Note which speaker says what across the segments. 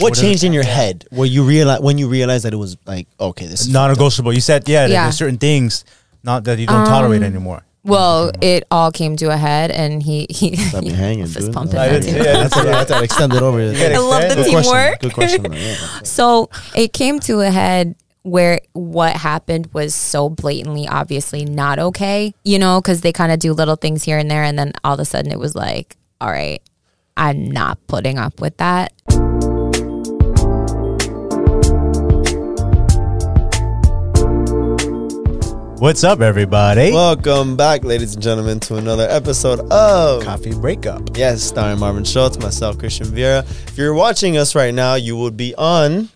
Speaker 1: What changed in your head where you realize when you realized that it was like okay, this is
Speaker 2: non-negotiable. You said yeah,
Speaker 3: Yeah.
Speaker 2: there's certain things not that you don't um, tolerate anymore.
Speaker 3: Well, it all came to a head, and he he,
Speaker 1: Left me
Speaker 3: he
Speaker 1: hanging,
Speaker 3: fist
Speaker 1: dude.
Speaker 3: pumping.
Speaker 2: I
Speaker 3: that
Speaker 2: didn't- yeah,
Speaker 1: that's what I had to extend it over.
Speaker 2: gotta
Speaker 3: I love the
Speaker 2: Good
Speaker 1: Good question.
Speaker 3: teamwork.
Speaker 1: Good question. though, yeah.
Speaker 3: So it came to a head where what happened was so blatantly, obviously not okay, you know, because they kind of do little things here and there. And then all of a sudden it was like, all right, I'm not putting up with that.
Speaker 2: What's up, everybody?
Speaker 1: Welcome back, ladies and gentlemen, to another episode of
Speaker 2: Coffee breakup.
Speaker 1: Yes, starring Marvin Schultz, myself, Christian Vieira. If you're watching us right now, you would be on.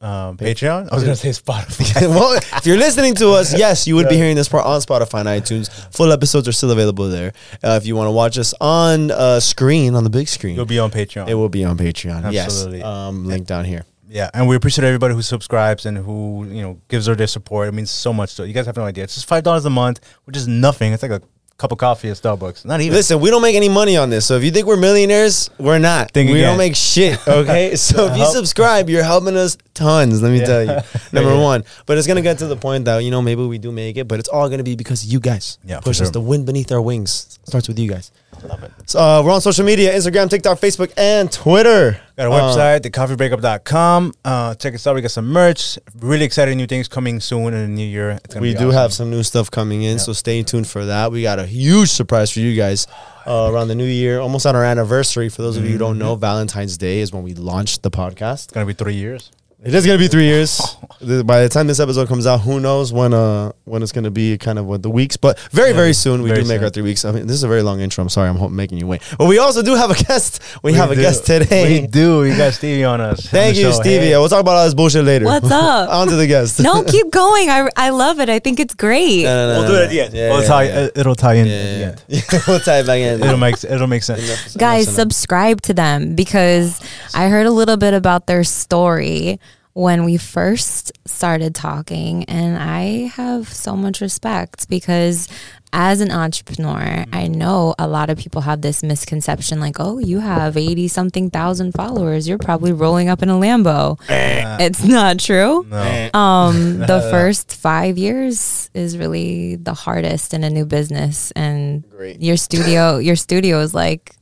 Speaker 2: Um, Patreon. I was gonna say Spotify.
Speaker 1: well, if you're listening to us, yes, you would be hearing this part on Spotify and iTunes. Full episodes are still available there. Uh, if you want to watch us on uh, screen, on the big screen,
Speaker 2: You'll be on Patreon.
Speaker 1: it will be on Patreon.
Speaker 2: Absolutely.
Speaker 1: Yes, um, link down here.
Speaker 2: Yeah, and we appreciate everybody who subscribes and who you know gives her their support. It means so much. To you guys have no idea. It's just five dollars a month, which is nothing. It's like a cup of coffee at Starbucks. Not even.
Speaker 1: Listen, we don't make any money on this. So if you think we're millionaires, we're not.
Speaker 2: Think
Speaker 1: we
Speaker 2: again.
Speaker 1: don't make shit. Okay. so if you subscribe, you're helping us tons. Let me
Speaker 2: Yeah.
Speaker 1: tell you. Number
Speaker 2: Yeah.
Speaker 1: one. But it's gonna get to the point that you know maybe we do make it, but it's all gonna be because you guys
Speaker 2: Yeah,
Speaker 1: push us
Speaker 2: sure.
Speaker 1: the wind beneath our wings. Starts with you guys. Love it. So uh, we're on social media: Instagram, TikTok, Facebook, and Twitter.
Speaker 2: Got a
Speaker 1: Uh,
Speaker 2: website, thecoffeebreakup.com. Uh, check us out. We got some merch. Really exciting new things coming soon in the new year.
Speaker 1: We
Speaker 2: be
Speaker 1: do
Speaker 2: awesome.
Speaker 1: have some new stuff coming in, so stay tuned for that. We got a huge surprise for you guys uh, around the new year, almost on our anniversary. For those of you who don't know,
Speaker 2: Mm-hmm.
Speaker 1: Valentine's Day is when we launched the podcast.
Speaker 2: It's gonna be three years.
Speaker 1: It is gonna be three years. By the time this episode comes out, who knows when uh when it's gonna be kind of what the weeks, but very very soon we
Speaker 2: very
Speaker 1: do make
Speaker 2: soon.
Speaker 1: our three weeks. I mean, this is a very long intro. I'm sorry, I'm making you wait, but we also do have a guest. We, have a guest today.
Speaker 2: We do. We got Stevie on us.
Speaker 1: Thank
Speaker 2: the
Speaker 1: you,
Speaker 2: show.
Speaker 1: Stevie.
Speaker 2: Hey.
Speaker 1: We'll talk about all this bullshit later.
Speaker 3: What's up?
Speaker 1: on to the guest.
Speaker 3: No, keep going. I, I love it. I think it's great.
Speaker 1: No, no, no,
Speaker 2: We'll
Speaker 1: no,
Speaker 2: do it
Speaker 1: no.
Speaker 2: at the end.
Speaker 1: Yeah,
Speaker 2: It'll,
Speaker 1: yeah,
Speaker 2: tie,
Speaker 1: yeah.
Speaker 2: it'll tie in.
Speaker 1: Yeah,
Speaker 2: at the
Speaker 1: yeah,
Speaker 2: end.
Speaker 1: we'll tie it back in.
Speaker 2: It'll make it'll make sense.
Speaker 3: Guys,
Speaker 1: Enough.
Speaker 3: subscribe to them because I heard a little bit about their story when we first started talking, and I have so much respect because as an entrepreneur, I know a lot of people have this misconception like, oh, you have 80 something thousand followers. You're probably rolling up in a Lambo. it's not true.
Speaker 2: No.
Speaker 3: Um, the first five years is really the hardest in a new business, and
Speaker 1: Great.
Speaker 3: your studio, your studio is like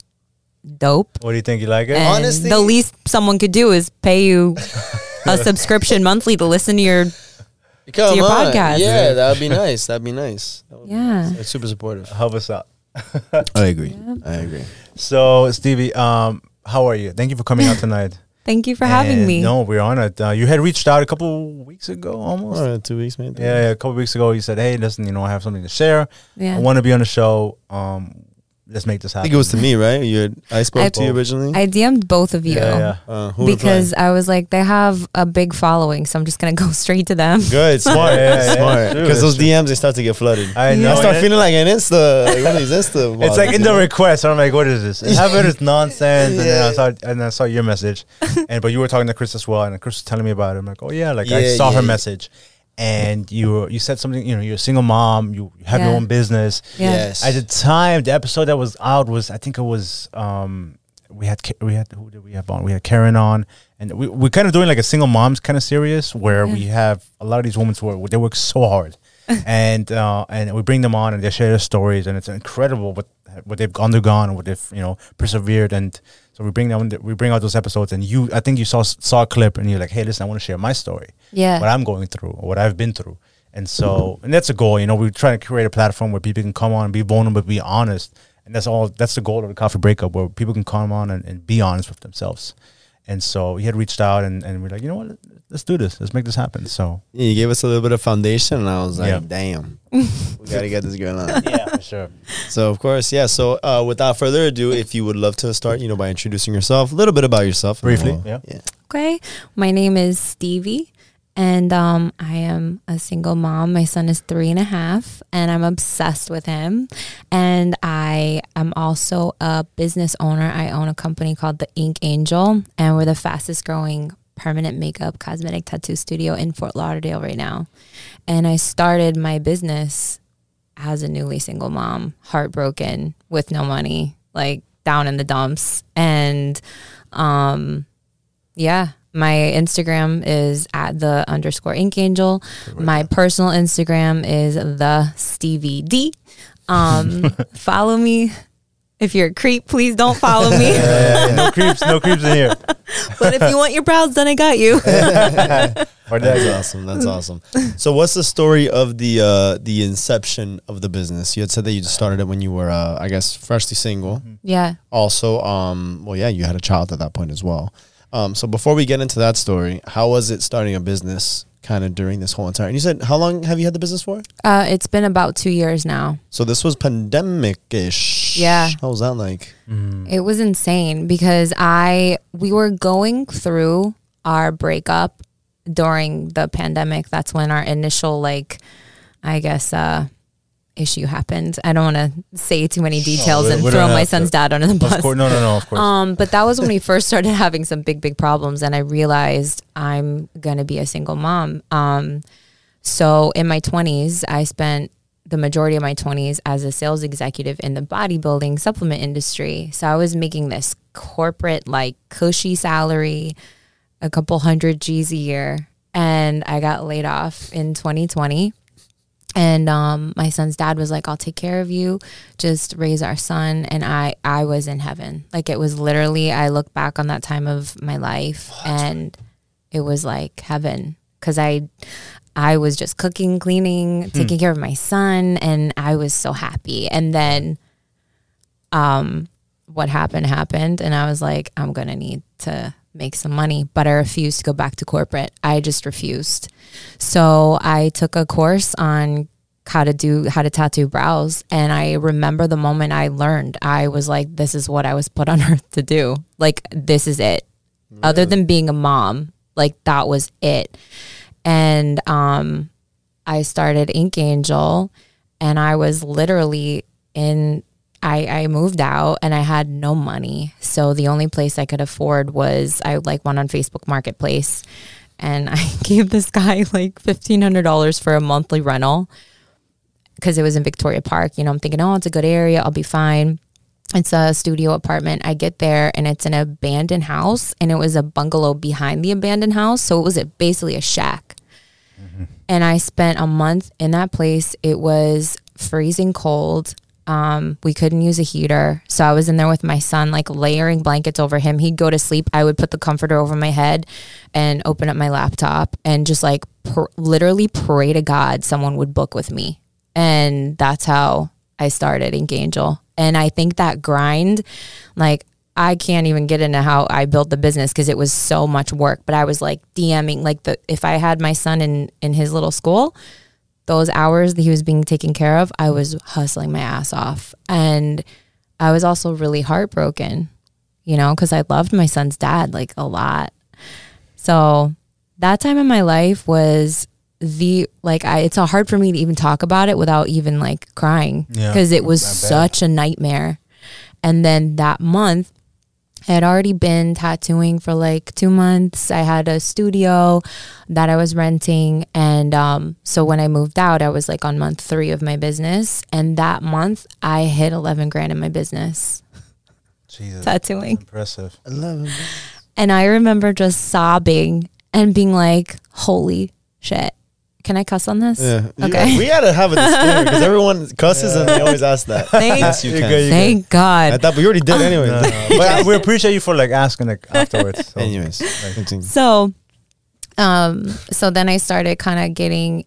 Speaker 3: dope.
Speaker 2: What do you think? You like it?
Speaker 3: And
Speaker 1: Honestly-
Speaker 3: the least someone could do is pay you a subscription monthly to listen to your.
Speaker 1: Come
Speaker 3: your
Speaker 1: on.
Speaker 3: podcast.
Speaker 1: Yeah, that would be nice. That'd be nice. That would be
Speaker 3: Yeah.
Speaker 1: nice. It's super supportive.
Speaker 2: Help us out.
Speaker 1: I agree. I agree.
Speaker 2: So Stevie, um, how are you? Thank you for coming out tonight.
Speaker 3: Thank you for having
Speaker 2: And
Speaker 3: me.
Speaker 2: No, we're on it. Uh, you had reached out a couple weeks ago, almost.
Speaker 1: All right, two weeks, maybe.
Speaker 2: Yeah, yeah, a couple weeks ago, you said, "Hey, listen, you know, I have something to share.
Speaker 3: Yeah.
Speaker 2: I want to be on the show. Um, let's make this happen.
Speaker 1: I
Speaker 2: happen."
Speaker 1: think it was to me, right? You had, I spoke
Speaker 3: I-
Speaker 1: to you originally.
Speaker 3: I DM'd both of you
Speaker 2: Yeah, yeah.
Speaker 1: uh, who
Speaker 3: because I was like, they have a big following, so I'm just gonna go straight to them.
Speaker 1: good, smart,
Speaker 2: Yeah, yeah, yeah.
Speaker 1: smart. Because those
Speaker 2: that's
Speaker 1: DMs they start to get flooded.
Speaker 2: I
Speaker 1: I start feeling like an Insta, like one of these Insta.
Speaker 2: It's like in the
Speaker 1: bots.
Speaker 2: request. I'm like, what is this? Half of it is nonsense, and then I saw and I saw your message, and but you were talking to Chris as well, and Chris was telling me about it. I'm like, oh yeah, like I saw
Speaker 1: yeah,
Speaker 2: her
Speaker 1: yeah.
Speaker 2: message, and you you said something. You know, you're a single mom. You have your own business.
Speaker 3: Yeah.
Speaker 1: Yes.
Speaker 2: At the time, the episode that was out was I think it was um we had we had who did we have on? We had Karen on, and we we're kind of doing like a single moms kind of series where we have a lot of these women who are, they work so hard, and uh, and we bring them on and they share their stories, and it's incredible what what they've undergone and what they've you know persevered and. So we bring them, we bring out those episodes, and you, I think you saw saw a clip, and you're like, "Hey, listen, I want to share my story."
Speaker 3: Yeah.
Speaker 2: what I'm going through or what I've been through. And so, and that's a goal. You know, we're trying to create a platform where people can come on and be vulnerable, be honest. And that's all, that's the goal of the coffee breakup where people can come on and, and be honest with themselves. And so he had reached out and, and we're like, you know what, let's do this. Let's make this happen. So,
Speaker 1: Yeah, you gave us a little bit of foundation, and I was like,
Speaker 2: Yeah.
Speaker 1: damn, we got to get this going on.
Speaker 2: yeah, for sure.
Speaker 1: So, of course, yeah. So, uh, without further ado, if you would love to start, you know, by introducing yourself, a little bit about yourself.
Speaker 2: Briefly,
Speaker 1: we'll-
Speaker 2: yeah.
Speaker 1: Yeah.
Speaker 3: Okay. My name is Stevie, and um, I am a single mom. My son is three and a half, and I'm obsessed with him. And I am also a business owner. I own a company called The Ink Angel, and we're the fastest growing permanent makeup cosmetic tattoo studio in Fort Lauderdale right now. And I started my business as a newly single mom, heartbroken with no money, like down in the dumps. And um yeah, my Instagram is at the underscore ink angel. My personal Instagram is the Stevie D. Um, follow me. If you're a creep, please don't follow me.
Speaker 2: no creeps, no creeps in here.
Speaker 3: but if you want your brows done, I got you.
Speaker 2: Or
Speaker 1: That's awesome. That's awesome. So, what's the story of the uh, the inception of the business? You had said that you just started it when you were, uh, I guess, freshly single.
Speaker 3: yeah.
Speaker 1: Also, um, well, yeah, you had a child at that point as well. Um, so, before we get into that story, how was it starting a business kind of during this whole entire? And you said, how long have you had the business for?
Speaker 3: Uh, it's been about two years now.
Speaker 1: So, this was pandemic ish.
Speaker 3: Yeah.
Speaker 1: How was that like?
Speaker 3: It was insane because I we were going through our breakup during the pandemic. That's when our initial like I guess uh issue happened. I don't want to say too many details and throw my son's
Speaker 2: to.
Speaker 3: dad under the bus.
Speaker 2: of course, no, no, no, of course.
Speaker 3: Um, but that was when we first started having some big, big problems, and I realized I'm gonna be a single mom. Um, so in my 20s, I spent the majority of my 20s as a sales executive in the bodybuilding supplement industry. So I was making this corporate, like cushy salary, a couple hundred G's a year, and I got laid off in 2020. And um, my son's dad was like, "I'll take care of you. Just raise our son." And I, I was in heaven. Like it was literally. I look back on that time of my life, and it was like heaven because I, I was just cooking, cleaning, taking care of my son, and I was so happy. And then, um, what happened happened, and I was like, I'm gonna need to make some money, but I refused to go back to corporate. I just refused. So I took a course on how to do how to tattoo brows and I remember the moment I learned I was like this is what I was put on earth to do like this is it other than being a mom like that was it and um I started Ink Angel and I was literally in I, I moved out and I had no money. So the only place I could afford was I like went on Facebook Marketplace and I gave this guy like fifteen hundred dollars for a monthly rental because it was in Victoria Park. You know, I'm thinking, oh, it's a good area, I'll be fine. It's a studio apartment. I get there and it's an abandoned house and it was a bungalow behind the abandoned house. So it was a, basically a shack. Mm-hmm. And I spent a month in that place. It was freezing cold. Um, we couldn't use a heater. So I was in there with my son, like layering blankets over him. He'd go to sleep. I would put the comforter over my head and open up my laptop and just like pr- literally pray to God someone would book with me. And that's how I started Ink Angel. And I think that grind, like, I can't even get into how I built the business because it was so much work. But I was like DMing, like the if I had my son in in his little school, those hours that he was being taken care of, I was hustling my ass off, and I was also really heartbroken, you know, because I loved my son's dad like a lot. So that time in my life was the like I it's hard for me to even talk about it without even like crying
Speaker 2: Yeah,
Speaker 3: because it was such a nightmare. And then that month I had already been tattooing for like two months. I had a studio that I was renting. And um, so when I moved out, I was like on month three of my business. And that month, I hit 11 grand in my business
Speaker 2: Jesus,
Speaker 3: tattooing.
Speaker 2: impressive.
Speaker 1: Eleven.
Speaker 3: And I remember just sobbing and being like, holy shit. Can I cuss on this?
Speaker 1: Yeah.
Speaker 3: Okay.
Speaker 1: Yeah, we had to have a disclaimer because everyone cusses and they always ask that.
Speaker 3: Thank-
Speaker 1: yes, you
Speaker 2: You're
Speaker 1: can.
Speaker 2: good, you're
Speaker 3: Thank
Speaker 1: I thought we already did anyway.
Speaker 2: No, no, but we appreciate you for like asking like afterwards. So.
Speaker 1: Anyways, continue.
Speaker 3: So, um, so then I started kind of getting,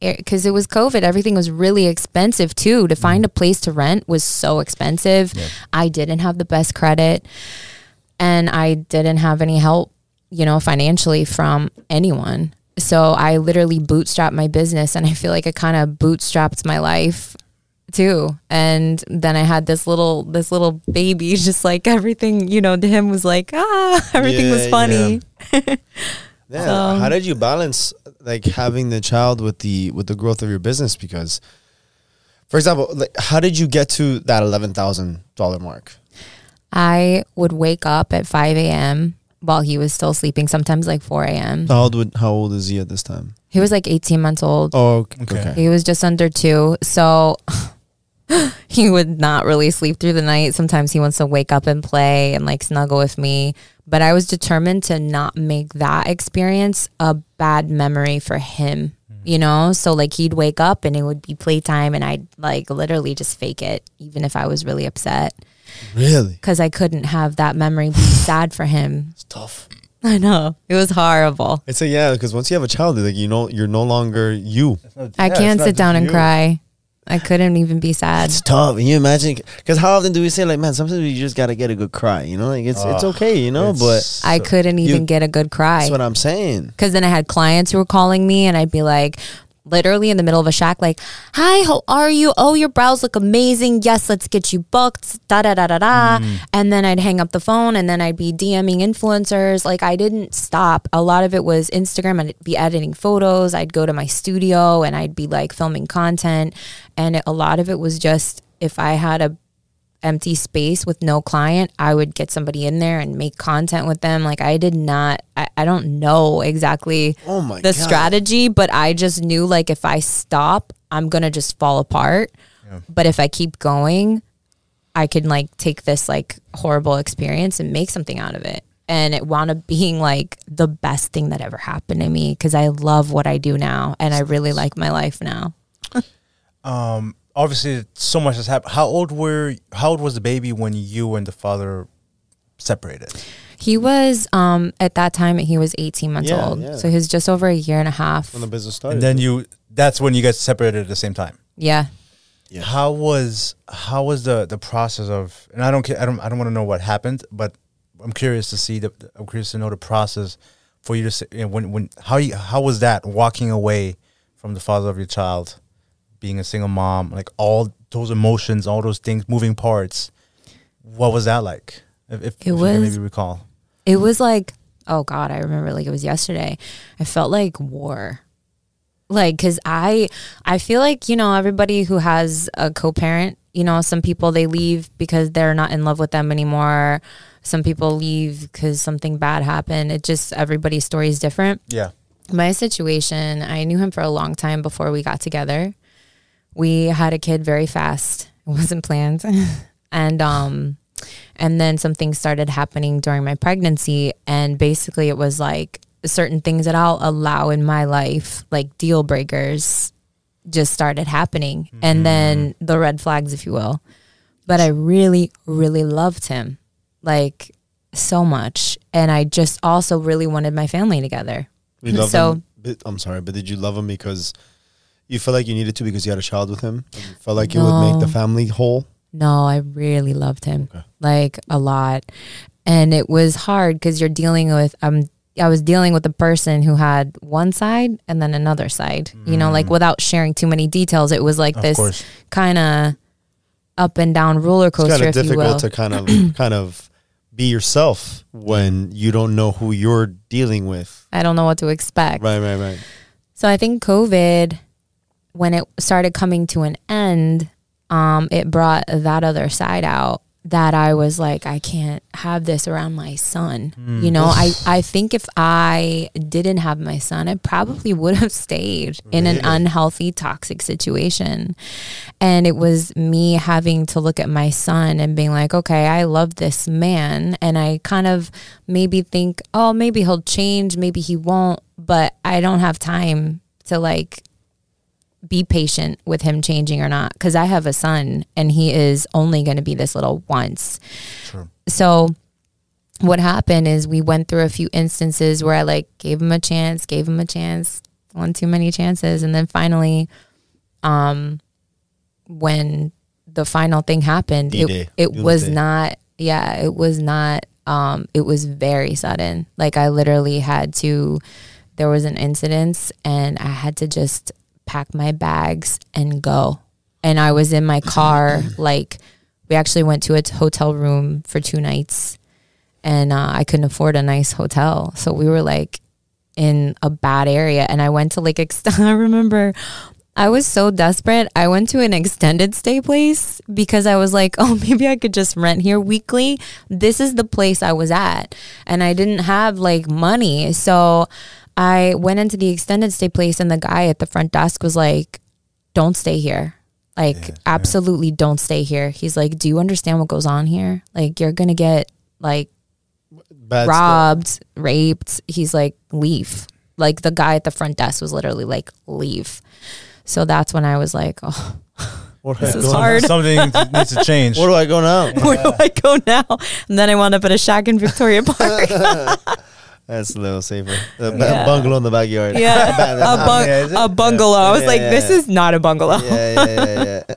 Speaker 3: because it was COVID, everything was really expensive too. To find a place to rent was so expensive.
Speaker 2: Yeah.
Speaker 3: I didn't have the best credit, and I didn't have any help, you know, financially from anyone. So I literally bootstrapped my business, and I feel like it kind of bootstrapped my life too and then i had this little this little baby just like everything you know to him was like ah everything was
Speaker 1: Yeah,
Speaker 3: funny
Speaker 1: Yeah.
Speaker 3: So-
Speaker 1: How did you balance like having the child with the with the growth of your business? Because, for example, like how did you get to that eleven thousand dollar mark?
Speaker 3: I would wake up at 5 a.m. while he was still sleeping, sometimes like 4 a.m.
Speaker 1: How old would how old is he at this time?
Speaker 3: He was like 18 months old.
Speaker 1: Oh, okay.
Speaker 2: Okay.
Speaker 1: okay.
Speaker 3: He was just under two. So he would not really sleep through the night. Sometimes he wants to wake up and play and like snuggle with me. But I was determined to not make that experience a bad memory for him, mm-hmm. you know? So like he'd wake up and it would be playtime and I'd like literally just fake it, even if I was really upset.
Speaker 1: Really?
Speaker 3: Because I couldn't have that memory be sad for him.
Speaker 1: It's tough.
Speaker 3: I know. It was horrible.
Speaker 1: It's a yeah, because once you have a child, like you know, you're no longer you.
Speaker 3: I can't sit down and cry. I couldn't even be sad.
Speaker 1: It's tough. And you imagine, because how often do we say like, man, sometimes you just gotta get a good cry. You know, like it's it's okay. You know, but
Speaker 3: I couldn't even
Speaker 1: you-
Speaker 3: get a good cry.
Speaker 1: that's what I'm saying.
Speaker 3: Because then I had clients who were calling me, and I'd be like, literally in the middle of a shack, like, "Hi, how are you? Oh, your brows look amazing. Yes, let's get you booked." Da da da da da. Mm-hmm. And then I'd hang up the phone, and then I'd be DMing influencers. Like I didn't stop. A lot of it was Instagram. I'd be editing photos. I'd go to my studio, and I'd be like filming content. And a lot of it was just if I had a empty space with no client, I would get somebody in there and make content with them. Like I did not, I, I don't know exactly
Speaker 1: Oh my
Speaker 3: the
Speaker 1: god.
Speaker 3: strategy, but I just knew like if I stop, I'm gonna just fall apart. But if I keep going, I can like take this like horrible experience and make something out of it. And it wound up being like the best thing that ever happened to me because I love what I do now and I really like my life now.
Speaker 2: Um, obviously, so much has happened. How old were? How old was the baby when you and the father separated?
Speaker 3: He was um at that time he was 18 months
Speaker 1: Yeah,
Speaker 3: old.
Speaker 1: yeah.
Speaker 3: So he was just over a year and a half.
Speaker 1: when the business started.
Speaker 2: And then you. That's when you guys separated at the same time.
Speaker 3: Yeah.
Speaker 1: Yeah.
Speaker 2: How was how was the the process of? And I don't care. I don't. I don't want to know what happened, but I'm curious to see the. I'm curious to know the process for you to say you know, when when how you how was that walking away from the father of your child, being a single mom, like all those emotions, all those things, moving parts. What was that like? If, if, can
Speaker 3: was-
Speaker 2: maybe recall.
Speaker 3: It was like, oh God, I remember like it was yesterday. I felt like war. Like, cause I, I feel like, you know, everybody who has a co-parent, you know, some people they leave because they're not in love with them anymore. Some people leave because something bad happened. It just, everybody's story is different.
Speaker 2: Yeah.
Speaker 3: My situation, I knew him for a long time before we got together. We had a kid very fast. It wasn't planned. and um and then some things started happening during my pregnancy and basically it was like certain things that I'll allow in my life, like deal breakers, just started happening. And then the red flags, if you will. But I really, really loved him. Like so much. And I just also really wanted my family together.
Speaker 1: We love
Speaker 3: So-
Speaker 1: him. I'm sorry, but did you love him because you felt like you needed to because you had a child with him? You felt like it would make the family whole?
Speaker 3: No, I really loved him,
Speaker 1: Okay.
Speaker 3: like a lot, and it was hard because you're dealing with um. I was dealing with a person who had one side and then another side. You know, like without sharing too many details, it was like
Speaker 2: Of
Speaker 3: this kind of up and down roller coaster.
Speaker 1: It's kind of
Speaker 3: if you will.
Speaker 1: difficult to kind of kind of be yourself when you don't know who you're dealing with.
Speaker 3: I don't know what to expect.
Speaker 1: Right, right, right.
Speaker 3: So I think COVID, when it started coming to an end, um, it brought that other side out that I was like, I can't have this around my son.
Speaker 2: Hmm.
Speaker 3: You know, I, I think if I didn't have my son, I probably would have stayed in an unhealthy, toxic situation. And it was me having to look at my son and being like, okay, I love this man. And I kind of maybe think, oh, maybe he'll change, maybe he won't. But I don't have time to like be patient with him changing or not because I have a son and he is only going to be this little once.
Speaker 2: Sure.
Speaker 3: So what happened is we went through a few instances where I like gave him a chance, gave him a chance, one too many chances and then finally um when the final thing happened
Speaker 1: D-Day.
Speaker 3: it, it was not yeah, it was not um it was very sudden. Like I literally had to there was an incident and I had to just pack my bags and go. And I was in my car, like, we actually went to a hotel room for two nights and uh, I couldn't afford a nice hotel. So we were like in a bad area. And I went to like, ex- I remember I was so desperate. I went to an extended stay place because I was like, oh, maybe I could just rent here weekly. This is the place I was at. And I didn't have like money. So I went into the extended stay place, and the guy at the front desk was like, don't stay here. Like, absolutely don't stay here. He's like, do you understand what goes on here? Like, you're going to get like
Speaker 1: Bad stuff.
Speaker 3: robbed, raped. He's like, leave. Like the guy at the front desk was literally like, leave. So that's when I was like, oh,
Speaker 1: What
Speaker 3: This is hard.
Speaker 2: Something needs to change.
Speaker 1: Where do I go now?
Speaker 3: where do I go now? And then I wound up at a shack in Victoria Park.
Speaker 1: That's a little safer. The ba-
Speaker 3: Yeah.
Speaker 1: bungalow in the backyard.
Speaker 3: yeah, a, bung-
Speaker 2: Yeah,
Speaker 3: a bungalow. I was
Speaker 1: Yeah,
Speaker 3: like,
Speaker 1: yeah,
Speaker 3: this
Speaker 1: yeah.
Speaker 3: is not a bungalow.
Speaker 1: yeah, yeah, yeah, yeah.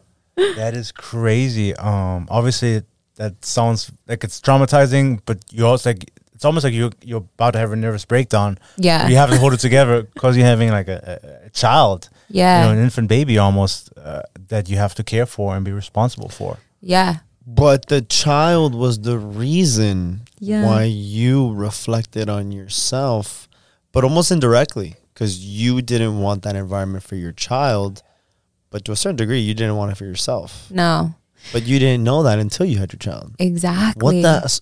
Speaker 2: That is crazy. Um, obviously that sounds like it's traumatizing, but you also like it's almost like you you're about to have a nervous breakdown.
Speaker 3: Yeah,
Speaker 2: You have to hold it together because you're having like a, a, a child,
Speaker 3: yeah,
Speaker 2: you know, an infant baby almost uh, that you have to care for and be responsible for.
Speaker 3: yeah,
Speaker 1: But the child was the reason
Speaker 3: Yeah.
Speaker 1: why you reflected on yourself, but almost indirectly, because you didn't want that environment for your child, but to a certain degree, you didn't want it for yourself.
Speaker 3: no,
Speaker 1: But you didn't know that until you had your child.
Speaker 3: exactly.
Speaker 1: What the?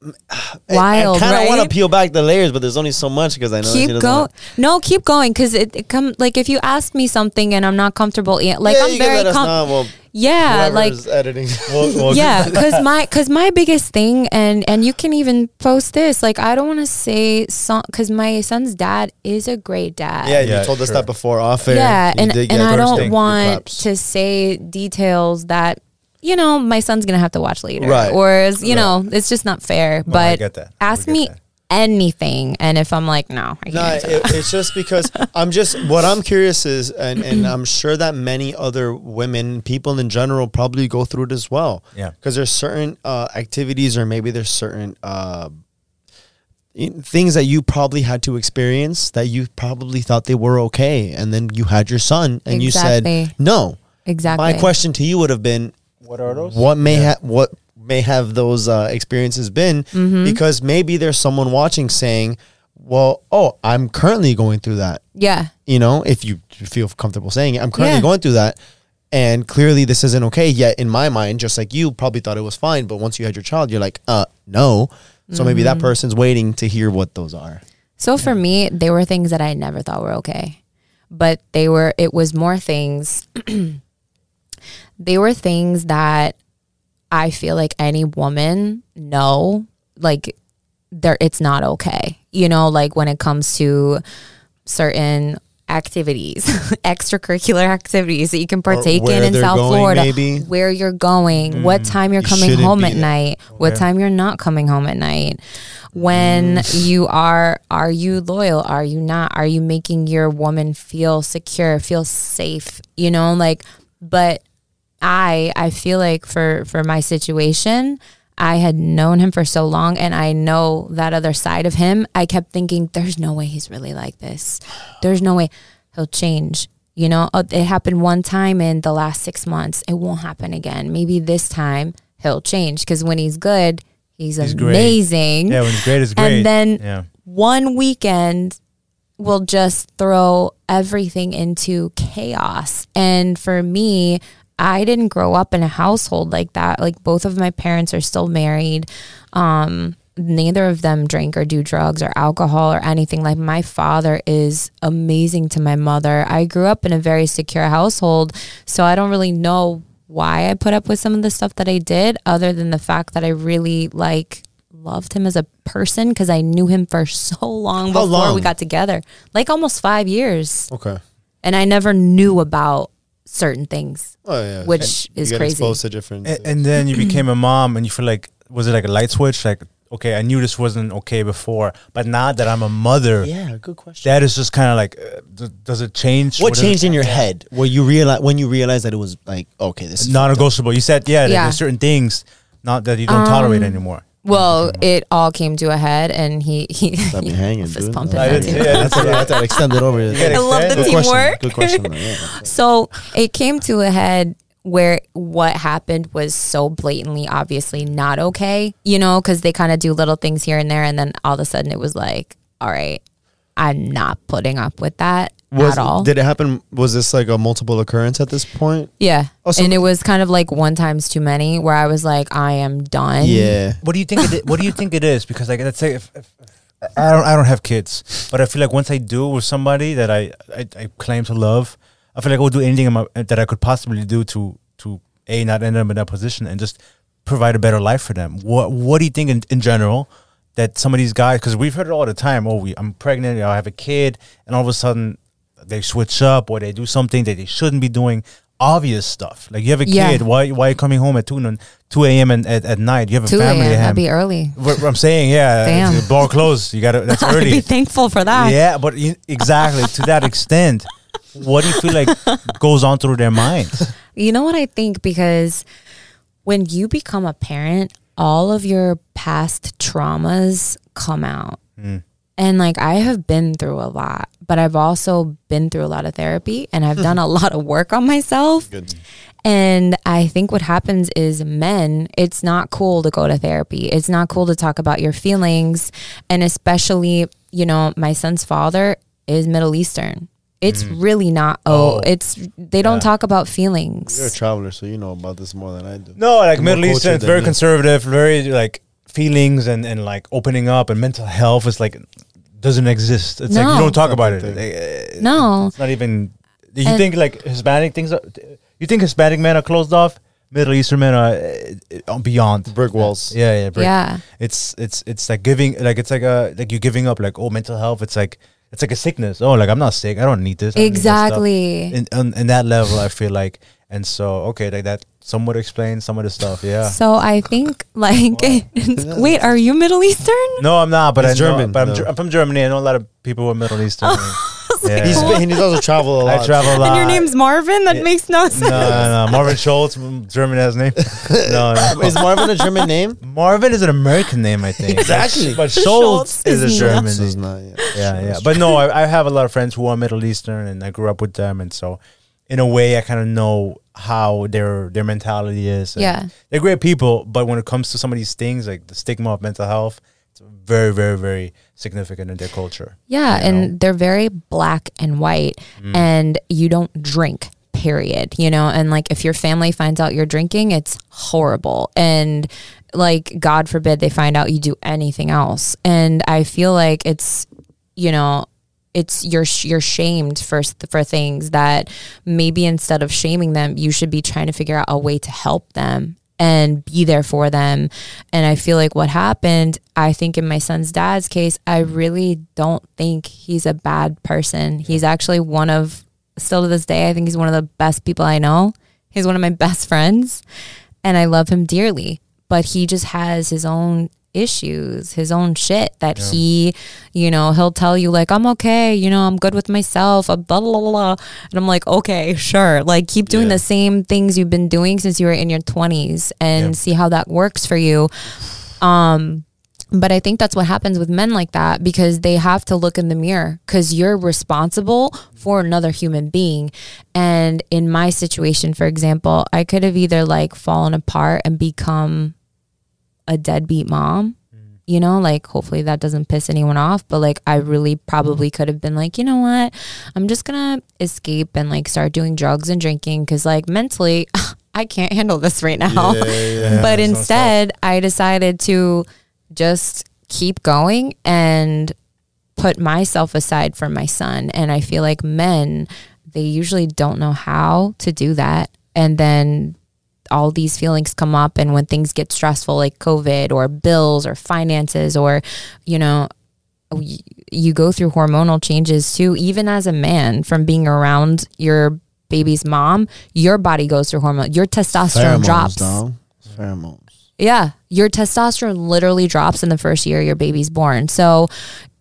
Speaker 3: Wild,
Speaker 1: I, kind of want to peel back the layers, but there's only so much because I know that she
Speaker 3: keep
Speaker 1: doesn't
Speaker 3: going.
Speaker 1: want-
Speaker 3: No, keep going because it, it come like if you ask me something and I'm not comfortable, an- like
Speaker 1: yeah,
Speaker 3: I'm
Speaker 1: you can
Speaker 3: very
Speaker 1: let us
Speaker 3: com-
Speaker 1: know. Well,
Speaker 3: yeah, like
Speaker 1: whoever's editing.
Speaker 3: yeah because my because my biggest thing and and you can even post this like i don't want to say some because my son's dad is a great dad
Speaker 1: yeah,
Speaker 2: Yeah,
Speaker 1: you told us that before off air.
Speaker 3: yeah
Speaker 1: You
Speaker 3: and,
Speaker 1: did
Speaker 3: and
Speaker 1: get
Speaker 3: i don't want to say details that you know my son's gonna have to watch later
Speaker 1: Right.
Speaker 3: or is, you know it's just not fair
Speaker 2: No, I
Speaker 3: but
Speaker 2: get that.
Speaker 3: ask
Speaker 2: get
Speaker 3: me
Speaker 2: that.
Speaker 3: anything and if i'm like no i can't
Speaker 1: No, it,
Speaker 3: that.
Speaker 1: it's just because I'm just what I'm curious is, and and I'm sure that many other women, people in general, probably go through it as well.
Speaker 2: Yeah.
Speaker 1: because there's certain uh, activities, or maybe there's certain uh, things that you probably had to experience that you probably thought they were okay, and then you had your son, and you said no.
Speaker 3: exactly
Speaker 1: My question to you would have been,
Speaker 2: What are those?
Speaker 1: what may have what may have those uh, experiences been
Speaker 3: Mm-hmm.
Speaker 1: because maybe there's someone watching saying well oh i'm currently going through that
Speaker 3: yeah
Speaker 1: you know if you feel comfortable saying it i'm currently
Speaker 3: Yeah.
Speaker 1: going through that and clearly this isn't okay yet in my mind just like you probably thought it was fine but once you had your child you're like uh no so maybe
Speaker 3: Mm-hmm.
Speaker 1: that person's waiting to hear what those are
Speaker 3: So for me, they were things that I never thought were okay. But they were it was more things they were things that I feel like any woman know like there it's not okay. You know, like when it comes to certain activities, extracurricular activities that you can partake in in South
Speaker 1: going,
Speaker 3: Florida,
Speaker 1: maybe.
Speaker 3: where you're going, what time you're coming home at night, what time you're not coming home at night. When
Speaker 1: Mm.
Speaker 3: you are are you loyal? Are you not? Are you making your woman feel secure, feel safe? You know, like but I I feel like for for my situation, I had known him for so long and I know that other side of him. I kept thinking there's no way he's really like this. There's no way he'll change. You know, Uh, it happened one time in the last 6 months. It won't happen again. Maybe this time he'll change cuz when he's good, he's,
Speaker 2: He's great.
Speaker 3: amazing
Speaker 2: Yeah, when it's great, it's great.
Speaker 3: and then
Speaker 2: yeah.
Speaker 3: one weekend will just throw everything into chaos. And for me, I didn't grow up in a household like that. Like both of my parents are still married. Um, neither of them drink or do drugs or alcohol or anything. Like my father is amazing to my mother. I grew up in a very secure household, so I don't really know why I put up with some of the stuff that I did other than the fact that I really like loved him as a person because I knew him for so long
Speaker 1: How
Speaker 3: before we got together. Like almost 5 years.
Speaker 1: Okay.
Speaker 3: And I never knew about certain things,
Speaker 1: Oh yeah.
Speaker 3: which
Speaker 1: you
Speaker 3: is
Speaker 1: get
Speaker 3: crazy.
Speaker 1: exposed to different.
Speaker 2: And, and then you became a mom, and you feel like was it like a light switch? Like, okay, I knew this wasn't okay before, but now that I'm a mother,
Speaker 1: yeah, good question.
Speaker 2: that is just kind of like, uh, d- does it change?
Speaker 1: What
Speaker 2: does
Speaker 1: changed in your head where you realize when you realized that it was like okay, this is
Speaker 2: non-negotiable? You said, yeah,
Speaker 3: Yeah.
Speaker 2: there's certain things not that you don't tolerate anymore.
Speaker 3: Well, it all came to a head, and he he,
Speaker 1: Got me
Speaker 3: he
Speaker 1: hanging,
Speaker 3: fist
Speaker 1: dude.
Speaker 3: pumping.
Speaker 2: I
Speaker 3: that
Speaker 2: didn't-
Speaker 3: too.
Speaker 2: yeah,
Speaker 1: that's what I had to extend it over.
Speaker 2: gotta
Speaker 3: I love the
Speaker 2: Good
Speaker 1: Good question.
Speaker 3: teamwork.
Speaker 1: Good question. though, yeah.
Speaker 3: So it came to a head where what happened was so blatantly, obviously not okay, you know, because they kind of do little things here and there. And then all of a sudden it was like, all right, I'm not putting up with that
Speaker 1: Was,
Speaker 3: at all.
Speaker 1: Did it happen? Was this like a multiple occurrence at this point?
Speaker 3: yeah.
Speaker 1: Oh, so-
Speaker 3: and it was kind of like one times too many where I was like, I am done.
Speaker 1: Yeah.
Speaker 2: What do you think? It, what do you think it is? Because like, let's say if, if, if I don't, I don't have kids, but I feel like once I do with somebody that I, I, I claim to love, I feel like I would do anything in my, that I could possibly do to, to a not end up in that position and just provide a better life for them. What, what do you think in, in general that some of these guys? Because we've heard it all the time. Oh, we, I'm pregnant. I have a kid, and all of a sudden they switch up or they do something that they shouldn't be doing. Obvious stuff. Like you have a
Speaker 3: Yeah.
Speaker 2: kid. Why, why are you coming home at two, n- 2 a.m. And at, at night? You have a
Speaker 3: 2
Speaker 2: family.
Speaker 3: a.m.
Speaker 2: to have.
Speaker 3: That'd be early.
Speaker 2: What I'm saying, yeah,
Speaker 3: Damn.
Speaker 2: the bar closed. You got to. That's
Speaker 3: I'd be thankful for that.
Speaker 2: Yeah, but you, exactly to that extent, what do you feel like goes on through their minds?
Speaker 3: You know what I think? Because when you become a parent, all of your past traumas come out. Mm. And like I have been through a lot, but I've also been through a lot of therapy and I've done a lot of work on myself. And I think what happens is men, it's not cool to go to therapy. It's not cool to talk about your feelings. And especially, you know, my son's father is Middle Eastern. It's mm. really not, oh,
Speaker 2: Oh.
Speaker 3: it's, they don't
Speaker 2: Yeah.
Speaker 3: talk about feelings.
Speaker 1: You're a traveler, so you know about this more than I do.
Speaker 2: No, like
Speaker 1: More
Speaker 2: Middle Eastern, it's very
Speaker 1: than-
Speaker 2: conservative, very like feelings and and like opening up and mental health is like doesn't exist. It's like you don't talk about it.
Speaker 1: Something.
Speaker 2: Like,
Speaker 3: No.
Speaker 2: it's not even. Do you
Speaker 3: And-
Speaker 2: think like Hispanic things? Are, you think Hispanic men are closed off? Middle Eastern men are uh, beyond
Speaker 1: Brick walls.
Speaker 2: Yeah, yeah, brick.
Speaker 3: Yeah.
Speaker 2: it's it's it's like giving like it's like a like you giving up like oh mental health it's like it's like a sickness oh like i'm not sick i don't need this I don't need that stuff.
Speaker 3: Exactly.
Speaker 2: in, on, in that level i feel like and so okay like that somewhat explains some of the stuff yeah
Speaker 3: So I think like wait, are you Middle Eastern?
Speaker 2: no i'm not but
Speaker 1: He's
Speaker 2: i know,
Speaker 1: German,
Speaker 2: but I'm,
Speaker 1: though.
Speaker 2: I'm from germany i know a lot of people who are middle eastern yeah.
Speaker 1: He's been, he's also travel a lot.
Speaker 2: i travel a lot
Speaker 3: And your name's Marvin? That
Speaker 2: yeah.
Speaker 3: makes no sense.
Speaker 2: no, no, no. Marvin Schultz, mm, German has name. No, no.
Speaker 1: Is Marvin a German name?
Speaker 2: Marvin is an American name, I think.
Speaker 1: Exactly.
Speaker 2: But
Speaker 3: Schultz
Speaker 2: Schultz is a German
Speaker 1: This is
Speaker 2: name.
Speaker 1: not. Yeah,
Speaker 2: yeah, yeah. But no, I, I have a lot of friends who are Middle Eastern, and I grew up with them, and so in a way, I kind of know how their their mentality is. and
Speaker 3: Yeah.
Speaker 2: they're great people, but when it comes to some of these things, like the stigma of mental health, it's very, very, very significant in their culture.
Speaker 3: Yeah, and
Speaker 2: know?
Speaker 3: they're very black and white, mm. and you don't drink. Period. You know, and like if your family finds out you're drinking, it's horrible. And like God forbid they find out you do anything else. And I feel like it's, you know, it's you're you're shamed for for things that maybe instead of shaming them, you should be trying to figure out a way to help them and be there for them. And I feel like what happened, I think in my son's dad's case, I really don't think he's a bad person. He's actually one of still to this day, I think he's one of the best people I know. He's one of my best friends and I love him dearly, but he just has his own issues, his own shit that he, you know, he'll tell you like, I'm okay, you know, I'm good with myself, uh, blah, blah, blah, blah. And I'm like, okay, sure. Like keep doing
Speaker 1: Yeah.
Speaker 3: the same things you've been doing since you were in your 20s and
Speaker 2: Yeah.
Speaker 3: see how that works for you. Um, but I think that's what happens with men like that because they have to look in the mirror because you're responsible for another human being. And in my situation, for example, I could have either like fallen apart and become a deadbeat mom mm. you know, like hopefully that doesn't piss anyone off, but like I really probably mm. could have been like, you know what? I'm just going to escape and like start doing drugs and drinking cuz like mentally I can't handle this right now.
Speaker 2: Yeah,
Speaker 3: but
Speaker 2: that's
Speaker 3: instead, I decided to just keep going and put myself aside for my son. And I feel like men, they usually don't know how to do that. And then all these feelings come up and when things get stressful like covid or bills or finances or you know you go through hormonal changes too even as a man from being around your baby's mom your body goes through hormone your testosterone
Speaker 1: Pheromones,
Speaker 3: drops
Speaker 1: dog. Pheromones.
Speaker 3: yeah, your testosterone literally drops in the first year your baby's born. So,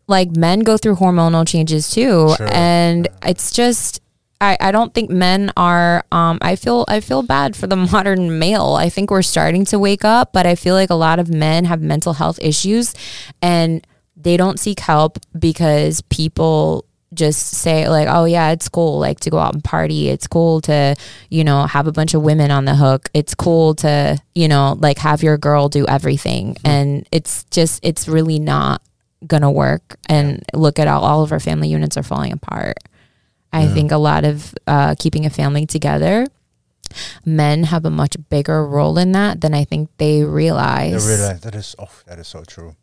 Speaker 3: like, men go through hormonal changes too,
Speaker 2: Sure.
Speaker 3: and it's just. I, I don't think men are um I feel I feel bad for the modern male. I think we're starting to wake up, but I feel like a lot of men have mental health issues and they don't seek help because people just say like oh yeah it's cool like to go out and party. It's cool to you know have a bunch of women on the hook. It's cool to you know like have your girl do everything. And it's just it's really not gonna work. And look at how all of our family units are falling apart i think a lot of uh, keeping a family together men have a much bigger role in that than i think they
Speaker 2: I
Speaker 3: realize
Speaker 2: realize that is oh that is so true.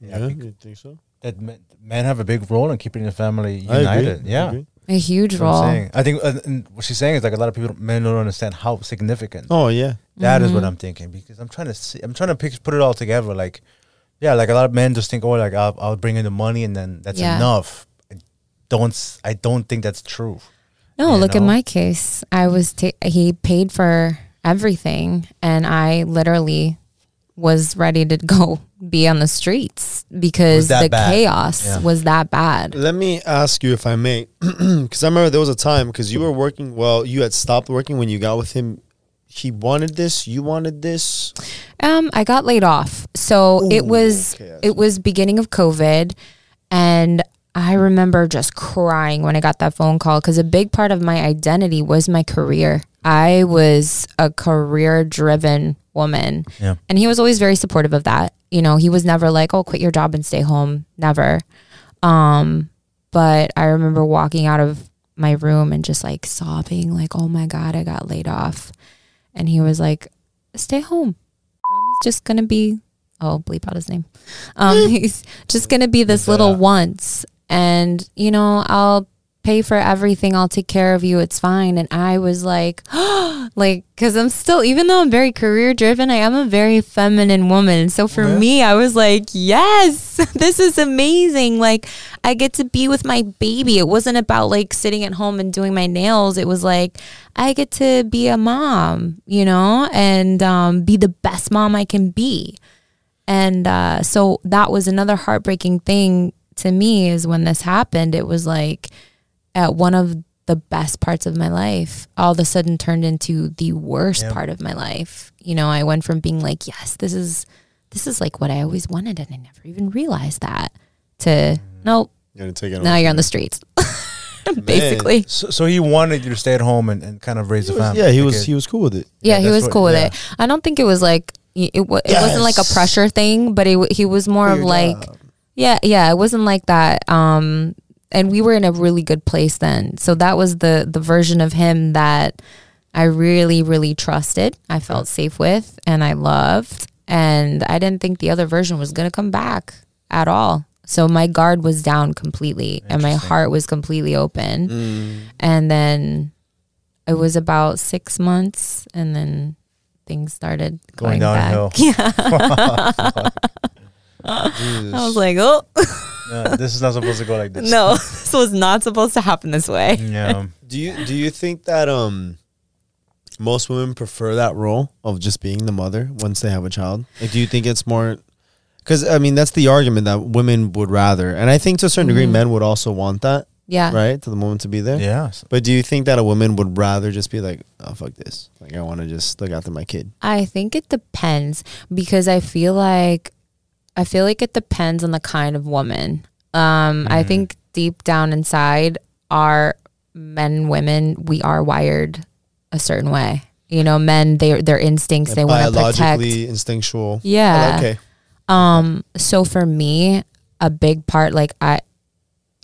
Speaker 2: Yeah, bec-
Speaker 1: you think so?
Speaker 2: that men, men have a big role in keeping the family united. Yeah,
Speaker 3: a huge
Speaker 2: That's
Speaker 3: role.
Speaker 2: I think uh, and what she's saying is like a lot of people, men don't understand how significant
Speaker 1: Oh yeah.
Speaker 2: That is
Speaker 3: Mm-hmm.
Speaker 2: what I'm thinking because I'm trying to see, I'm trying to pick, put it all together. Like, yeah, like a lot of men just think, oh, like I'll, I'll bring in the money and then that's
Speaker 3: Yeah.
Speaker 2: enough. I don't, I don't think that's true.
Speaker 3: No,
Speaker 2: you
Speaker 3: look at my case. I was ta- he paid for everything, and I literally was ready to go be on the streets because the
Speaker 2: bad?
Speaker 3: chaos
Speaker 2: Yeah.
Speaker 3: was that bad.
Speaker 1: Let me ask you if I may, because I remember there was a time because you were working. Well, you had stopped working when you got with him. He wanted this. You wanted this.
Speaker 3: Um, I got laid off, so it was
Speaker 1: okay,
Speaker 3: it was beginning of COVID, and I remember just crying when I got that phone call because a big part of my identity was my career. I was a career driven woman,
Speaker 2: Yeah.
Speaker 3: and he was always very supportive of that. You know, he was never like, "Oh, quit your job and stay home." Never. Um, but I remember walking out of my room and just like sobbing, like, "Oh my god, I got laid off," and he was like, "Stay home." Rami's just gonna be oh bleep out his name. Um, he's just gonna be this little once, and you know I'll pay for everything. I'll take care of you. It's fine. And I was like, like because I'm still even though I'm very career driven, I am a very feminine woman. So for me, I was like, yes, this is amazing. Like I get to be with my baby. It wasn't about like sitting at home and doing my nails. It was like I get to be a mom, you know, and um, be the best mom I can be. And uh, so that was another heartbreaking thing to me is when this happened, it was like at one of the best parts of my life all of a sudden turned into the worst
Speaker 2: Yeah.
Speaker 3: part of my life. You know, I went from being like, yes, this is this is like what I always wanted and I never even realized that to mm-hmm. nope,
Speaker 1: You're gonna take it.
Speaker 3: now you're on the streets. Basically.
Speaker 2: So, so he wanted you to stay at home and, and kind of raise
Speaker 1: He
Speaker 2: a
Speaker 1: was-
Speaker 2: family.
Speaker 1: yeah, he was. He was cool with it.
Speaker 3: Yeah,
Speaker 2: Yeah,
Speaker 3: he was
Speaker 2: what-
Speaker 3: cool with
Speaker 2: yeah.
Speaker 3: it. I don't think it was like it, it, wa- it wasn't like a pressure thing, but it, he was more
Speaker 1: Do
Speaker 3: of like
Speaker 1: job.
Speaker 3: Yeah, yeah, it wasn't like that. Um, and we were in a really good place then, so that was the the version of him that I really, really trusted. I felt safe with, and I loved, and I didn't think the other version was gonna come back at all. So my guard was down completely, and my heart was completely open.
Speaker 1: Mm.
Speaker 3: And then it was about six months, and then things started
Speaker 2: Going
Speaker 3: going,
Speaker 2: downhill.
Speaker 3: back. Yeah, I was like, oh
Speaker 2: Yeah, this is not supposed to go like this.
Speaker 3: no, this was not supposed to happen this way.
Speaker 2: Yeah.
Speaker 1: Do you do you think that um most women prefer that role of just being the mother once they have a child? Like, do you think it's more? Because I mean, that's the argument that women would rather, and I think to a certain degree,
Speaker 3: Mhm.
Speaker 1: men would also want that,
Speaker 3: Yeah,
Speaker 1: right? To the woman to be there.
Speaker 2: Yeah.
Speaker 1: But do you think that a woman would rather just be like, "Oh fuck this," like I want to just look after my kid?
Speaker 3: I think it depends because I feel like I feel like it depends on the kind of woman. Um, I
Speaker 2: Mhm.
Speaker 3: think deep down inside, our men, and women, we are wired a certain way. You know, men, they their instincts, they want to protect.
Speaker 1: biologically instinctual.
Speaker 3: Yeah.
Speaker 1: Okay.
Speaker 3: Um, so for me, a big part, like I,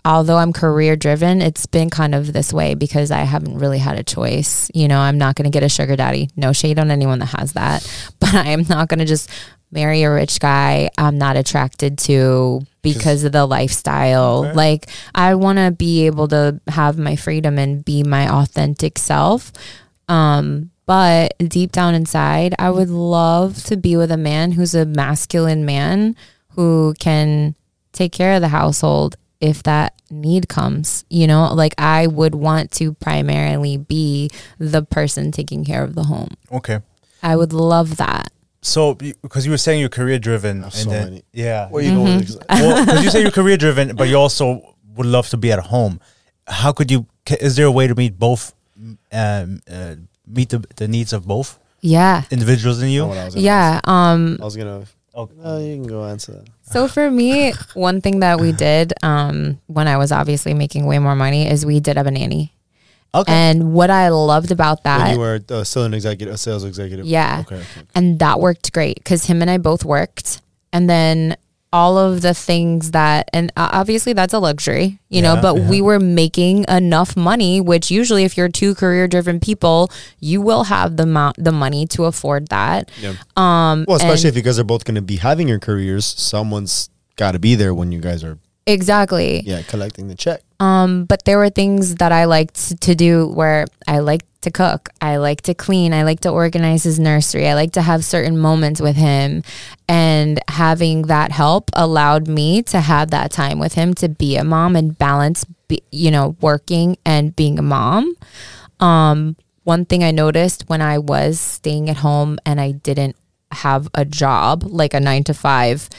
Speaker 3: although I'm career driven, it's been kind of this way because I haven't really had a choice. You know, I'm not going to get a sugar daddy. No shade on anyone that has that, but I am not going to just marry a rich guy I'm not attracted to because of the lifestyle.
Speaker 2: Okay.
Speaker 3: Like I want to be able to have my freedom and be my authentic self. Um, but deep down inside, I would love to be with a man who's a masculine man who can take care of the household if that need comes. You know, like I would want to primarily be the person taking care of the home.
Speaker 2: Okay.
Speaker 3: I would love that.
Speaker 2: So because you were saying you're career driven, and
Speaker 1: so
Speaker 2: then
Speaker 1: many.
Speaker 2: yeah,
Speaker 1: Where you going? with this?
Speaker 2: well, because you say you're career driven, but you also would love to be at home. How could you? Is there a way to meet both? Um, uh, meet the, the needs of both
Speaker 3: Yeah.
Speaker 2: individuals in you.
Speaker 1: Know what I
Speaker 3: Yeah. Um.
Speaker 1: I was gonna.
Speaker 2: Okay.
Speaker 1: No, you can go answer that.
Speaker 3: So for me, one thing that we did um, when I was obviously making way more money is we did have a nanny.
Speaker 2: Okay.
Speaker 3: And what I loved about
Speaker 1: When
Speaker 3: that,
Speaker 1: you were uh, still an executive, a sales executive.
Speaker 3: yeah,
Speaker 1: Okay.
Speaker 3: and that worked great because him and I both worked, and then all of the things that, and obviously that's a luxury, you know, but
Speaker 2: yeah.
Speaker 3: we were making enough money, which usually if you're two career driven people, you will have the amount, the money to afford that.
Speaker 1: Yeah.
Speaker 3: Um,
Speaker 1: Well, especially
Speaker 3: and-
Speaker 1: if you guys are both going to be having your careers, someone's got to be there when you guys are,
Speaker 3: exactly.
Speaker 1: yeah, collecting the check.
Speaker 3: Um, but there were things that I liked to do where I like to cook, I like to clean, I like to organize his nursery, I like to have certain moments with him. And having that help allowed me to have that time with him to be a mom and balance, be, you know, working and being a mom. Um, one thing I noticed when I was staying at home and I didn't have a job, like a nine to five,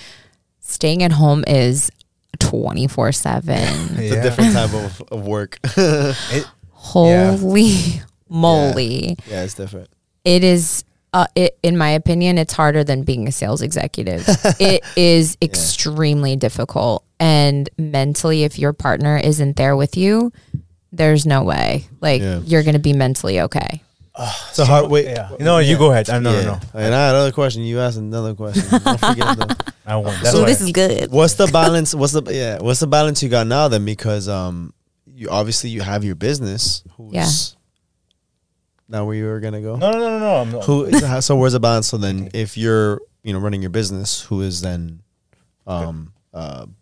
Speaker 3: staying at home is 24 7.
Speaker 1: It's a different type of, of work.
Speaker 3: Holy moly.
Speaker 1: yeah, it's different.
Speaker 3: It is uh, it, in my opinion, it's harder than being a sales executive. it is extremely difficult. And mentally, if your partner isn't there with you, there's no way. Like,
Speaker 1: Yeah.
Speaker 3: you're going to be mentally okay.
Speaker 1: It's a hard way.
Speaker 2: Yeah. No, you go ahead. Uh, no,
Speaker 1: yeah.
Speaker 2: no, no.
Speaker 1: And I had another question. You asked another question. Don't forget though.
Speaker 2: I won't. That's
Speaker 1: So
Speaker 2: why-
Speaker 3: this is good.
Speaker 1: What's the balance? What's the yeah? What's the balance you got now then? Because um, you obviously you have your business. Who's
Speaker 3: Yeah.
Speaker 1: now where you were gonna go?
Speaker 2: no, no, no, no, no. I'm.
Speaker 1: Who? so where's the balance? So then, if you're you know running your business, who is then, um, uh, what is it?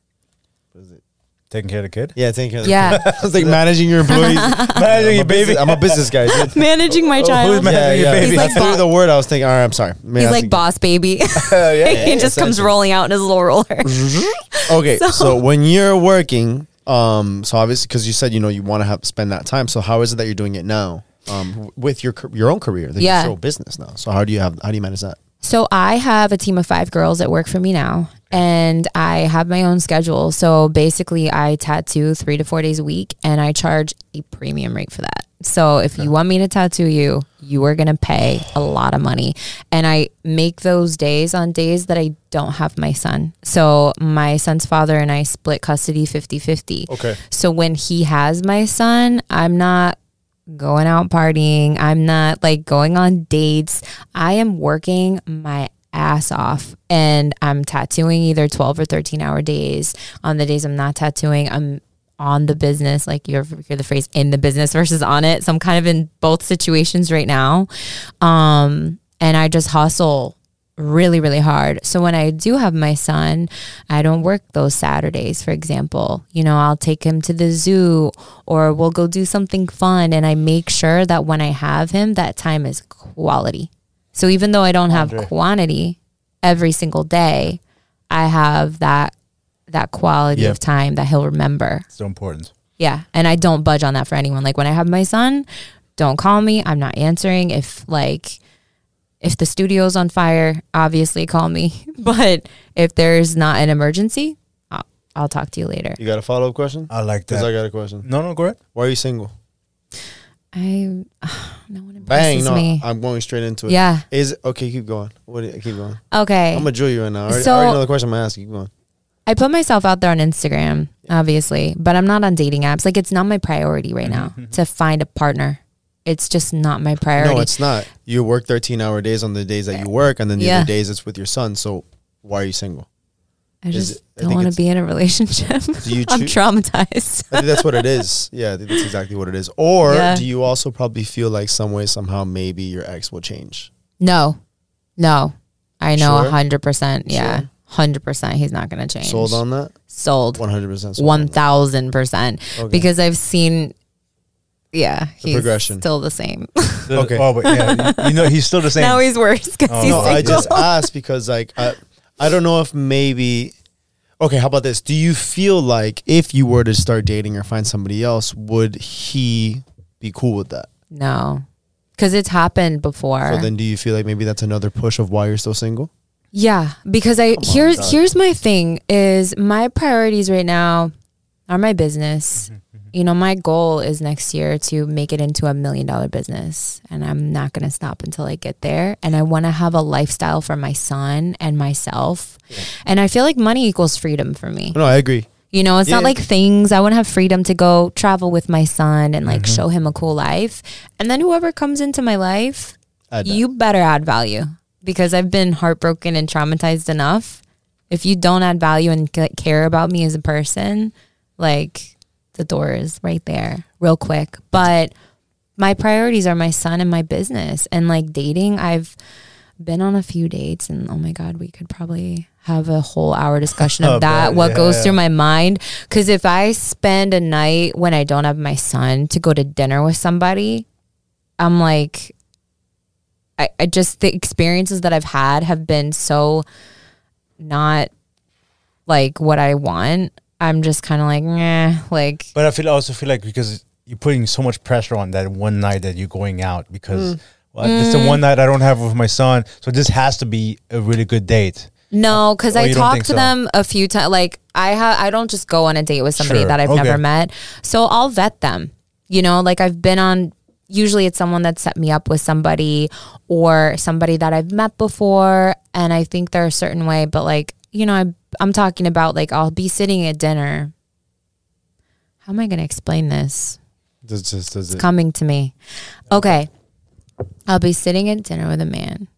Speaker 2: Taking care of the kid.
Speaker 1: Yeah, taking care of the-
Speaker 3: Yeah.
Speaker 1: I was like managing your employees.
Speaker 2: Managing
Speaker 1: I'm,
Speaker 2: your baby.
Speaker 1: business, I'm a business guy. Dude.
Speaker 3: Managing my
Speaker 2: who's
Speaker 3: child.
Speaker 2: man-
Speaker 1: yeah,
Speaker 2: Managing your
Speaker 1: yeah.
Speaker 2: baby.
Speaker 3: He's
Speaker 1: That's
Speaker 3: like
Speaker 1: through
Speaker 3: bo-
Speaker 1: the word. I was thinking. All right, I'm sorry. Maybe
Speaker 3: He's
Speaker 1: I
Speaker 3: like
Speaker 1: think-
Speaker 3: boss baby.
Speaker 2: yeah, yeah.
Speaker 3: he just comes
Speaker 1: essentially.
Speaker 3: rolling out in his little roller.
Speaker 1: Okay, so,
Speaker 3: So-
Speaker 1: when you're working, um, so obviously because you said you know you want to have spend that time. So how is it that you're doing it now, um, w- with your car- your own career? That
Speaker 3: Yeah.
Speaker 1: you're still a business now. So how do you have how do you manage that?
Speaker 3: So I have a team of five girls that work for me now, and I have my own schedule. So basically, I tattoo three to four days a week, and I charge a premium rate for that. So if you want me to tattoo you, you are gonna pay a lot of money, and I make those days on days that I don't have my son. So my son's father and I split custody 50-50.
Speaker 1: Okay.
Speaker 3: So when he has my son, I'm not going out partying. I'm not like going on dates. I am working my ass off and I'm tattooing either 12 or 13 hour days. On the days I'm not tattooing, I'm on the business, like you ever hear the phrase in the business versus on it. So I'm kind of in both situations right now. Um, and I just hustle really, really hard. So when I do have my son, I don't work those Saturdays, for example. You know, I'll take him to the zoo or we'll go do something fun. And I make sure that when I have him, that time is quality. So even though I don't have
Speaker 2: Andre.
Speaker 3: quantity every single day, I have that that quality
Speaker 1: Yeah.
Speaker 3: of time that he'll remember.
Speaker 2: So important.
Speaker 3: Yeah. And I don't budge on that for anyone. Like when I have my son, don't call me. I'm not answering. If like if the studio's on fire, obviously call me. But if there's not an emergency, I'll, I'll talk to you later.
Speaker 1: You got a follow up question?
Speaker 2: I like
Speaker 1: Because
Speaker 2: that.
Speaker 1: I got a question.
Speaker 2: no, no, go ahead.
Speaker 1: Why are you single?
Speaker 3: I no one
Speaker 1: Bang!
Speaker 3: impresses
Speaker 1: No,
Speaker 3: me.
Speaker 1: I'm going straight into it.
Speaker 3: Yeah.
Speaker 1: Is okay. Keep going. What? Keep going.
Speaker 3: Okay.
Speaker 1: I'm gonna drill you right now. I already, I
Speaker 3: So-
Speaker 1: already know the question I'm gonna ask you. Keep going.
Speaker 3: I put myself out there on Instagram, obviously, but I'm not on dating apps. Like it's not my priority right now to find a partner. It's just not my priority.
Speaker 1: No, it's not. You work 13 hour days on the days that you work, and then the
Speaker 3: Yeah.
Speaker 1: other days it's with your son. So why are you single?
Speaker 3: I just
Speaker 1: it- I
Speaker 3: don't want to be in a relationship.
Speaker 1: Do you
Speaker 3: I'm
Speaker 1: choo-
Speaker 3: traumatized.
Speaker 1: I think that's what it is. Yeah, I think that's exactly what it is. Or
Speaker 3: Yeah.
Speaker 1: do you also probably feel like some way, somehow, maybe your ex will change?
Speaker 3: no, no, I know
Speaker 1: Sure?
Speaker 3: a hundred percent. Yeah,
Speaker 1: Sure?
Speaker 3: hundred percent. He's not going to change.
Speaker 1: Sold on that?
Speaker 3: Sold.
Speaker 1: 100% sold
Speaker 3: One
Speaker 1: on that.
Speaker 3: thousand percent.
Speaker 1: Okay.
Speaker 3: Because I've seen. Yeah,
Speaker 1: The
Speaker 3: he's
Speaker 1: progression.
Speaker 3: still the same.
Speaker 1: Okay.
Speaker 2: Oh, but yeah, you know, he's still the same.
Speaker 3: now he's worse because
Speaker 2: Oh.
Speaker 3: he's
Speaker 1: No, I just asked because like I, I don't know if maybe. Okay, how about this? Do you feel like if you were to start dating or find somebody else, would he be cool with that?
Speaker 3: no, because it's happened before.
Speaker 1: So then, do you feel like maybe that's another push of why you're still single?
Speaker 3: Yeah, because I
Speaker 1: Come
Speaker 3: here's
Speaker 1: Doc.
Speaker 3: here's my thing is my priorities right now are my business.
Speaker 1: Mm-hmm,
Speaker 3: You know, my goal is next year to make it into a million dollar business, and I'm not going to stop until I get there. And I want to have a lifestyle for my son and myself. And I feel like money equals freedom for me.
Speaker 1: No, I agree.
Speaker 3: You know, it's not like things. I want to have freedom to go travel with my son and like
Speaker 1: Mm-hmm.
Speaker 3: show him a cool life. And then whoever comes into my life, you better add value because I've been heartbroken and traumatized enough. If you don't add value and care about me as a person, like the door is right there real quick. But my priorities are my son and my business. And like dating, I've been on a few dates and oh my God, we could probably have a whole hour discussion of that.
Speaker 2: bet,
Speaker 3: What goes
Speaker 2: yeah.
Speaker 3: through my mind. Cause if I spend a night when I don't have my son to go to dinner with somebody, I'm like, I, I just the experiences that I've had have been so not like what I want. I'm just kind of like, nah, like
Speaker 2: But I feel also feel like because you're putting so much pressure on that one night that you're going out because mm. well, this is the mm. one night I don't have with my son, so this has to be a really good date.
Speaker 3: no, because I
Speaker 2: you don't
Speaker 3: talk to
Speaker 2: so?
Speaker 3: them a few times. Like I have, I don't just go on a date with somebody
Speaker 2: Sure.
Speaker 3: that I've
Speaker 2: Okay.
Speaker 3: never met. So I'll vet them. You know, like I've been on. Usually, it's someone that set me up with somebody or somebody that I've met before, and I think they're a certain way. But like, you know, I, I'm talking about like I'll be sitting at dinner. How am I going to explain this?
Speaker 1: Does,
Speaker 3: It's
Speaker 1: it,
Speaker 3: coming to me. Okay. I'll be sitting at dinner with a man.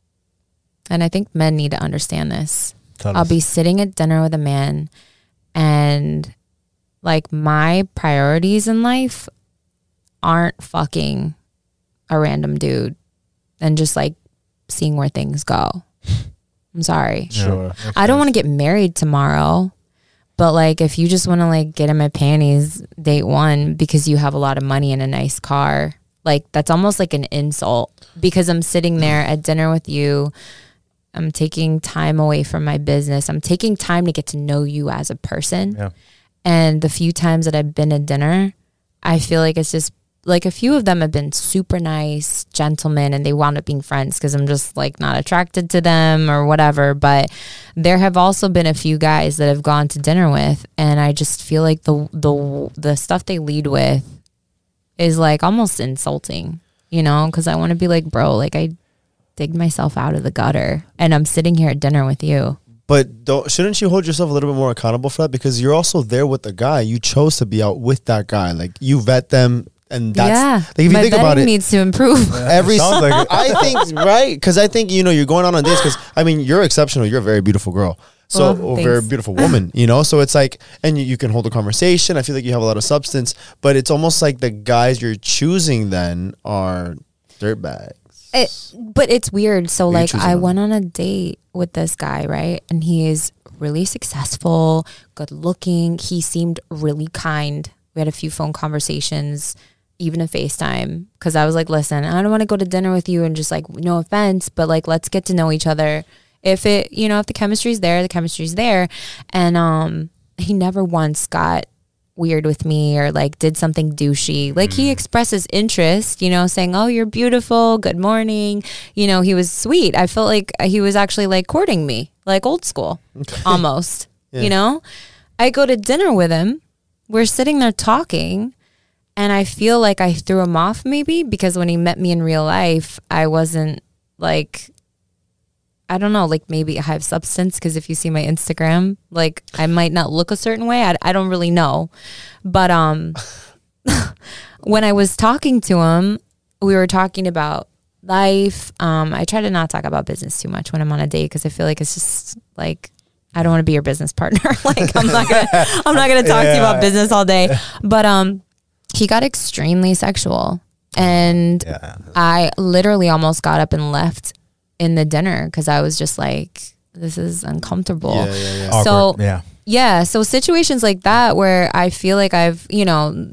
Speaker 3: And I think men need to understand this.
Speaker 2: Tell
Speaker 3: I'll
Speaker 2: us.
Speaker 3: be sitting at dinner with a man and like my priorities in life aren't fucking a random dude and just like seeing where things go. I'm sorry.
Speaker 1: Sure.
Speaker 3: I don't want to get married tomorrow. But like if you just want to like get in my panties date one because you have a lot of money and a nice car, like that's almost like an insult because I'm sitting there at dinner with you. I'm taking time away from my business. I'm taking time to get to know you as a person.
Speaker 2: Yeah.
Speaker 3: And the few times that I've been at dinner, I feel like it's just like a few of them have been super nice gentlemen and they wound up being friends because I'm just like not attracted to them or whatever. But there have also been a few guys that have gone to dinner with and I just feel like the the the stuff they lead with is like almost insulting, you know, because I want to be like, bro, like I digged myself out of the gutter and I'm sitting here at dinner with you.
Speaker 1: But don't shouldn't you hold yourself a little bit more accountable for that because you're also there with the guy. You chose to be out with that guy. Like you vet them, and that's
Speaker 3: yeah,
Speaker 1: like if you think about
Speaker 3: vetting
Speaker 1: it,
Speaker 3: needs to improve.
Speaker 1: every
Speaker 2: Sounds like it.
Speaker 1: I think right because I think you know you're going on on this because I mean you're exceptional. You're a very beautiful girl. So
Speaker 3: Well,
Speaker 1: a very beautiful woman, you know. So it's like, and you, you can hold a conversation. I feel like you have a lot of substance, but it's almost like the guys you're choosing then are dirtbags.
Speaker 3: It, but it's weird. So
Speaker 1: Who you
Speaker 3: like I
Speaker 1: on?
Speaker 3: went on a date with this guy, right? And he is really successful, good looking. He seemed really kind. We had a few phone conversations, even a FaceTime. Cause I was like, listen, I don't want to go to dinner with you and just like no offense, but like let's get to know each other. If it you know, if the chemistry's there, the chemistry's there. And um he never once got weird with me or like did something douchey. Like he expresses interest, you know, saying, "Oh, you're beautiful. Good morning." You know, he was sweet. I felt like he was actually like courting me, like old school, almost.
Speaker 1: Yeah.
Speaker 3: You know, I go to dinner with him. We're sitting there talking, and I feel like I threw him off maybe because when he met me in real life, I wasn't like I don't know, like maybe I have substance because if you see my Instagram, like I might not look a certain way. I, I don't really know. But um when I was talking to him, we were talking about life. Um I try to not talk about business too much when I'm on a date because I feel like it's just like I don't want to be your business partner. like I'm not gonna I'm not gonna talk to you about business all day. But um he got extremely sexual and
Speaker 2: Yeah.
Speaker 3: I literally almost got up and left in the dinner because I was just like, this is uncomfortable.
Speaker 1: Yeah, yeah, yeah.
Speaker 3: So
Speaker 2: yeah.
Speaker 3: yeah, so situations like that where I feel like I've, you know,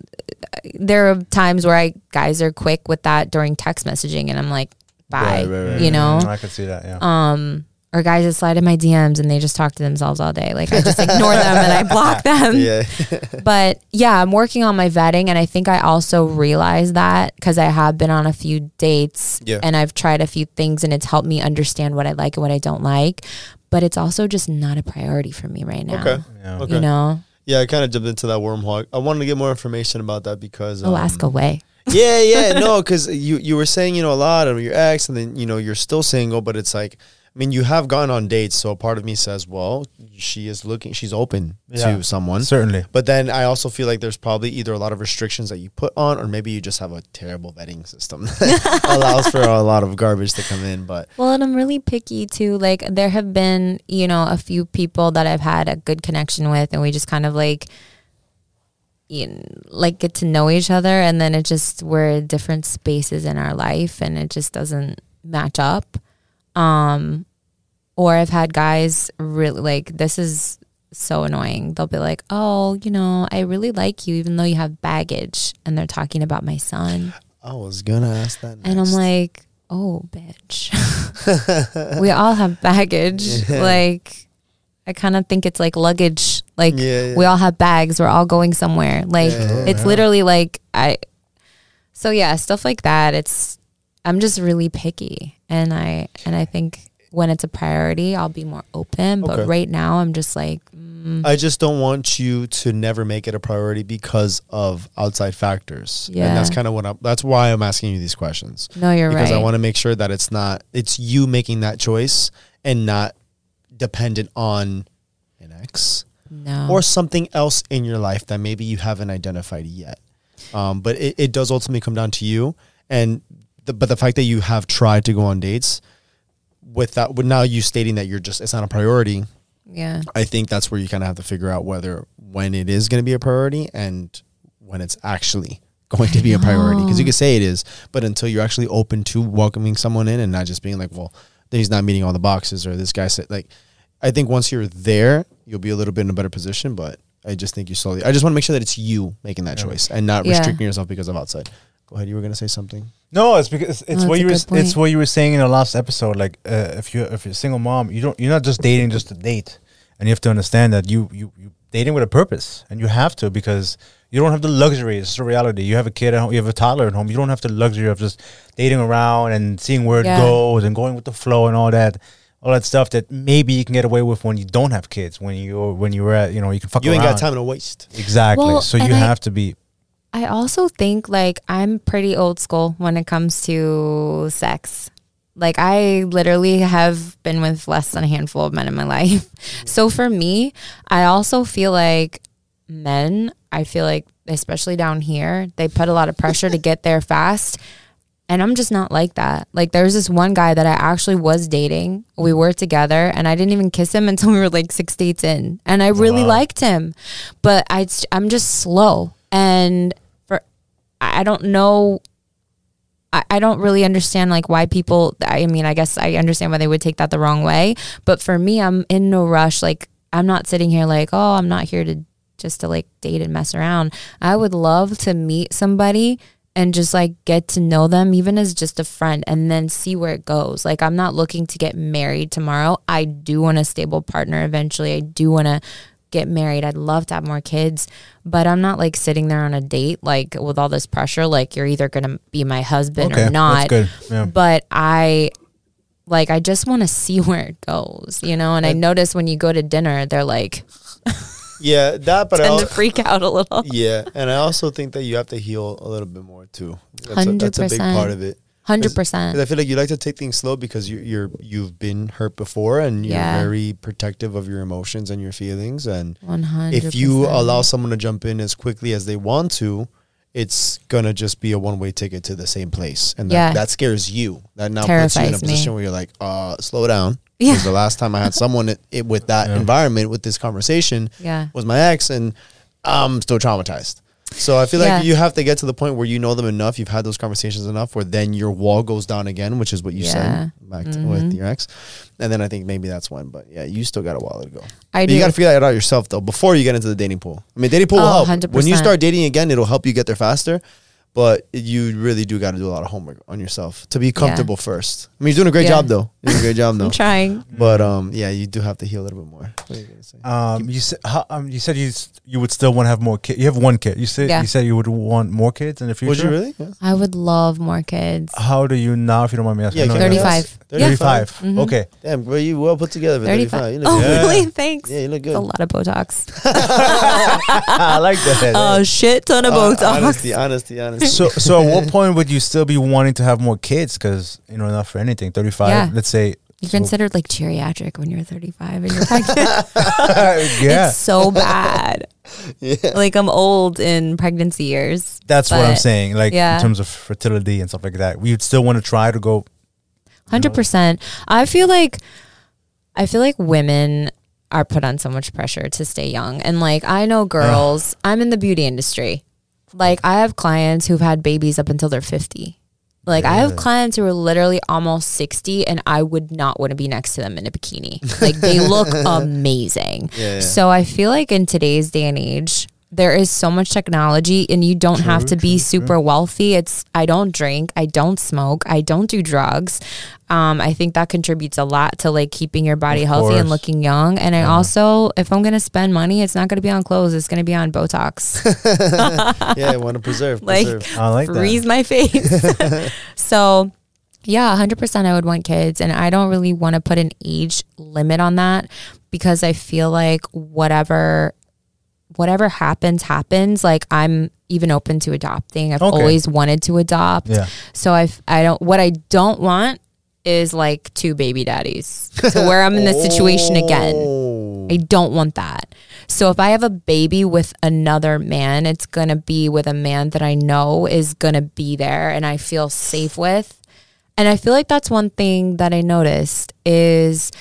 Speaker 3: there are times where I guys are quick with that during text messaging and I'm like, bye,
Speaker 1: Right, right, right.
Speaker 3: you know.
Speaker 2: I can see that. Yeah.
Speaker 3: Um or guys that slide in my DMs and they just talk to themselves all day. Like I just ignore them and I block them.
Speaker 1: Yeah.
Speaker 3: But yeah, I'm working on my vetting, and I think I also realized that because I have been on a few dates
Speaker 1: Yeah.
Speaker 3: and I've tried a few things, and it's helped me understand what I like and what I don't like. But it's also just not a priority for me right now.
Speaker 1: Okay.
Speaker 2: yeah.
Speaker 1: Okay.
Speaker 3: You know,
Speaker 1: Yeah, I kind of jumped into that wormhole. I wanted to get more information about that because
Speaker 3: oh,
Speaker 1: um,
Speaker 3: ask away.
Speaker 1: yeah, yeah, no, because you you were saying you know a lot of your ex, and then you know you're still single, but it's like, I mean, you have gone on dates, so part of me says, well, she is looking, she's open
Speaker 2: Yeah.
Speaker 1: to someone,
Speaker 2: Certainly.
Speaker 1: but then I also feel like there's probably either a lot of restrictions that you put on, or maybe you just have a terrible vetting system that allows for a lot of garbage to come in. But
Speaker 3: Well, and I'm really picky too. Like there have been, you know, a few people that I've had a good connection with, and we just kind of like, you know, like get to know each other, and then it just we're at different spaces in our life, and it just doesn't match up. Um, or I've had guys really like this is so annoying. They'll be like, "Oh, you know, I really like you, even though you have baggage," and they're talking about my son.
Speaker 1: I was gonna ask that,
Speaker 3: And I'm like, oh, bitch. we all have baggage.
Speaker 1: Yeah.
Speaker 3: Like, I kind of think it's like luggage. Like,
Speaker 1: Yeah, yeah.
Speaker 3: we all have bags. We're all going somewhere. Like, it's literally like, I, so yeah, stuff like that. It's, I'm just really picky. And I, and I think when it's a priority, I'll be more open. But
Speaker 1: Okay.
Speaker 3: right now, I'm just like, mm,
Speaker 1: I just don't want you to never make it a priority because of outside factors.
Speaker 3: Yeah.
Speaker 1: And that's kind of what I'm, that's why I'm asking you these questions.
Speaker 3: no, you're
Speaker 1: because
Speaker 3: right.
Speaker 1: I want to make sure that it's not, it's you making that choice and not dependent on an ex
Speaker 3: no.
Speaker 1: or something else in your life that maybe you haven't identified yet. Um, but it, it does ultimately come down to you. And the, but the fact that you have tried to go on dates with that, with now you stating that you're just, it's not a priority.
Speaker 3: yeah.
Speaker 1: I think that's where you kind of have to figure out whether when it is going to be a priority and when it's actually going to be a priority. Because you can say it is, but until you're actually open to welcoming someone in and not just being like, well, then he's not meeting all the boxes or this guy said like, I think once you're there, you'll be a little bit in a better position. But I just think you slowly. I just want to make sure that it's you making that
Speaker 2: Yeah.
Speaker 1: choice and not
Speaker 3: Yeah.
Speaker 1: restricting yourself because of outside. Go ahead. You were going to say something.
Speaker 2: No, it's because it's
Speaker 3: Oh,
Speaker 2: what you were
Speaker 3: point.
Speaker 2: it's what you were saying in the last episode. Like, uh, if you if you're a single mom, you don't you're not just dating just to date, and you have to understand that you you you dating with a purpose, and you have to because you don't have the luxury. It's the reality. You have a kid at home, you have a toddler at home. You don't have the luxury of just dating around and seeing where
Speaker 3: Yeah.
Speaker 2: it goes and going with the flow and all that. All that stuff that maybe you can get away with when you don't have kids. When you when you're at you know you can fuck
Speaker 1: You ain't got time to waste.
Speaker 2: Exactly.
Speaker 3: Well,
Speaker 2: so you
Speaker 3: I-
Speaker 2: have to be.
Speaker 3: I also think like I'm pretty old school when it comes to sex. Like I literally have been with less than a handful of men in my life. So for me, I also feel like men, I feel like especially down here, they put a lot of pressure to get there fast. And I'm just not like that. Like there's this one guy that I actually was dating. We were together and I didn't even kiss him until we were like 6 dates in. And I really
Speaker 2: wow.
Speaker 3: liked him. But I I'm just slow. And I don't know I, I don't really understand like why people I mean, I guess I understand why they would take that the wrong way. But for me, I'm in no rush. Like I'm not sitting here like, oh, I'm not here to just to like date and mess around. I would love to meet somebody and just like get to know them even as just a friend and then see where it goes. Like I'm not looking to get married tomorrow. I do want a stable partner eventually. I do want to get married. I'd love to have more kids, but I'm not like sitting there on a date like with all this pressure like you're either going to be my husband
Speaker 2: Okay,
Speaker 3: or not.
Speaker 2: that's good. Yeah.
Speaker 3: But I like I just want to see where it goes, you know? And I notice when you go to dinner, they're like
Speaker 1: Yeah, that, but I
Speaker 3: tend to freak out a little.
Speaker 1: yeah, and I also think that you have to heal a little bit more too. That's, a, that's a big part of it.
Speaker 3: Hundred
Speaker 1: 'Cause
Speaker 3: percent.
Speaker 1: I feel like you like to take things slow because you, you're you've been hurt before and you're
Speaker 3: Yeah.
Speaker 1: very protective of your emotions and your feelings. And
Speaker 3: One hundred.
Speaker 1: if you allow someone to jump in as quickly as they want to, it's gonna just be a one way ticket to the same place, and that,
Speaker 3: Yeah.
Speaker 1: that scares you. That now puts you in a
Speaker 3: Terrifies me.
Speaker 1: position where you're like, uh, slow down.
Speaker 3: Yeah.
Speaker 1: Because the last time I had someone it, it, with that
Speaker 2: Yeah.
Speaker 1: environment with this conversation
Speaker 3: Yeah.
Speaker 1: was my ex, and I'm still traumatized. So I feel like
Speaker 3: Yeah.
Speaker 1: you have to get to the point where you know them enough, you've had those conversations enough, where then your wall goes down again, which is what you
Speaker 3: Yeah.
Speaker 1: said back to, with your ex, and then I think maybe that's when. But yeah, you still got a while to go.
Speaker 3: I
Speaker 1: But
Speaker 3: do.
Speaker 1: you got to figure that out yourself though before you get into the dating pool. I mean, dating pool will
Speaker 3: Oh,
Speaker 1: help. When you start dating again, it'll help you get there faster. But you really do got to do a lot of homework on yourself to be comfortable first. I mean, you're doing a great
Speaker 3: Yeah.
Speaker 1: job though. You're doing a great job though.
Speaker 3: I'm trying.
Speaker 1: But um, yeah, you do have to heal a little bit more. You?
Speaker 2: Um, you said how, um, you said you you would still want to have more kids. You have one kid. You said
Speaker 3: Yeah.
Speaker 2: you said you would want more kids in the future.
Speaker 1: Would you really? Yeah.
Speaker 3: I would love more kids.
Speaker 2: How do you now, if you don't mind me asking?
Speaker 1: Yeah,
Speaker 2: I know
Speaker 1: can I
Speaker 2: you're-
Speaker 1: ask?
Speaker 3: 35.
Speaker 2: Uh, Thirty-five.
Speaker 3: Mhm.
Speaker 2: Okay.
Speaker 1: Damn, bro, you well put together 35.
Speaker 3: 35.
Speaker 1: You
Speaker 3: Oh,
Speaker 1: good.
Speaker 3: Really? Thanks.
Speaker 1: Yeah, you look
Speaker 3: It's a lot of Botox.
Speaker 2: I like that.
Speaker 3: Oh, shit ton of
Speaker 1: Uh,
Speaker 3: Botox.
Speaker 1: honesty, honesty, honesty.
Speaker 2: So so at what point would you still be wanting to have more kids? Because you know, not for anything. Thirty-five.
Speaker 3: Yeah.
Speaker 2: Let's say.
Speaker 3: You're considered like geriatric when you're 35 and you're pregnant.
Speaker 2: yeah.
Speaker 3: It's so bad.
Speaker 1: yeah.
Speaker 3: Like I'm old in pregnancy years.
Speaker 2: That's what I'm saying. Like
Speaker 3: yeah.
Speaker 2: in terms of fertility and stuff like that, we'd still want to try to go.
Speaker 3: Hundred percent. I feel like I feel like women are put on so much pressure to stay young, and like I know girls. I'm in the beauty industry. Like I have clients who've had babies up until they're fifty. Like I have clients who are literally almost sixty, and I would not want to be next to them in a bikini. Like they look amazing.
Speaker 1: Yeah, yeah.
Speaker 3: So I feel like in today's day and age, there is so much technology, and you don't have to be super wealthy. It's I don't drink, I don't smoke, I don't do drugs. Um, I think that contributes a lot to like keeping your body
Speaker 2: Of
Speaker 3: healthy and looking young. And I also, if I'm gonna spend money, it's not gonna be on clothes. It's gonna be on Botox.
Speaker 1: yeah, I want to preserve.
Speaker 3: Like,
Speaker 1: preserve.
Speaker 2: I like that.
Speaker 3: freeze my face. so, yeah, 100% I would want kids. And I don't really want to put an age limit on that because I feel like whatever whatever happens happens like i'm even open to adopting i've
Speaker 2: Okay.
Speaker 3: always wanted to adopt
Speaker 2: Yeah.
Speaker 3: so i i don't what i don't want is like two baby daddies to where i'm in this situation again
Speaker 1: Oh.
Speaker 3: I don't want that. So if I have a baby with another man, it's going to be with a man that I know is going to be there and I feel safe with. And I feel like that's one thing that I noticed is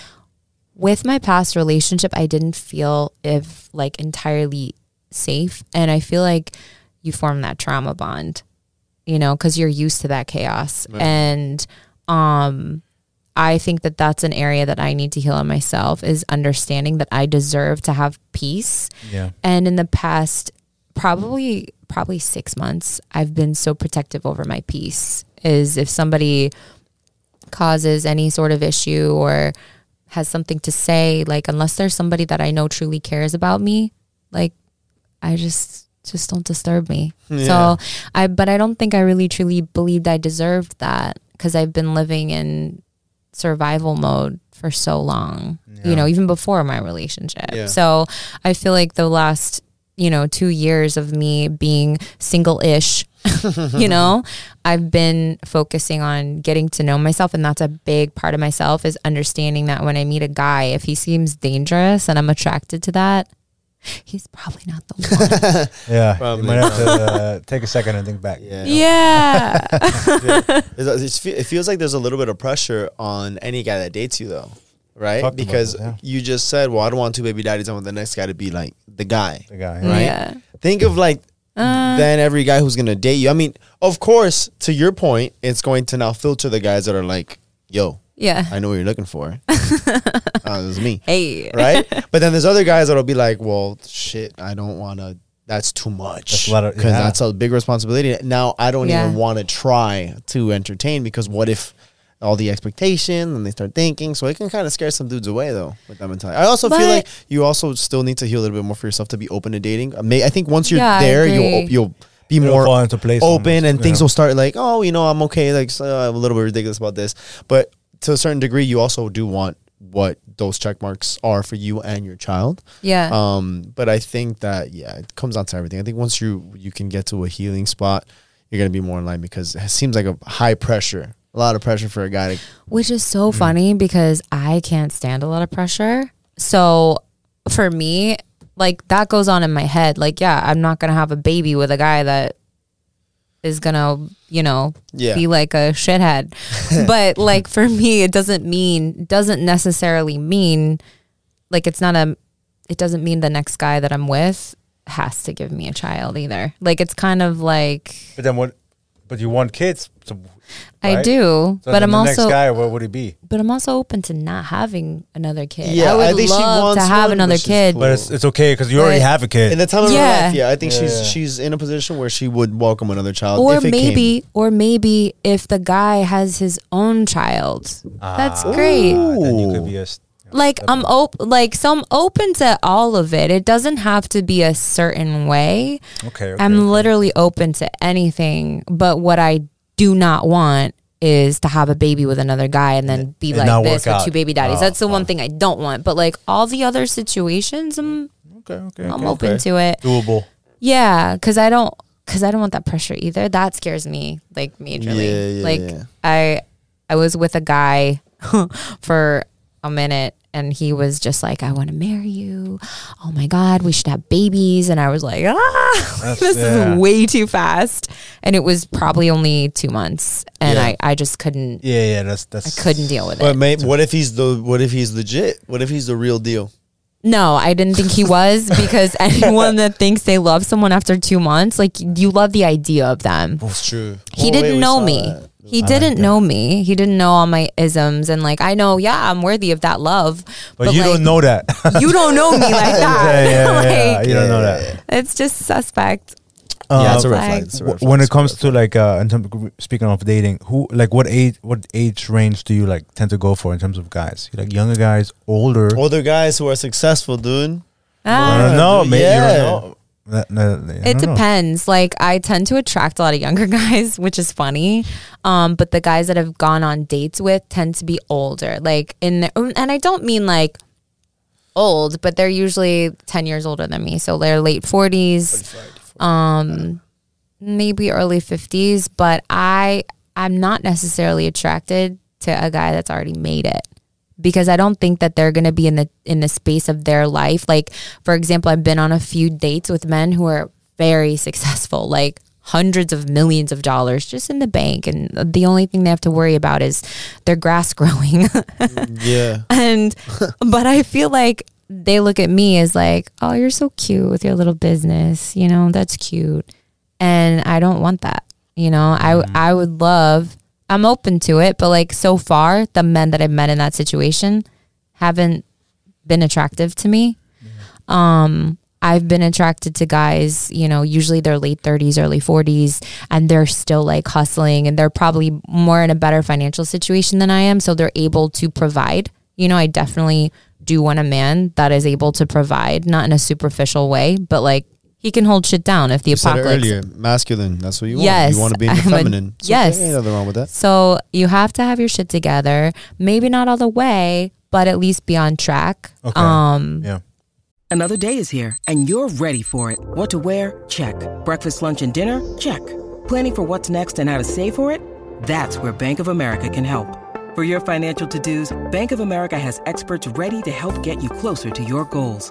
Speaker 3: with my past relationship, I didn't feel if like entirely safe. And I feel like you form that trauma bond, you know, because you're used to that chaos.
Speaker 1: Right.
Speaker 3: And um, I think that that's an area that I need to heal in myself is understanding that I deserve to have peace.
Speaker 2: Yeah.
Speaker 3: And in the past, probably probably six months, I've been so protective over my peace. Is if somebody causes any sort of issue or has something to say, like unless there's somebody that I know truly cares about me, like I just just don't disturb me.
Speaker 1: Yeah.
Speaker 3: So I but I don't think I really truly believed I deserved that because I've been living in survival mode for so long. You know, even before my relationship.
Speaker 1: Yeah.
Speaker 3: So I feel like the last, you know, 2 years of me being single-ish, you know, I've been focusing on getting to know myself and that's a big part of myself is understanding that when I meet a guy if he seems dangerous and I'm attracted to that, he's probably not the one.
Speaker 2: Yeah.
Speaker 1: Probably
Speaker 2: You might have to uh, take a second and think back.
Speaker 1: Yeah.
Speaker 3: yeah.
Speaker 1: It's- it's fe- It feels like there's a little bit of pressure on any guy that dates you, though, right?
Speaker 2: Talked
Speaker 1: because
Speaker 2: this, yeah.
Speaker 1: you just said, "Well, I don't want two baby daddies. I want the next guy to be like the guy."
Speaker 2: The guy.
Speaker 1: Right?
Speaker 3: Yeah.
Speaker 1: Think of like
Speaker 3: Uh,
Speaker 1: then every guy who's gonna date you. I mean, of course, to your point, it's going to now filter the guys that are like, "Yo,
Speaker 3: yeah.
Speaker 1: I know what you're looking for." uh, this is me,
Speaker 3: Hey.
Speaker 1: right? but then there's other guys that'll be like, "Well, shit, I don't want to." That's too much
Speaker 2: That's a
Speaker 1: because
Speaker 2: yeah.
Speaker 1: that's a big responsibility. Now I don't
Speaker 3: Yeah.
Speaker 1: even want to try to entertain because what if all the expectation and they start thinking? So it can kind of scare some dudes away though with that mentality. I also feel like you also still need to heal a little bit more for yourself to be open to dating. I, think once you're
Speaker 3: Yeah,
Speaker 1: there, you'll you'll be
Speaker 2: It'll
Speaker 1: more
Speaker 2: into place
Speaker 1: open
Speaker 2: almost.
Speaker 1: and things
Speaker 2: Yeah.
Speaker 1: will start like, oh, you know, I'm okay. Like, so I'm a little bit ridiculous about this, but to a certain degree, you also do want what those check marks are for you and your child.
Speaker 3: Yeah.
Speaker 1: Um, but I think that yeah, it comes down to everything. I think once you you can get to a healing spot, you're gonna be more in line because it seems like a high pressure, a lot of pressure for a guy to.
Speaker 3: Which is so mm-hmm. funny because I can't stand a lot of pressure. So for me, like that goes on in my head. Like, yeah, I'm not gonna have a baby with a guy that is gonna, you know,
Speaker 1: Yeah.
Speaker 3: be like a shithead. but like for me, it doesn't mean doesn't necessarily mean like it's not a it doesn't mean the next guy that I'm with has to give me a child either. Like it's kind of like
Speaker 2: But then what? But you want kids. So,
Speaker 3: I do,
Speaker 2: So
Speaker 3: but I'm
Speaker 2: the
Speaker 3: also
Speaker 2: next guy. What would he be?
Speaker 3: but I'm also open to not having another kid.
Speaker 1: Yeah,
Speaker 3: I would
Speaker 1: I think she
Speaker 3: love to have
Speaker 1: one,
Speaker 3: another kid.
Speaker 1: cool.
Speaker 2: But it's, it's okay because you already have a kid.
Speaker 1: In the time of
Speaker 3: Yeah.
Speaker 1: her life, yeah, I think
Speaker 2: Yeah.
Speaker 1: she's she's in a position where she would welcome another child.
Speaker 3: or
Speaker 1: if it
Speaker 3: maybe
Speaker 1: came.
Speaker 3: or maybe if the guy has his own child. That's
Speaker 2: Ah,
Speaker 3: great.
Speaker 2: Then you could be a.
Speaker 3: Like I'm open like so I'm open to all of it. It doesn't have to be a certain way.
Speaker 2: Okay. okay
Speaker 3: I'm
Speaker 2: okay.
Speaker 3: literally open to anything, but what I do not want is to have a baby with another guy and then be
Speaker 2: And
Speaker 3: like this with
Speaker 2: out.
Speaker 3: two baby daddies.
Speaker 2: Oh,
Speaker 3: That's the
Speaker 2: oh.
Speaker 3: one oh. thing I don't want. But like all the other situations, I'm
Speaker 2: Okay. Okay.
Speaker 3: I'm open to it.
Speaker 2: Doable.
Speaker 3: Yeah, because I don't because I don't want that pressure either. That scares me like majorly.
Speaker 1: Yeah, yeah,
Speaker 3: like
Speaker 1: yeah.
Speaker 3: I I was with a guy for a minute and he was just like, I want to marry you. Oh my God, we should have babies. And I was like, ah, this
Speaker 2: yeah.
Speaker 3: is way too fast. And it was probably only two months. And
Speaker 1: Yeah.
Speaker 3: I, I just couldn't
Speaker 2: Yeah. Yeah. That's that's.
Speaker 3: I couldn't deal with it.
Speaker 1: But
Speaker 3: it.
Speaker 1: mate, what if he's the what if he's legit? What if he's the real deal?
Speaker 3: No, I didn't think he was because anyone that thinks they love someone after two months, like you love the idea of them.
Speaker 1: That's true.
Speaker 3: he didn't know me. He didn't know me. He didn't know all my isms, and like I know, yeah, I'm worthy of that love.
Speaker 2: But, you
Speaker 3: like,
Speaker 2: don't know that.
Speaker 3: You don't know me like that.
Speaker 2: yeah, yeah, yeah, yeah.
Speaker 3: Like,
Speaker 2: You don't know that.
Speaker 3: It's just suspect.
Speaker 1: Yeah, it's a
Speaker 2: Um,
Speaker 1: red
Speaker 3: flag.
Speaker 1: flag. It's a red flag.
Speaker 2: when it comes to like uh in terms of, speaking of dating who like what age what age range do you like tend to go for in terms of guys you like younger guys older
Speaker 1: older guys who are successful, dude.
Speaker 2: i
Speaker 3: Ah,
Speaker 2: don't know
Speaker 1: dude,
Speaker 2: maybe you
Speaker 1: yeah.
Speaker 2: don't know That- that-
Speaker 3: it
Speaker 2: don't know.
Speaker 3: depends. Like I tend to attract a lot of younger guys, which is funny. Um, but the guys that I've gone on dates with tend to be older. Like in the, and I don't mean like old, but they're usually ten years older than me. So they're late forties, um, maybe early fifties. But I I'm not necessarily attracted to a guy that's already made it because I don't think that they're going to be in the in the space of their life. Like for example, I've been on a few dates with men who are very successful, like hundreds of millions of dollars just in the bank and the only thing they have to worry about is their grass growing.
Speaker 1: Yeah.
Speaker 3: and but I feel like they look at me as like, "Oh, you're so cute with your little business. You know, that's cute." And I don't want that. You know, I mm-hmm. I would love I'm open to it, but like so far, the men that I've met in that situation haven't been attractive to me. Um I've been attracted to guys, you know, usually they're late 30s, early 40s, and they're still like hustling and they're probably more in a better financial situation than I am. So they're able to provide. You know, I definitely do want a man that is able to provide, not in a superficial way, but like he can hold shit down if the
Speaker 1: You said it
Speaker 3: apocalypse.
Speaker 1: earlier. Masculine. That's what you want.
Speaker 3: Yes,
Speaker 1: You want to be in the
Speaker 3: I'm a-
Speaker 1: feminine.
Speaker 3: Yes.
Speaker 1: Okay. Ain't nothing wrong with that.
Speaker 3: So you have to have your shit together. Maybe not all the way, but at least be on track.
Speaker 2: Okay.
Speaker 3: Um,
Speaker 2: yeah
Speaker 4: Another day is here, and you're ready for it. What to wear? Check. Breakfast, lunch, and dinner? Check. Planning for what's next and how to save for it? That's where Bank of America can help. For your financial to dos, Bank of America has experts ready to help get you closer to your goals.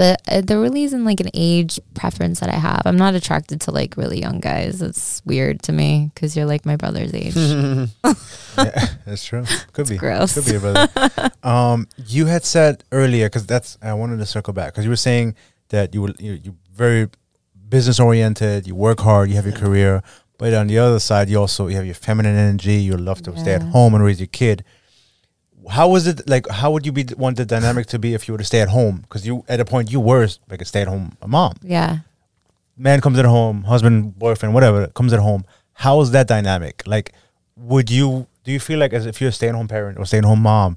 Speaker 3: But uh, there really isn't like an age preference that I have. I'm not attracted to like really young guys. It's weird to me because you're like my brother's age.
Speaker 2: that's true could be
Speaker 3: gross.
Speaker 2: could be a brother um you had said earlier because that's i wanted to circle back because you were saying that you were you, you very business oriented you work hard you have your career but on the other side you also you have your feminine energy you love to stay at home and raise your kid how was it like how would you be want the dynamic to be if you were to stay at home because you at a point you were like a stay-at-home mom
Speaker 3: yeah.
Speaker 2: man comes at home, husband, boyfriend, whatever, comes at home. How is that dynamic? Like, would you do you feel like as if you're a stay at home parent or stay at home mom,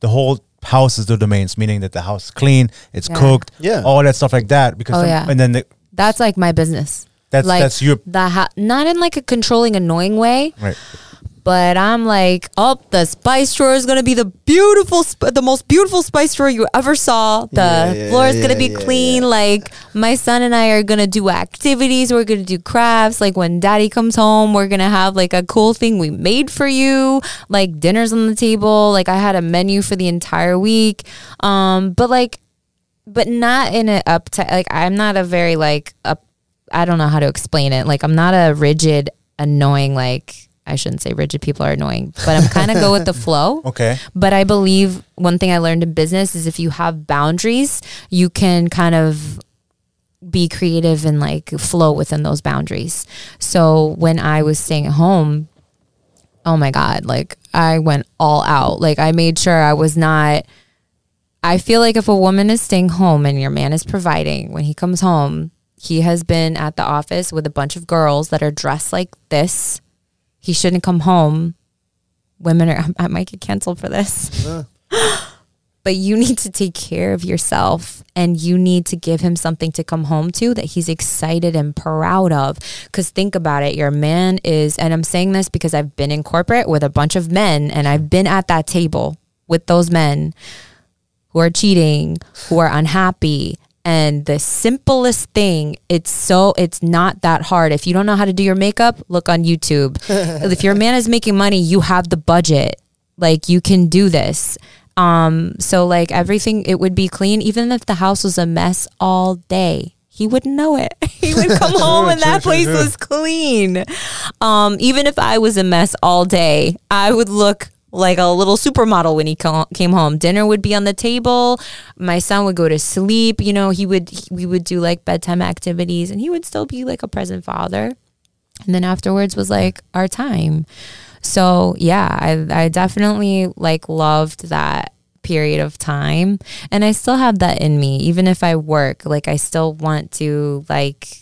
Speaker 2: the whole house is the domains, meaning that the house is clean, it's
Speaker 3: Yeah.
Speaker 2: cooked,
Speaker 1: Yeah.
Speaker 2: all that stuff like that. Because
Speaker 3: Oh,
Speaker 2: some-
Speaker 3: yeah.
Speaker 2: and then the,
Speaker 3: That's like my business.
Speaker 2: that's
Speaker 3: like
Speaker 2: that's your
Speaker 3: the ha- not in like a controlling, annoying way,
Speaker 2: right.
Speaker 3: But I'm like, oh, the spice drawer is gonna be the beautiful, sp- the most beautiful spice drawer you ever saw. The
Speaker 1: Yeah, yeah,
Speaker 3: floor is gonna be
Speaker 1: yeah,
Speaker 3: clean. Like my son and I are gonna do activities. We're gonna do crafts. Like when daddy comes home, we're gonna have like a cool thing we made for you. Like dinners on the table. Like I had a menu for the entire week. Um, but like, but not in a uptight. Like I'm not a very like up. I don't know how to explain it. Like I'm not a rigid, annoying. Like I shouldn't say rigid people are annoying, but I'm kind of go with the flow.
Speaker 2: Okay.
Speaker 3: But I believe one thing I learned in business is if you have boundaries, you can kind of be creative and like flow within those boundaries. So when I was staying at home, oh my God, like I went all out. Like I made sure I was not. I feel like if a woman is staying home and your man is providing, when he comes home, he has been at the office with a bunch of girls that are dressed like this. He shouldn't come home. Women are, I might get canceled for this. but you need to take care of yourself and you need to give him something to come home to that he's excited and proud of. Because think about it, your man is, and I'm saying this because I've been in corporate with a bunch of men and I've been at that table with those men who are cheating, who are unhappy. And the simplest thing, it's so, it's not that hard. If you don't know how to do your makeup, look on YouTube. if your man is making money, you have the budget. Like you can do this. Um, so like everything, it would be clean, even if the house was a mess all day. He wouldn't know it. he would come home and that place was clean. Um, even if I was a mess all day, I would look like a little supermodel when he came home. Dinner would be on the table. My son would go to sleep. You know, he would he- we would do like bedtime activities, and he would still be like a present father. And then afterwards was like our time. So yeah, I I definitely like loved that period of time, and I still have that in me. Even if I work, like I still want to like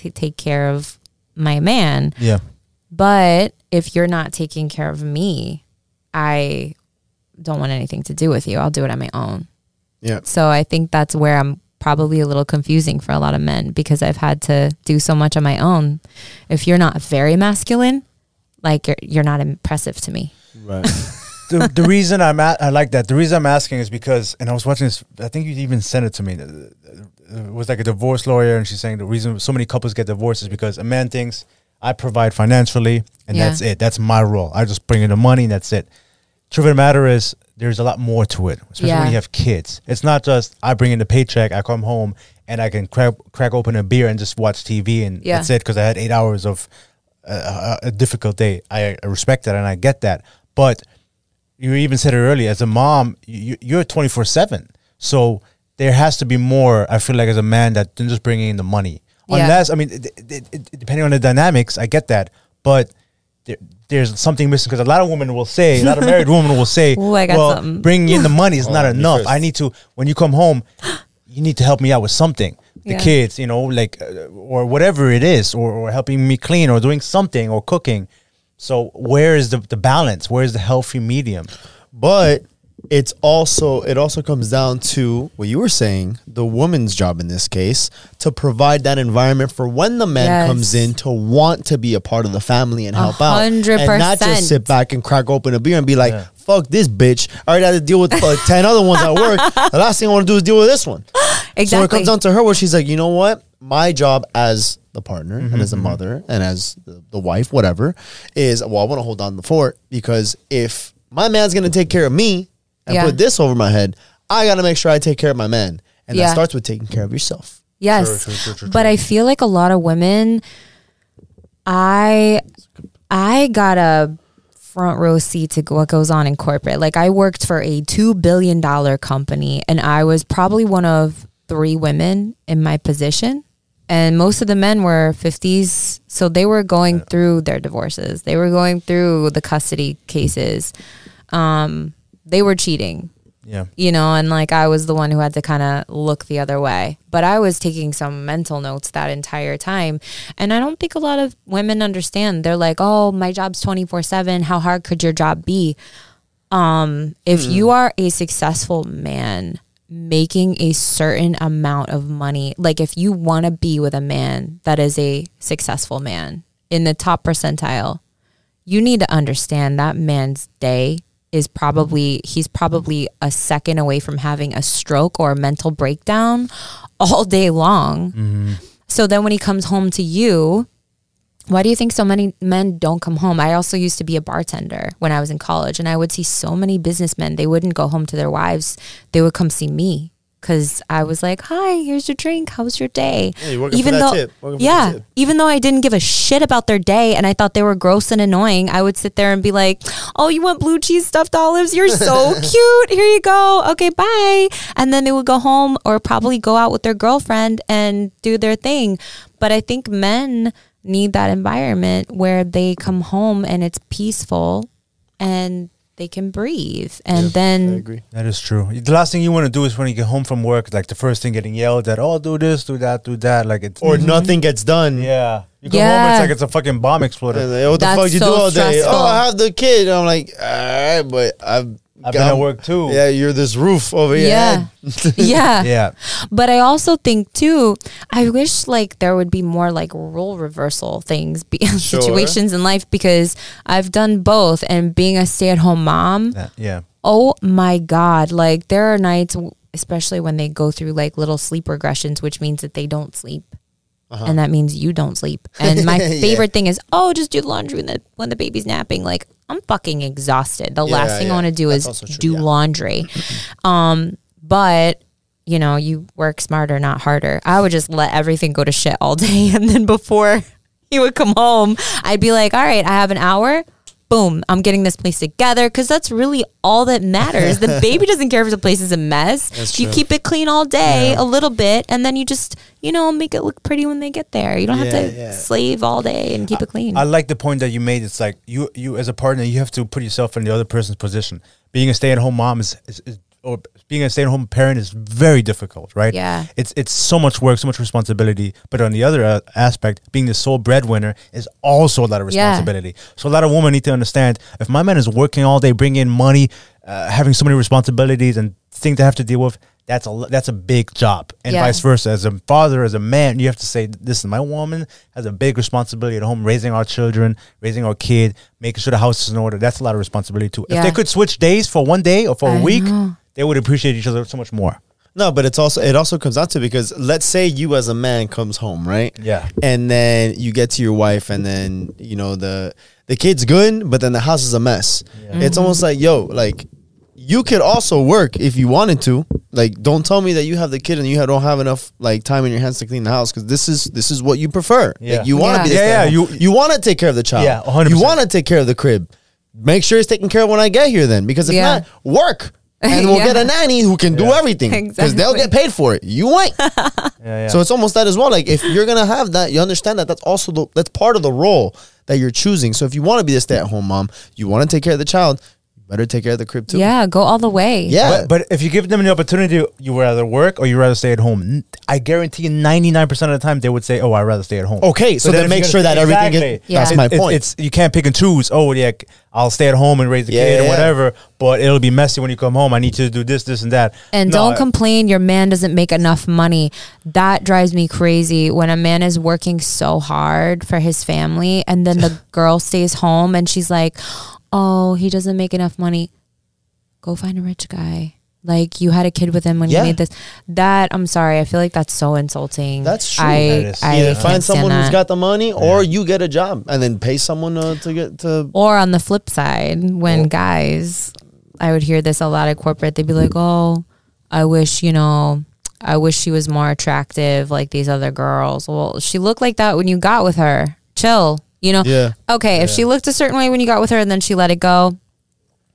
Speaker 3: To take care of my man.
Speaker 2: Yeah.
Speaker 3: But if you're not taking care of me, I don't want anything to do with you. I'll do it on my own.
Speaker 1: Yeah.
Speaker 3: So I think that's where I'm probably a little confusing for a lot of men because I've had to do so much on my own. If you're not very masculine, like you're, you're not impressive to me.
Speaker 1: Right.
Speaker 2: the, the reason I'm at, I like that. The reason I'm asking is because, and I was watching this. I think you even sent it to me. Was like a divorce lawyer, and she's saying the reason so many couples get divorced is because a man thinks I provide financially, and
Speaker 3: Yeah.
Speaker 2: that's it. That's my role. I just bring in the money, and that's it. Truth of the matter is, there's a lot more to it, especially
Speaker 3: Yeah.
Speaker 2: when you have kids. It's not just I bring in the paycheck, I come home, and I can crack crack open a beer and just watch TV, and
Speaker 3: Yeah.
Speaker 2: that's it. Because I had eight hours of uh, a, a difficult day. I I respect that, and I get that, but you even said it earlier as a mom you, you're 24 7 so there has to be more i feel like as a man that than just bringing in the money.
Speaker 3: Yeah.
Speaker 2: unless i mean it, it, it, depending on the dynamics i get that. But there, there's something missing because a lot of women will say a lot of married women will say
Speaker 3: Ooh, I got
Speaker 2: well
Speaker 3: something."
Speaker 2: bringing in the money is not
Speaker 1: Oh, you
Speaker 2: enough. i need to when you come home you need to help me out with something. The
Speaker 3: Yeah.
Speaker 2: kids you know like uh, or whatever it is or, or helping me clean or doing something or cooking. So where is the, the balance? Where is the healthy medium?
Speaker 1: But it's also it also comes down to what you were saying the woman's job in this case to provide that environment for when the man
Speaker 3: Yes.
Speaker 1: comes in to want to be a part of the family and help out.
Speaker 3: Hundred
Speaker 1: and not just sit back and crack open a beer and be like fuck this bitch. I already had to deal with uh, 10 other ones at work. The last thing i want to do is deal with this one. So it comes down to her where she's like you know what? My job as the partner and
Speaker 2: Mm-hmm,
Speaker 1: as a mother and as the, the wife, whatever, is well, I want to hold on the fort because if my man's gonna take care of me and
Speaker 3: Yeah.
Speaker 1: put this over my head, I gotta make sure I take care of my men. and
Speaker 3: Yeah.
Speaker 1: that starts with taking care of yourself.
Speaker 3: Yes.
Speaker 2: True, true, true, true,
Speaker 3: But I feel like a lot of women I I got a front row seat to what goes on in corporate. Like I worked for a 2 billion dollar company and I was probably one of 3 women in my position. And most of the men were 50s, so they were going through their divorces. They were going through the custody cases. Um, they were cheating
Speaker 2: Yeah.
Speaker 3: you know, and like I was the one who had to kind of look the other way. But I was taking some mental notes that entire time. And I don't think a lot of women understand. They're like, oh, my job's 24 7. How hard could your job be? Um, if you are a successful man making a certain amount of money, like if you want to be with a man that is a successful man in the top percentile, you need to understand that man's day is probably he's probably a second away from having a stroke or a mental breakdown all day long. Mm-hmm. So then when he comes home to you, why do you think so many men don't come home? I also used to be a bartender when I was in college and I would see so many businessmen, they wouldn't go home to their wives. They would come see me cuz I was like, "Hi, here's your drink. How's your day?"
Speaker 1: Yeah, you're for that
Speaker 3: though
Speaker 1: tip. Working for
Speaker 3: Yeah, even though I didn't give a shit about their day and I thought they were gross and annoying, I would sit there and be like, "Oh, you want blue cheese stuffed olives? You're so cute. Here you go. Okay, bye." And then they would go home or probably go out with their girlfriend and do their thing. But I think men need that environment where they come home and it's peaceful and they can breathe. And
Speaker 1: I
Speaker 3: then
Speaker 1: agree.
Speaker 2: That is true. The last thing you want to do is when you get home from work, like the first thing getting yelled at, oh, do this, do that, do that. Like it's
Speaker 1: Or mm-hmm. nothing gets done.
Speaker 2: Yeah. You come home, and it's like it's a fucking bomb exploder.
Speaker 1: And like, what the
Speaker 3: That's
Speaker 1: fuck you
Speaker 3: so
Speaker 1: do all day?
Speaker 3: Oh, stressful.
Speaker 1: Oh, I have the kid. I'm like, all right, but I've
Speaker 2: I've been at work too.
Speaker 1: Yeah, you're this roof over here.
Speaker 3: yeah. yeah.
Speaker 2: Yeah.
Speaker 3: But I also think too, I wish like there would be more like role reversal things, be, situations in life because I've done both. And being a stay at home mom,
Speaker 2: That- yeah.
Speaker 3: oh my God, like there are nights, especially when they go through like little sleep regressions, which means that they don't sleep. Uh-huh. And that means you don't sleep. And my
Speaker 1: Yeah.
Speaker 3: favorite thing is, oh, just do laundry when the when the baby's napping. Like I'm fucking exhausted. The last thing
Speaker 1: yeah.
Speaker 3: I want to do
Speaker 1: That's
Speaker 3: is
Speaker 1: true,
Speaker 3: do
Speaker 1: yeah.
Speaker 3: laundry. um, but you know, you work smarter, not harder. I would just let everything go to shit all day, and then before he would come home, I'd be like, "All right, I have an hour." Boom, I'm getting this place together because that's really all that matters. The baby doesn't care if the place is a mess. you keep it clean all day, a little bit, and then you just, you know, make it look pretty when they get there. You don't have to
Speaker 1: yeah.
Speaker 3: slave all day and keep it clean.
Speaker 2: I like the point that you made. It's like you, you as a partner, you have to put yourself in the other person's position. Being a stay-at-home mom is, is, is or being a stay-at-home parent is very difficult, right?
Speaker 3: Yeah.
Speaker 2: It's it's so much work, so much responsibility. But on the other uh, aspect, being the sole breadwinner is also a lot of
Speaker 3: Yeah.
Speaker 2: responsibility. So a lot of women need to understand if my man is working all day, bringing in money, uh, having so many responsibilities and things to have to deal with. That's a that's a big job, and
Speaker 3: Yeah.
Speaker 2: vice versa. As a father, as a man, you have to say, "Listen, my woman has a big responsibility at home, raising our children, raising our kid, making sure the house is in order. That's a lot of responsibility too. If they could switch days for one day or for a
Speaker 3: I
Speaker 2: week,
Speaker 3: know.
Speaker 2: They would appreciate each other so much more.
Speaker 1: No, but it's also it also comes down to because let's say you as a man comes home, right?
Speaker 2: Yeah.
Speaker 1: And then you get to your wife and then, you know, the the kid's good, but then the house is a mess. It's almost like, yo, like you could also work if you wanted to. Like don't tell me that you have the kid and you don't have enough like time in your hands to clean the house cuz this is this is what you prefer.
Speaker 2: Yeah.
Speaker 1: Like, you want to
Speaker 3: Yeah.
Speaker 1: be the
Speaker 2: Yeah, yeah,
Speaker 1: stay-at-home.
Speaker 2: you-
Speaker 1: you want to take care of the child.
Speaker 2: Yeah, 100%.
Speaker 1: You want to take care of the crib. Make sure it's taken care of when I get here then because if
Speaker 3: Yeah.
Speaker 1: not, work. And we'll
Speaker 3: Yeah.
Speaker 1: get a nanny who can do everything because they'll get paid for it. You ain't.
Speaker 2: Yeah, yeah.
Speaker 1: So it's almost that as well. Like if you're gonna have that, you understand that that's also the, that's part of the role that you're choosing. So if you want to be a stay-at-home mom, you want to take care of the child, you better take care of the crib too.
Speaker 3: yeah, go all the way.
Speaker 1: yeah.
Speaker 2: But, but if you give them the opportunity, you would rather work or you rather stay at home. I guarantee you, ninety nine percent of the time, they would say, "Oh, I'd rather stay at home."
Speaker 1: Okay, so then
Speaker 2: if
Speaker 1: make sure
Speaker 2: gonna-
Speaker 1: that everything is-
Speaker 2: Exactly.
Speaker 3: that's
Speaker 2: It-
Speaker 1: my
Speaker 2: it-
Speaker 1: point.
Speaker 2: It's you can't pick and choose. Oh, yeah, I'll stay at home and raise the
Speaker 1: Yeah,
Speaker 2: kid
Speaker 1: yeah,
Speaker 2: or whatever. But it'll be messy when you come home. I need to do this, this, and that.
Speaker 3: And
Speaker 2: No,
Speaker 3: don't
Speaker 2: I-
Speaker 3: complain your man doesn't make enough money. That drives me crazy when a man is working so hard for his family and then the girl stays home and she's like, "Oh, he doesn't make enough money." Go find a rich guy. like you had a kid with him when
Speaker 1: Yeah.
Speaker 3: you made this. That I'm sorry, I feel like that's so insulting.
Speaker 1: That's true.
Speaker 3: I,
Speaker 2: That is.
Speaker 3: I
Speaker 1: Either find someone who's got the money, or you get a job and then pay someone uh, to get to.
Speaker 3: Or on the flip side, when guys, I would hear this a lot at corporate, they'd be like, oh, I wish, you know, I wish she was more attractive like these other girls. Well, she looked like that when you got with her. Chill, you know?
Speaker 1: Yeah.
Speaker 3: Okay, if she looked a certain way when you got with her and then she let it go,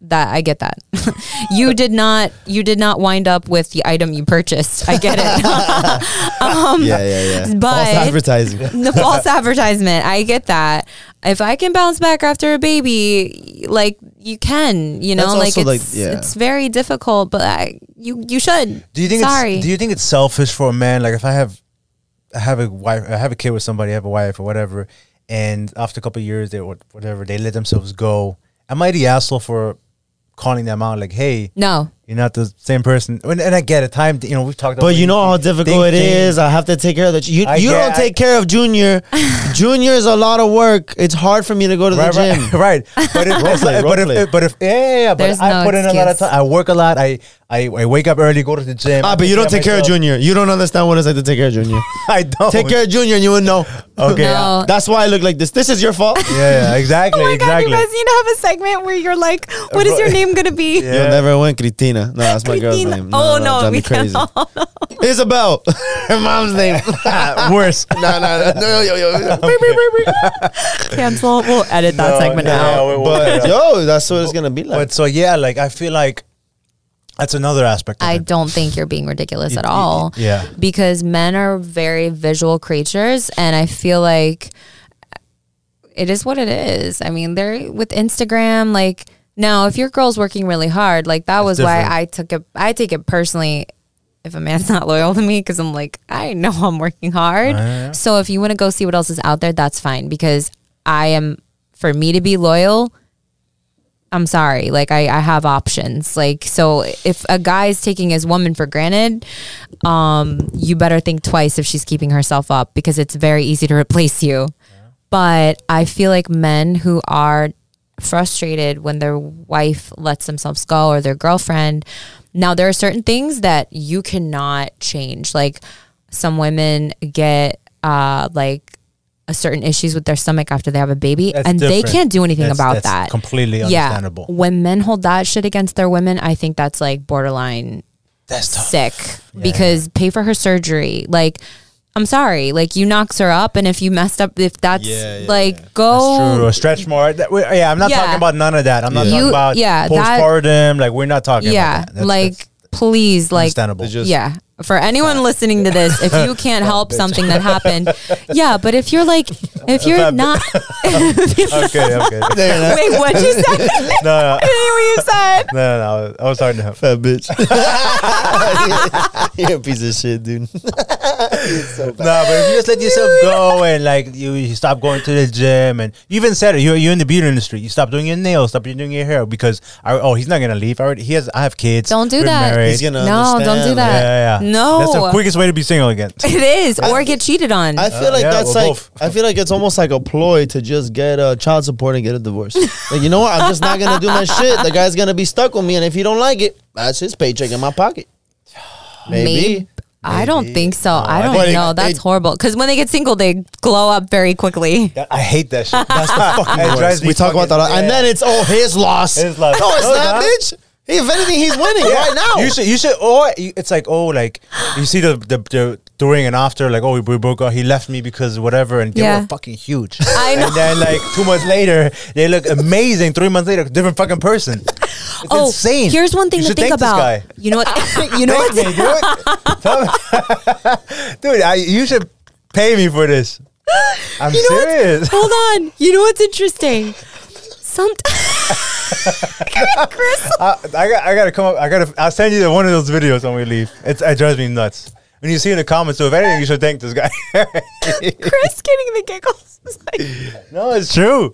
Speaker 3: that I get that. you did not you did not wind up with the item you purchased. I get it. um,
Speaker 1: Yeah, yeah, yeah.
Speaker 3: but-
Speaker 1: False advertising.
Speaker 3: the false advertisement. I get that. If I can bounce back after a baby, like you can, you know,
Speaker 1: That's
Speaker 3: like it's
Speaker 1: like, yeah.
Speaker 3: it's very difficult, but I, you you should.
Speaker 2: Do you think
Speaker 3: Sorry.
Speaker 2: it's do you think it's selfish for a man? Like if I have I have a wife I have a kid with somebody, I have a wife or whatever, and after a couple years they what- whatever, they let themselves go. Am I the asshole for calling them out like, hey,
Speaker 3: no.
Speaker 2: You're not the same person? And, and I get it, time you know, we've talked about
Speaker 1: But you know how difficult it is. I have to take care of the. ch- You,
Speaker 2: I
Speaker 1: you
Speaker 2: get-
Speaker 1: don't take care of Junior. Junior is a lot of work. It's hard for me to go to the gym.
Speaker 2: right, right. But if,
Speaker 1: Roleplay,
Speaker 2: but, if, but if, yeah, yeah, yeah, but
Speaker 3: There's
Speaker 2: I
Speaker 3: no
Speaker 2: put in a lot of
Speaker 3: excuse.
Speaker 2: time. I work a lot. I, I, I wake up early, go to the gym.
Speaker 1: Ah,
Speaker 2: I
Speaker 1: but you don't take care of
Speaker 2: myself.
Speaker 1: Junior. You don't understand what it's like to take care of Junior.
Speaker 2: I don't
Speaker 1: take care of Junior, and you would know.
Speaker 2: Okay.
Speaker 3: No.
Speaker 1: That's why I look like this. This is your fault.
Speaker 2: Yeah, yeah, exactly,
Speaker 3: Oh my god,
Speaker 2: exactly.
Speaker 3: you guys need to have a segment where you're like, what is your name gonna be?
Speaker 2: Yeah.
Speaker 1: You'll never win, Cristina. No, that's my girl's
Speaker 3: Christina.
Speaker 1: name.
Speaker 3: Oh no,
Speaker 1: drive
Speaker 3: we
Speaker 1: me crazy.
Speaker 3: Oh, cannot.
Speaker 1: Isabel, her mom's name.
Speaker 2: Worse.
Speaker 1: no, no, no, no, yo, yo, yo.
Speaker 3: Cancel. We'll edit that
Speaker 2: No,
Speaker 3: segment
Speaker 2: no,
Speaker 3: out.
Speaker 2: we won't.
Speaker 1: But yo, that's what it's gonna be like.
Speaker 2: But so yeah, like I feel like that's another aspect. Of
Speaker 3: I
Speaker 2: it.
Speaker 3: don't think you're being ridiculous
Speaker 2: You-
Speaker 3: at
Speaker 2: you-
Speaker 3: all.
Speaker 2: yeah.
Speaker 3: Because men are very visual creatures and I feel like it is what it is. I mean, they're with Instagram like now if your girl's working really hard, like that was why. I took it I take it personally if a man's not loyal to me because I'm like, I know I'm working hard.
Speaker 2: yeah.
Speaker 3: So if you want to go see what else is out there, that's fine because I am for me to be loyal, I'm sorry. Like I, I have options. Like so if a guy is taking his woman for granted, um, you better think twice if she's keeping herself up because it's very easy to replace you. But I feel like men who are frustrated when their wife lets themselves go or their girlfriend. Now there are certain things that you cannot change. Like some women get uh like a certain issues with their stomach after they have a baby
Speaker 2: That's
Speaker 3: and they can't do anything
Speaker 2: That's-
Speaker 3: about
Speaker 2: that's
Speaker 3: that.
Speaker 2: completely understandable.
Speaker 3: Yeah. When men hold that shit against their women, I think that's like borderline
Speaker 2: That's tough.
Speaker 3: sick because pay for her surgery. Like, I'm sorry, like you knocks her up, and if you messed up, if that's
Speaker 1: Yeah, yeah,
Speaker 3: like
Speaker 2: True.
Speaker 3: go.
Speaker 2: Or stretch more. That- we- yeah, I'm not
Speaker 3: Yeah.
Speaker 2: talking about none of that. I'm not
Speaker 1: Yeah.
Speaker 2: talking
Speaker 3: You-
Speaker 2: about
Speaker 3: yeah, that-
Speaker 2: postpartum. like we're not talking
Speaker 3: Yeah,
Speaker 2: about that. That's-
Speaker 3: like
Speaker 2: that's
Speaker 3: please, like
Speaker 2: understandable.
Speaker 1: Just-
Speaker 3: yeah. For anyone listening to this, if you can't oh, help something that happened, yeah. But if you're like, if you're
Speaker 2: Fat
Speaker 3: not,
Speaker 2: okay, okay.
Speaker 3: wait, what you said?
Speaker 2: No, no,
Speaker 3: didn't what you said.
Speaker 2: no, no, no. I was talking to him.
Speaker 1: Fat bitch. You're a piece of shit, dude.
Speaker 2: No, but if you just let yourself go and like you, you stop going to the gym and you even said it, you're, you're in the beauty industry. You stop doing your nails, stop doing your hair because I, oh he's not gonna leave. I already he has I have kids.
Speaker 3: Don't do
Speaker 2: We're
Speaker 3: that.
Speaker 2: married.
Speaker 1: He's gonna
Speaker 3: No, don't do
Speaker 1: understand.
Speaker 3: that.
Speaker 2: yeah, yeah.
Speaker 3: No.
Speaker 2: that's the quickest way to be single again.
Speaker 3: It is, or get cheated on.
Speaker 1: I feel like
Speaker 2: yeah,
Speaker 1: that's
Speaker 2: well,
Speaker 1: like
Speaker 2: both.
Speaker 1: I feel like it's almost like a ploy to just get uh, child support and get a divorce. like you know what? I'm just not gonna do my shit. The guy's gonna be stuck with me, and if he don't like it, that's his paycheck in my pocket. Maybe.
Speaker 3: I don't think so. I don't
Speaker 1: But it-
Speaker 3: know. That's
Speaker 1: it-
Speaker 3: horrible. Because when they get single, they glow up very quickly.
Speaker 2: That- I hate that shit.
Speaker 1: That's the fucking
Speaker 2: It
Speaker 1: worst. We talk about
Speaker 2: fucking-
Speaker 1: that, and then it's oh his loss.
Speaker 2: His loss.
Speaker 1: No, it's
Speaker 2: No,
Speaker 1: not,
Speaker 2: not.
Speaker 1: bitch. Hey, if anything, he's winning right now.
Speaker 2: You should, you should, oh, or it's like, oh, like you see the the, the during and after, like, oh, we broke up. He left me because whatever, and they
Speaker 3: Yeah.
Speaker 2: were fucking huge.
Speaker 3: I know.
Speaker 2: And then like two months later, they look amazing. Three months later, different fucking person. It's
Speaker 3: oh,
Speaker 2: insane.
Speaker 3: here's one thing
Speaker 2: You
Speaker 3: to
Speaker 2: should
Speaker 3: think
Speaker 2: thank this
Speaker 3: about.
Speaker 2: guy.
Speaker 3: You know what? you know
Speaker 2: Thank
Speaker 3: what?
Speaker 2: me, dude. Tell me- dude, I, you should pay me for this. I'm
Speaker 3: You know what's-
Speaker 2: serious.
Speaker 3: Hold on. You know what's interesting? Sometimes. Chris.
Speaker 2: I, I got, I gotta come up. I gotta. I'll send you the, one of those videos when we leave. It's, it drives me nuts. When you see in the comments, so if anything, you should thank this guy.
Speaker 3: Chris getting the giggles. It's like-
Speaker 2: no, it's true.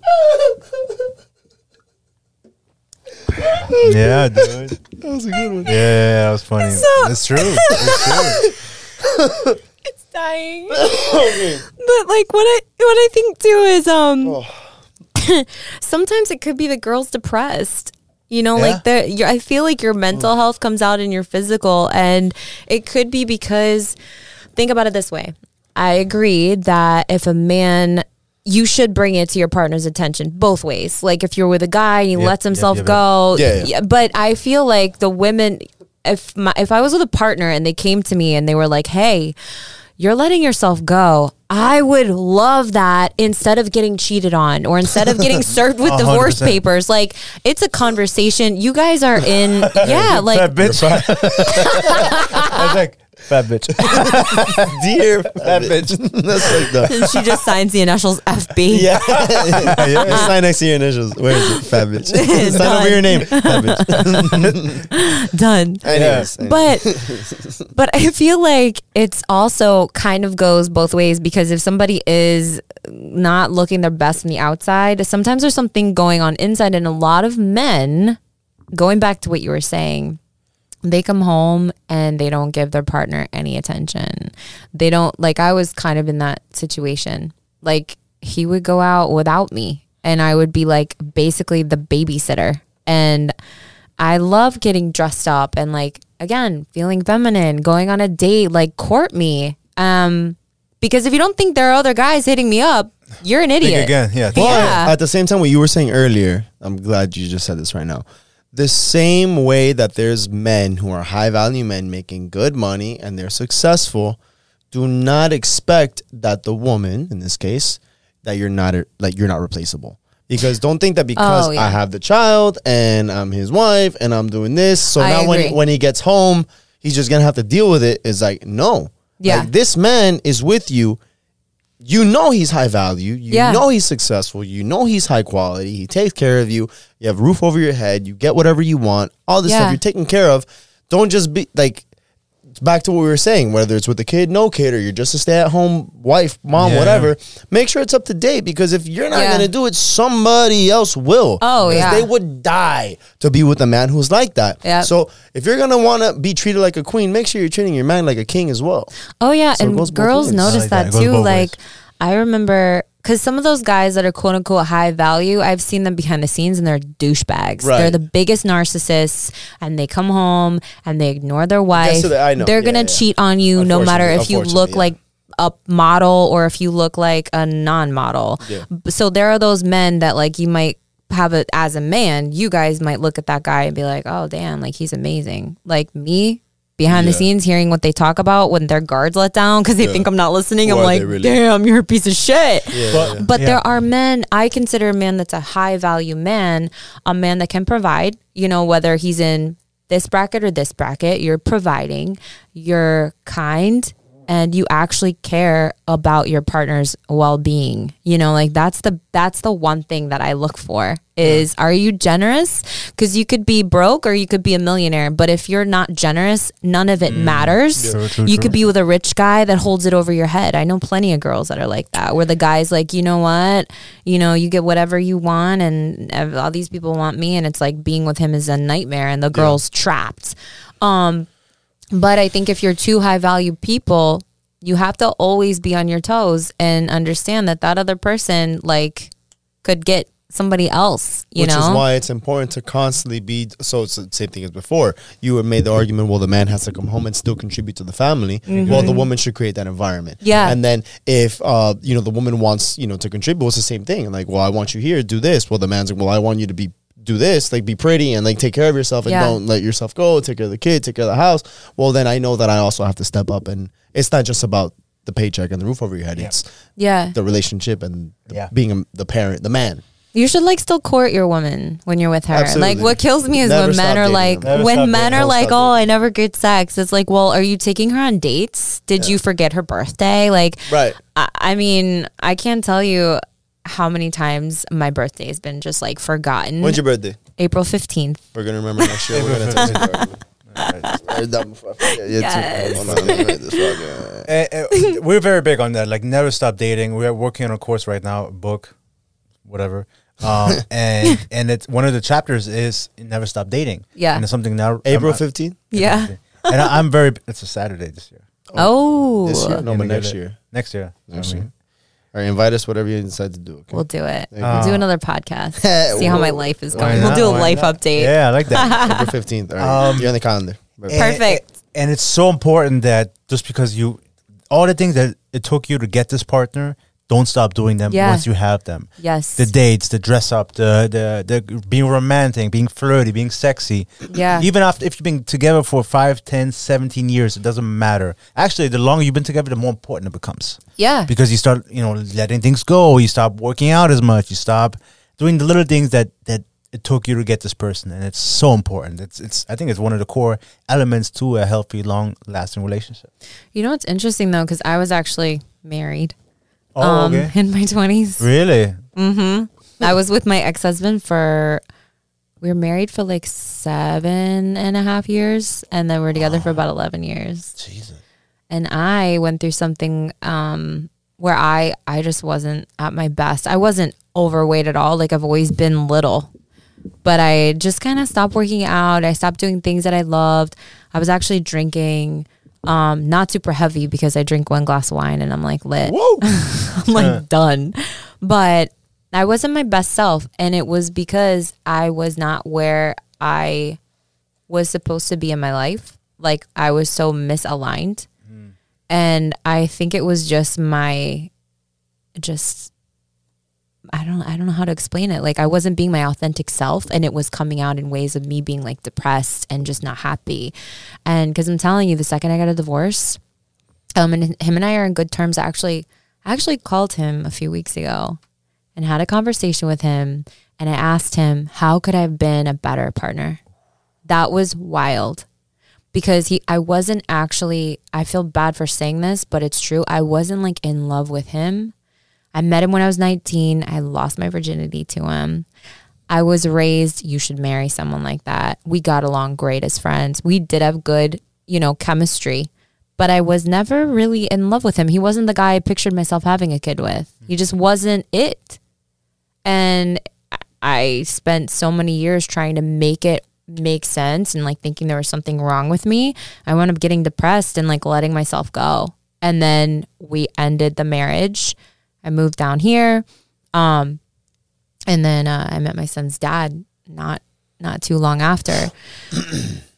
Speaker 2: yeah, dude. That was a good one. Yeah, yeah, that was funny.
Speaker 3: So-
Speaker 2: it's true. It's true.
Speaker 3: it's dying. But like what I what I think too is um
Speaker 2: Oh.
Speaker 3: sometimes it could be the girl's depressed You know,
Speaker 2: Yeah.
Speaker 3: like the your, I feel like your mental mm. health comes out in your physical, and it could be because think about it this way. I agree that if a man you should bring it to your partner's attention both ways. Like if you're with a guy and he
Speaker 2: Yep,
Speaker 3: lets himself
Speaker 2: yep, yep.
Speaker 3: go.
Speaker 1: Yeah, yeah.
Speaker 3: But I feel like the women if my if I was with a partner and they came to me and they were like, "Hey, you're letting yourself go." I would love that instead of getting cheated on or instead of getting served with
Speaker 2: A hundred
Speaker 3: divorce
Speaker 2: percent.
Speaker 3: papers. Like it's a conversation. You guys are in yeah, like
Speaker 2: fat bitch. I was like, fat bitch.
Speaker 1: Dear fat bitch. That's like the
Speaker 3: she just signs the initials FB.
Speaker 1: yeah. yeah. Uh, sign next to your initials. Where is it? Fat bitch. Sign over your name. Fat bitch.
Speaker 3: Done.
Speaker 1: Anyways,
Speaker 3: but but I feel like it's also kind of goes both ways because if somebody is not looking their best on the outside, sometimes there's something going on inside, and a lot of men, going back to what you were saying. They come home and they don't give their partner any attention. They don't like I was kind of in that situation. Like he would go out without me and I would be like basically the babysitter. And I love getting dressed up and like again, feeling feminine, going on a date, like court me. Um because if you don't think there are other guys hitting me up, you're an
Speaker 2: Think
Speaker 3: idiot.
Speaker 2: again. Yeah.
Speaker 1: But
Speaker 3: Yeah.
Speaker 1: at the same time, what you were saying earlier, I'm glad you just said this right now. The same way that there's men who are high value men making good money and they're successful, do not expect that the woman, in this case, that you're not like you're not replaceable. Because don't think that because
Speaker 3: Oh, yeah.
Speaker 1: I have the child and I'm his wife and I'm doing this, so
Speaker 3: I
Speaker 1: now when
Speaker 3: agree.
Speaker 1: when he gets home, he's just gonna have to deal with it. It's like no,
Speaker 3: Yeah.
Speaker 1: Like, this man is with you you know he's high value. You
Speaker 3: Yeah.
Speaker 1: know he's successful. You know he's high quality. He takes care of you. You have roof over your head. You get whatever you want. All this
Speaker 3: Yeah.
Speaker 1: stuff you're taken care of. Don't just be like back to what we were saying, whether it's with the kid, no kid, or you're just a stay at home wife, mom,
Speaker 2: Yeah.
Speaker 1: whatever. Make sure it's up to date because if you're not
Speaker 3: Yeah.
Speaker 1: gonna do it, somebody else will.
Speaker 3: Oh, yeah.
Speaker 1: They would die to be with a man who's like that.
Speaker 3: Yeah.
Speaker 1: So if you're gonna wanna be treated like a queen, make sure you're treating your man like a king as well.
Speaker 3: Oh yeah,
Speaker 1: So
Speaker 3: and girls notice
Speaker 2: like that.
Speaker 3: that, too. Like
Speaker 2: ways.
Speaker 3: I remember because some of those guys that are quote unquote high value, I've seen them behind the scenes and they're douchebags.
Speaker 1: Right.
Speaker 3: They're the biggest narcissists, and they come home and they ignore their wife.
Speaker 1: so that- I know.
Speaker 3: They're
Speaker 1: Yeah,
Speaker 3: gonna
Speaker 1: yeah.
Speaker 3: cheat on you no matter if you look
Speaker 1: yeah.
Speaker 3: like a model or if you look like a non-model. So there are those men that like you might have it as a man. You guys might look at that guy and be like, "Oh damn, like he's amazing." Like me. Behind the scenes, hearing what they talk about when their guards let down because they think I'm not listening.
Speaker 1: Or
Speaker 3: I'm like,
Speaker 1: really?
Speaker 3: damn, you're a piece of shit.
Speaker 2: But,
Speaker 3: But
Speaker 2: yeah.
Speaker 3: there are men, I consider a man that's a high value man, a man that can provide, you know, whether he's in this bracket or this bracket, you're providing, you're kind, and you actually care about your partner's well-being. You know, like that's the that's the one thing that I look for is are you generous? Cuz you could be broke or you could be a millionaire, but if you're not generous, none of it matters.
Speaker 2: True, true,
Speaker 3: you
Speaker 2: true.
Speaker 3: could be with a rich guy that holds it over your head. I know plenty of girls that are like that, where the guy's like, you know what, you know, you get whatever you want, and all these people want me, and it's like being with him is a nightmare, and the girl's trapped. Um, but I think if you're two high value people, you have to always be on your toes and understand that that other person like could get somebody else. You know.
Speaker 1: Which
Speaker 3: know,
Speaker 1: is why it's important to constantly be. So it's the same thing as before. You had made the argument, well, the man has to come home and still contribute to the family. Well, the woman should create that environment.
Speaker 3: Mm-hmm. Yeah.
Speaker 1: And then if uh, you know the woman wants you know to contribute, it's the same thing. Like, well, I want you here, do this. Well, the man's like, well, I want you to be do this, like be pretty and like take care of yourself and
Speaker 3: Yeah.
Speaker 1: don't let yourself go. Take care of the kid, take care of the house. Well, then I know that I also have to step up, and it's not just about the paycheck and the roof over your head. It's
Speaker 3: yeah,
Speaker 1: the relationship and the,
Speaker 2: Yeah.
Speaker 1: being a, the parent, the man.
Speaker 3: You should like still court your woman when you're with her.
Speaker 1: Absolutely.
Speaker 3: Like what kills me is
Speaker 1: Never
Speaker 3: when men are like when men oh,
Speaker 2: dating.
Speaker 3: are like, "Oh,
Speaker 1: dating.
Speaker 3: I never get sex." It's like, "Well, are you taking her on dates? Did you forget her birthday?" Like
Speaker 1: Right.
Speaker 3: I, I mean, I can't tell you how many times my birthday has been just like forgotten.
Speaker 1: When's your birthday?
Speaker 3: April 15th.
Speaker 1: We're gonna remember next year. We're gonna text you. Write that before I forget. Yeah,
Speaker 3: Yes.
Speaker 1: too. Hold on, let me write this fucking-
Speaker 2: Eh, eh, we're very big on that. Like, never stop dating. We're working on a course right now, book, whatever. Um, and and it's one of the chapters is never stop dating.
Speaker 3: Yeah.
Speaker 2: and it's something now.
Speaker 1: April 15th
Speaker 3: Yeah.
Speaker 2: and I, I'm very. It's a Saturday this year.
Speaker 3: Oh.
Speaker 1: this year? No,
Speaker 2: Gonna
Speaker 1: but next year.
Speaker 2: Next year.
Speaker 1: Next
Speaker 2: I mean,
Speaker 1: year. All right, invite us whatever you decide to do. Okay.
Speaker 3: We'll do it.
Speaker 1: Thank
Speaker 3: We'll
Speaker 2: you.
Speaker 3: do another podcast. See how my life is
Speaker 1: Why
Speaker 3: going. We'll do a
Speaker 2: Why
Speaker 3: life
Speaker 2: not?
Speaker 3: update.
Speaker 2: Yeah, I like that.
Speaker 1: April fifteenth. All right,
Speaker 2: Um,
Speaker 1: you're on the calendar. Bye-bye.
Speaker 2: And-
Speaker 3: Perfect.
Speaker 2: And, it's so important that just because you, all the things that it took you to get this partner, don't stop doing them
Speaker 3: Yeah.
Speaker 2: once you have them.
Speaker 3: Yes.
Speaker 2: The dates, the dress up, the the the being romantic, being flirty, being sexy.
Speaker 3: Yeah.
Speaker 2: Even after if you've been together for 5, 10, 17 years, it doesn't matter. Actually, the longer you've been together, the more important it becomes.
Speaker 3: Yeah.
Speaker 2: Because you start, you know, letting things go. You stop working out as much. You stop doing the little things that that it took you to get this person, and it's so important. It's it's. I think it's one of the core elements to a healthy, long lasting relationship.
Speaker 3: You know what's interesting though, because I was actually married
Speaker 2: Oh,
Speaker 3: um,
Speaker 2: okay.
Speaker 3: in my twenties.
Speaker 2: Really? Mm-hmm.
Speaker 3: I was with my ex husband for we were married for like seven and a half years, and then we were together for about eleven years.
Speaker 2: Jesus.
Speaker 3: And I went through something um, where I I just wasn't at my best. I wasn't overweight at all. Like I've always been little, but I just kind of stopped working out. I stopped doing things that I loved. I was actually drinking, um, not super heavy because I drink one glass of wine and I'm like lit. I'm like done. But I wasn't my best self, and it was because I was not where I was supposed to be in my life. Like I was so misaligned. And I think it was just my just I don't I don't know how to explain it. Like I wasn't being my authentic self and it was coming out in ways of me being like depressed and just not happy. And cuz I'm telling you the second I got a divorce, um and him and I are in good terms. I actually I actually called him a few weeks ago and had a conversation with him and I asked him how could I have been a better partner? That was wild because he I wasn't actually I feel bad for saying this, but it's true. I wasn't like in love with him. I met him when I was 19. I lost my virginity to him. I was raised you should marry someone like that. We got along great as friends. We did have good, you know, chemistry. But I was never really in love with him. He wasn't the guy I pictured myself having a kid with. Mm-hmm. He just wasn't it. And I spent so many years trying to make it make sense and like thinking there was something wrong with me. I wound up getting depressed and like letting myself go. And then we ended the marriage. I moved down here. Um and then uh, I met my son's dad not not too long after.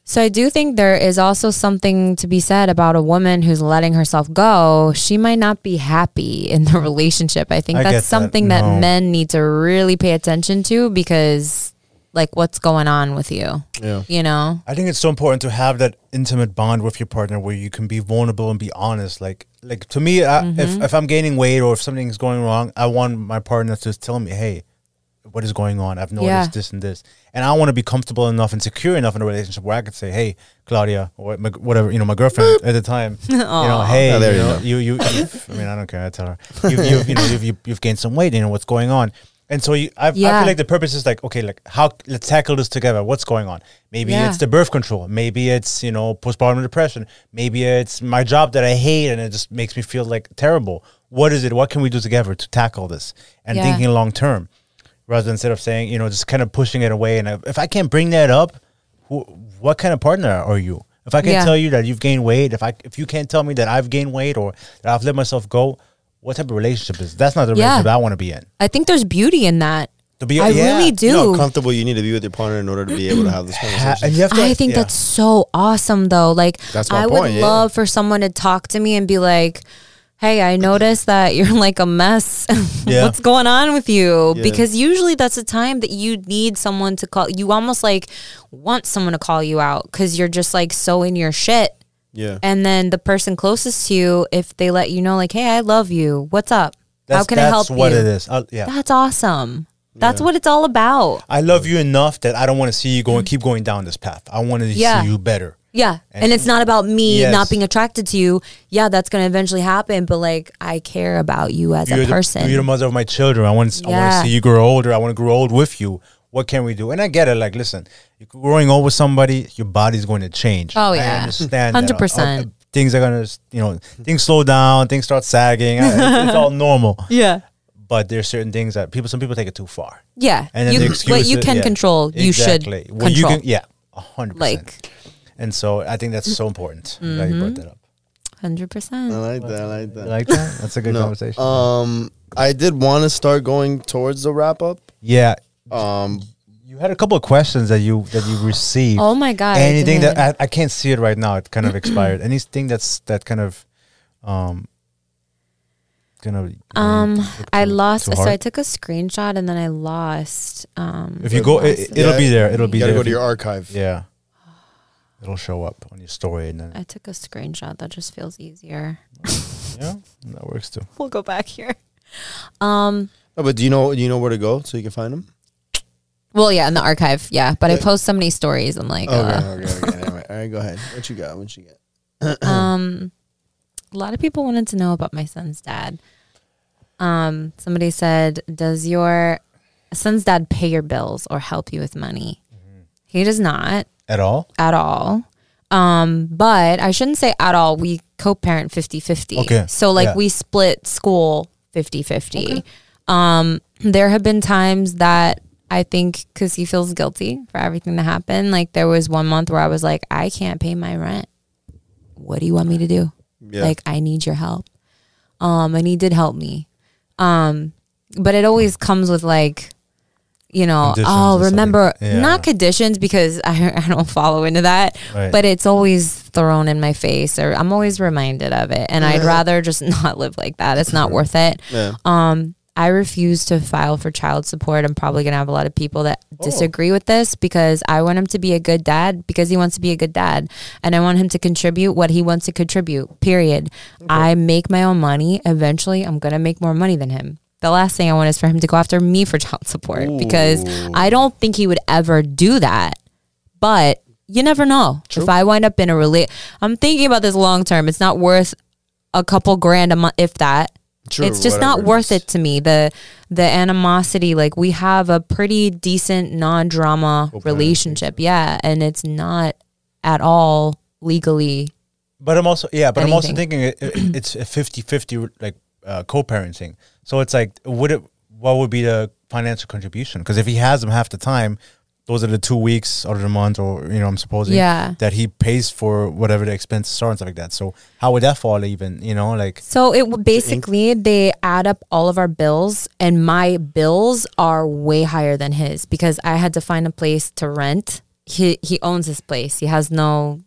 Speaker 3: So I do think there is also something to be said about a woman who's letting herself go. She might not be happy in the relationship. I think
Speaker 2: I
Speaker 3: that's
Speaker 2: that.
Speaker 3: something that,
Speaker 2: No.
Speaker 3: men need to really pay attention to because like what's going on with you?
Speaker 1: Yeah.
Speaker 3: You know?
Speaker 2: I think it's so important to have that intimate bond with your partner where you can be vulnerable and be honest. Like, like to me, I, if mm-hmm. if I'm gaining weight or if something's going wrong, I want my partner to just tell me, "Hey, what is going on? I've noticed
Speaker 3: Yeah.
Speaker 2: this and this," and I want to be comfortable enough and secure enough in a relationship where I could say, "Hey, Claudia, or my, whatever, you know, my girlfriend at the time, you know, hey,
Speaker 1: Oh, there
Speaker 2: you,
Speaker 1: you
Speaker 2: know, you, you, you, I mean, I don't care. I tell her, you, you, you know, you've, you've, you've gained some weight. You know what's going on." And so you, I, I
Speaker 3: Yeah.
Speaker 2: feel like the purpose is like, okay, like how let's tackle this together. What's going on? Maybe
Speaker 3: Yeah.
Speaker 2: it's the birth control. Maybe it's you know postpartum depression. Maybe it's my job that I hate and it just makes me feel like terrible. What is it? What can we do together to tackle this? And
Speaker 3: Yeah.
Speaker 2: thinking long term, rather than instead of saying you know just kind of pushing it away. And if I can't bring that up, who, what kind of partner are you? If I can't tell you that you've gained weight, if I if you can't tell me that I've gained weight or that I've let myself go, what type of relationship is that's not the
Speaker 3: Yeah.
Speaker 2: relationship I want to be in.
Speaker 3: I think there's beauty in that.
Speaker 2: To be,
Speaker 3: I
Speaker 2: yeah.
Speaker 3: really do.
Speaker 1: You know how comfortable you need to be with your partner in order to be able to have this
Speaker 2: Ha-
Speaker 1: conversation.
Speaker 2: and you have to.
Speaker 3: I think
Speaker 2: yeah.
Speaker 3: that's so awesome though. Like
Speaker 1: That's my
Speaker 3: I would
Speaker 1: point, yeah.
Speaker 3: love for someone to talk to me and be like, "Hey, I noticed that you're like a mess.
Speaker 2: Yeah.
Speaker 3: What's going on with you?"
Speaker 1: Yeah.
Speaker 3: Because usually that's a time that you need someone to call. You almost like want someone to call you out cuz you're just like so in your shit.
Speaker 1: Yeah.
Speaker 3: And then the person closest to you if they let you know like, "Hey, I love you. What's up? How can I help you?
Speaker 2: that's what it is. I'll- yeah.
Speaker 3: That's awesome. That's what it's all about.
Speaker 2: I love you enough that I don't want to see you going keep going down this path. I want to
Speaker 3: Yeah.
Speaker 2: see you better.
Speaker 3: Yeah. And,
Speaker 2: And-
Speaker 3: it's not about me
Speaker 2: Yes.
Speaker 3: not being attracted to you. Yeah, that's going to eventually happen, but like I care about you as
Speaker 2: You're
Speaker 3: a
Speaker 2: the,
Speaker 3: person.
Speaker 2: you're the mother of my children. I want to, I want
Speaker 3: Yeah.
Speaker 2: to see you grow older. I want to grow old with you. What can we do? And I get it. Like, listen, you're growing old with somebody, your body's going to change.
Speaker 3: Oh,
Speaker 2: I
Speaker 3: yeah.
Speaker 2: understand.
Speaker 3: 100%.
Speaker 2: Uh, things are gonna, you know, things slow down. Things start sagging. It's, it's all normal.
Speaker 3: yeah.
Speaker 2: But there's certain things that people, some people take it too far.
Speaker 3: Yeah.
Speaker 2: And then
Speaker 3: you,
Speaker 2: the
Speaker 3: what you can
Speaker 2: yeah.
Speaker 3: control, you
Speaker 2: Exactly.
Speaker 3: should
Speaker 2: What you
Speaker 3: control.
Speaker 2: can- yeah, a hundred percent.
Speaker 3: like
Speaker 2: And so I think that's so important that you brought that up.
Speaker 3: Hundred percent.
Speaker 1: I
Speaker 3: percent.
Speaker 1: like that. I like
Speaker 2: You
Speaker 1: that.
Speaker 2: like that? That's a good
Speaker 1: No.
Speaker 2: conversation.
Speaker 1: Um, I did want to start going towards the wrap up.
Speaker 2: yeah,
Speaker 1: Um,
Speaker 2: you had a couple of questions that you that you received.
Speaker 3: Oh my god!
Speaker 2: Anything
Speaker 3: did.
Speaker 2: that I, I can't see it right now. It kind of expired. Anything that's that kind of um gonna
Speaker 3: um,
Speaker 2: look
Speaker 3: I lost. So I took a screenshot and then I lost. Um,
Speaker 2: If you go,
Speaker 3: lost
Speaker 2: it, it'll
Speaker 1: Yeah,
Speaker 2: be there. It'll be
Speaker 1: you gotta
Speaker 2: there.
Speaker 1: go
Speaker 2: if
Speaker 1: to
Speaker 2: you-
Speaker 1: your archive.
Speaker 2: Yeah, it'll show up on your story, and then
Speaker 3: I took a screenshot. That just feels easier.
Speaker 2: yeah, that works too.
Speaker 3: We'll go back here. Um.
Speaker 1: No, but do you know do you know where to go so you can find them?
Speaker 3: Well, yeah, in the archive, yeah. But I post so many stories. I'm like,
Speaker 1: Okay,
Speaker 3: uh,
Speaker 1: okay, okay. All right, all right, go ahead. What you got? What you got?
Speaker 3: um, a lot of people wanted to know about my son's dad. Um, somebody said, "Does your son's dad pay your bills or help you with money?" He does not
Speaker 2: At all?
Speaker 3: at all. Um, but I shouldn't say at all. We co-parent 50-50.
Speaker 2: Okay,
Speaker 3: So like
Speaker 2: yeah.
Speaker 3: we split school 50-50. Um, there have been times that I think because he feels guilty for everything that happened. Like there was one month where I was like, I can't pay my rent. What do you want me to do?
Speaker 1: Yeah.
Speaker 3: Like I need your help. Um, and he did help me. Um, but it always comes with like, you know, oh, remember
Speaker 2: Yeah.
Speaker 3: not conditions because I, I don't follow into that,
Speaker 2: Right.
Speaker 3: but it's always thrown in my face or I'm always reminded of it. And I'd rather just not live like that. It's not worth it.
Speaker 1: Yeah.
Speaker 3: Um, I refuse to file for child support. I'm probably gonna have a lot of people that
Speaker 2: Oh.
Speaker 3: disagree with this because I want him to be a good dad because he wants to be a good dad, and I want him to contribute what he wants to contribute. Period. I make my own money. Eventually, I'm gonna make more money than him. The last thing I want is for him to go after me for child support because I don't think he would ever do that. But you never know. If I wind up in a relate, I'm thinking about this long term. It's not worth a couple grand a month, if that. It's just not
Speaker 1: whatever it
Speaker 3: worth it to me. The the animosity, like we have a pretty decent non drama relationship, yeah, and it's not at all legally.
Speaker 2: But I'm also yeah, but I'm also thinking it, it, it's a 50-50 like uh, co-parenting. So it's like would it what would be the financial contribution? Because if he has them half the time, those are the two weeks out of the month, or you know, I'm supposing
Speaker 3: Yeah.
Speaker 2: that he pays for whatever the expenses are and stuff like that. So how would that fall even? You know, like
Speaker 3: So it basically they add up all of our bills, and my bills are way higher than his because I had to find a place to rent. He he owns his place. He has no,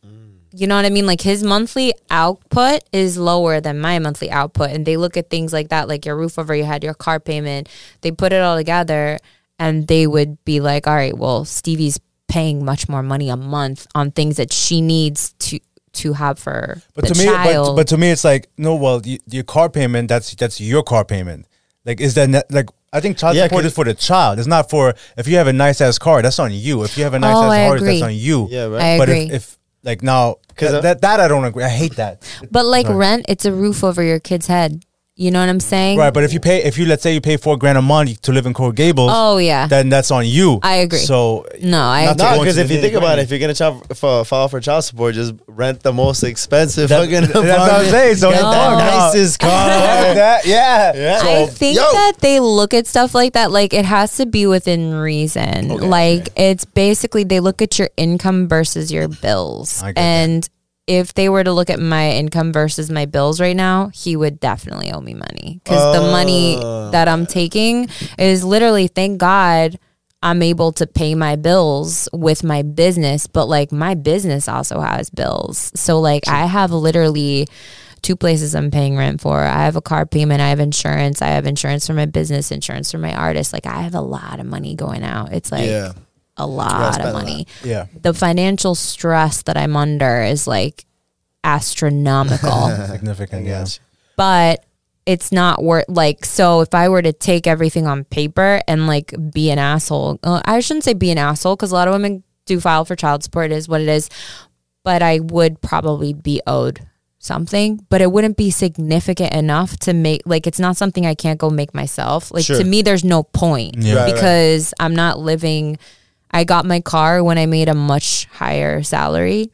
Speaker 3: you know what I mean. Like his monthly output is lower than my monthly output, and they look at things like that, like your roof over your head, your car payment. They put it all together, and they would be like, "All right, well, Stevie's paying much more money a month on things that she needs to." To have for
Speaker 2: But
Speaker 3: the
Speaker 2: to me, but,
Speaker 3: child,
Speaker 2: but to me, it's like no. Well, y- your car payment that's that's your car payment. Like, is that net, like? I think child
Speaker 1: Yeah,
Speaker 2: support
Speaker 1: 'cause-
Speaker 2: is for the child. It's not for if you have a nice ass car. That's on you. If you have a nice
Speaker 3: Oh,
Speaker 2: ass
Speaker 3: I
Speaker 2: horse,
Speaker 3: agree.
Speaker 2: that's on you.
Speaker 1: Yeah, right.
Speaker 3: I
Speaker 2: but
Speaker 3: agree.
Speaker 2: if, if like now,
Speaker 1: 'Cause
Speaker 2: that, that that I don't agree. I hate that.
Speaker 3: But like
Speaker 2: Sorry.
Speaker 3: rent, it's a roof over your kid's head. You know what I'm saying?
Speaker 2: Right, but if you pay, if you let's say you pay four grand a month to live in Coral Gables,
Speaker 3: Oh yeah.
Speaker 2: then that's on you.
Speaker 3: I agree.
Speaker 2: So
Speaker 3: no, I
Speaker 2: Not to
Speaker 3: agree.
Speaker 1: No,
Speaker 2: go
Speaker 1: because if you think about it, if you're gonna child, f- file for child support, just rent the most expensive
Speaker 2: That-
Speaker 1: fucking
Speaker 2: that's what I'm saying, so
Speaker 1: Get
Speaker 2: no.
Speaker 1: the nicest car.
Speaker 2: that, yeah,
Speaker 1: Yeah.
Speaker 3: I think
Speaker 1: yo.
Speaker 3: that they look at stuff like that. Like it has to be within reason.
Speaker 1: Okay,
Speaker 3: like it's basically they look at your income versus your bills.
Speaker 2: I get that.
Speaker 3: If they were to look at my income versus my bills right now, he would definitely owe me money because the money
Speaker 1: Oh.
Speaker 3: that I'm taking is literally, thank God, I'm able to pay my bills with my business, but like my business also has bills. So like I have literally two places I'm paying rent for. I have a car payment, I have insurance, I have insurance for my business, insurance for my artist. Like I have a lot of money going out. It's like
Speaker 1: Yeah.
Speaker 3: A lot
Speaker 1: spend a
Speaker 3: of
Speaker 1: lot.
Speaker 3: money.
Speaker 2: yeah.
Speaker 3: The financial stress that I'm under is like astronomical
Speaker 2: Significant.
Speaker 1: Yes.
Speaker 3: but it's not worth like so if i were to take everything on paper and like be an asshole uh, i shouldn't say be an asshole because a lot of women do file for child support it is what it is but i would probably be owed something but it wouldn't be significant enough to make like it's not something i can't go make myself like
Speaker 1: Sure.
Speaker 3: to me there's no point
Speaker 2: Yeah.
Speaker 1: Right, right.
Speaker 3: because i'm not living i got my car when i made a much higher salary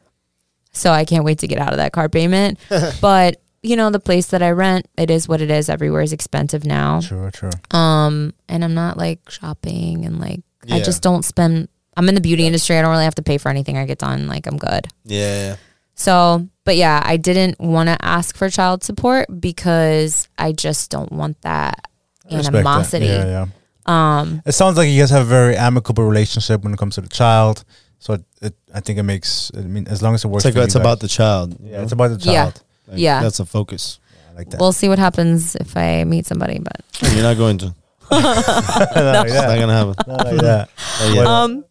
Speaker 3: so I can't wait to get out of that car payment. but you know, the place that I rent, it is what it is. Everywhere is expensive now.
Speaker 2: True, true.
Speaker 3: Um, and I'm not like shopping and like I just don't spend. I'm in the beauty industry. I don't really have to pay for anything I get done. Like I'm good.
Speaker 1: Yeah.
Speaker 3: So, but yeah, I didn't want to ask for child support because I just don't want that
Speaker 2: I respect that.
Speaker 3: animosity.
Speaker 2: Yeah, yeah.
Speaker 3: Um,
Speaker 2: It sounds like you guys have a very amicable relationship when it comes to the child. So it, it I think it makes. I mean, as long as it works.
Speaker 1: It's like
Speaker 2: for
Speaker 1: it's
Speaker 2: guys.
Speaker 1: about the child.
Speaker 2: Yeah,
Speaker 1: know?
Speaker 2: it's about the
Speaker 3: Yeah.
Speaker 2: child.
Speaker 1: Like,
Speaker 3: Yeah.
Speaker 1: that's a focus.
Speaker 2: I like that.
Speaker 3: we'll see what happens if I meet somebody, but
Speaker 1: You're not going to.
Speaker 2: not like
Speaker 1: It's not gonna happen.
Speaker 2: Not like that.
Speaker 1: Yet.
Speaker 3: um,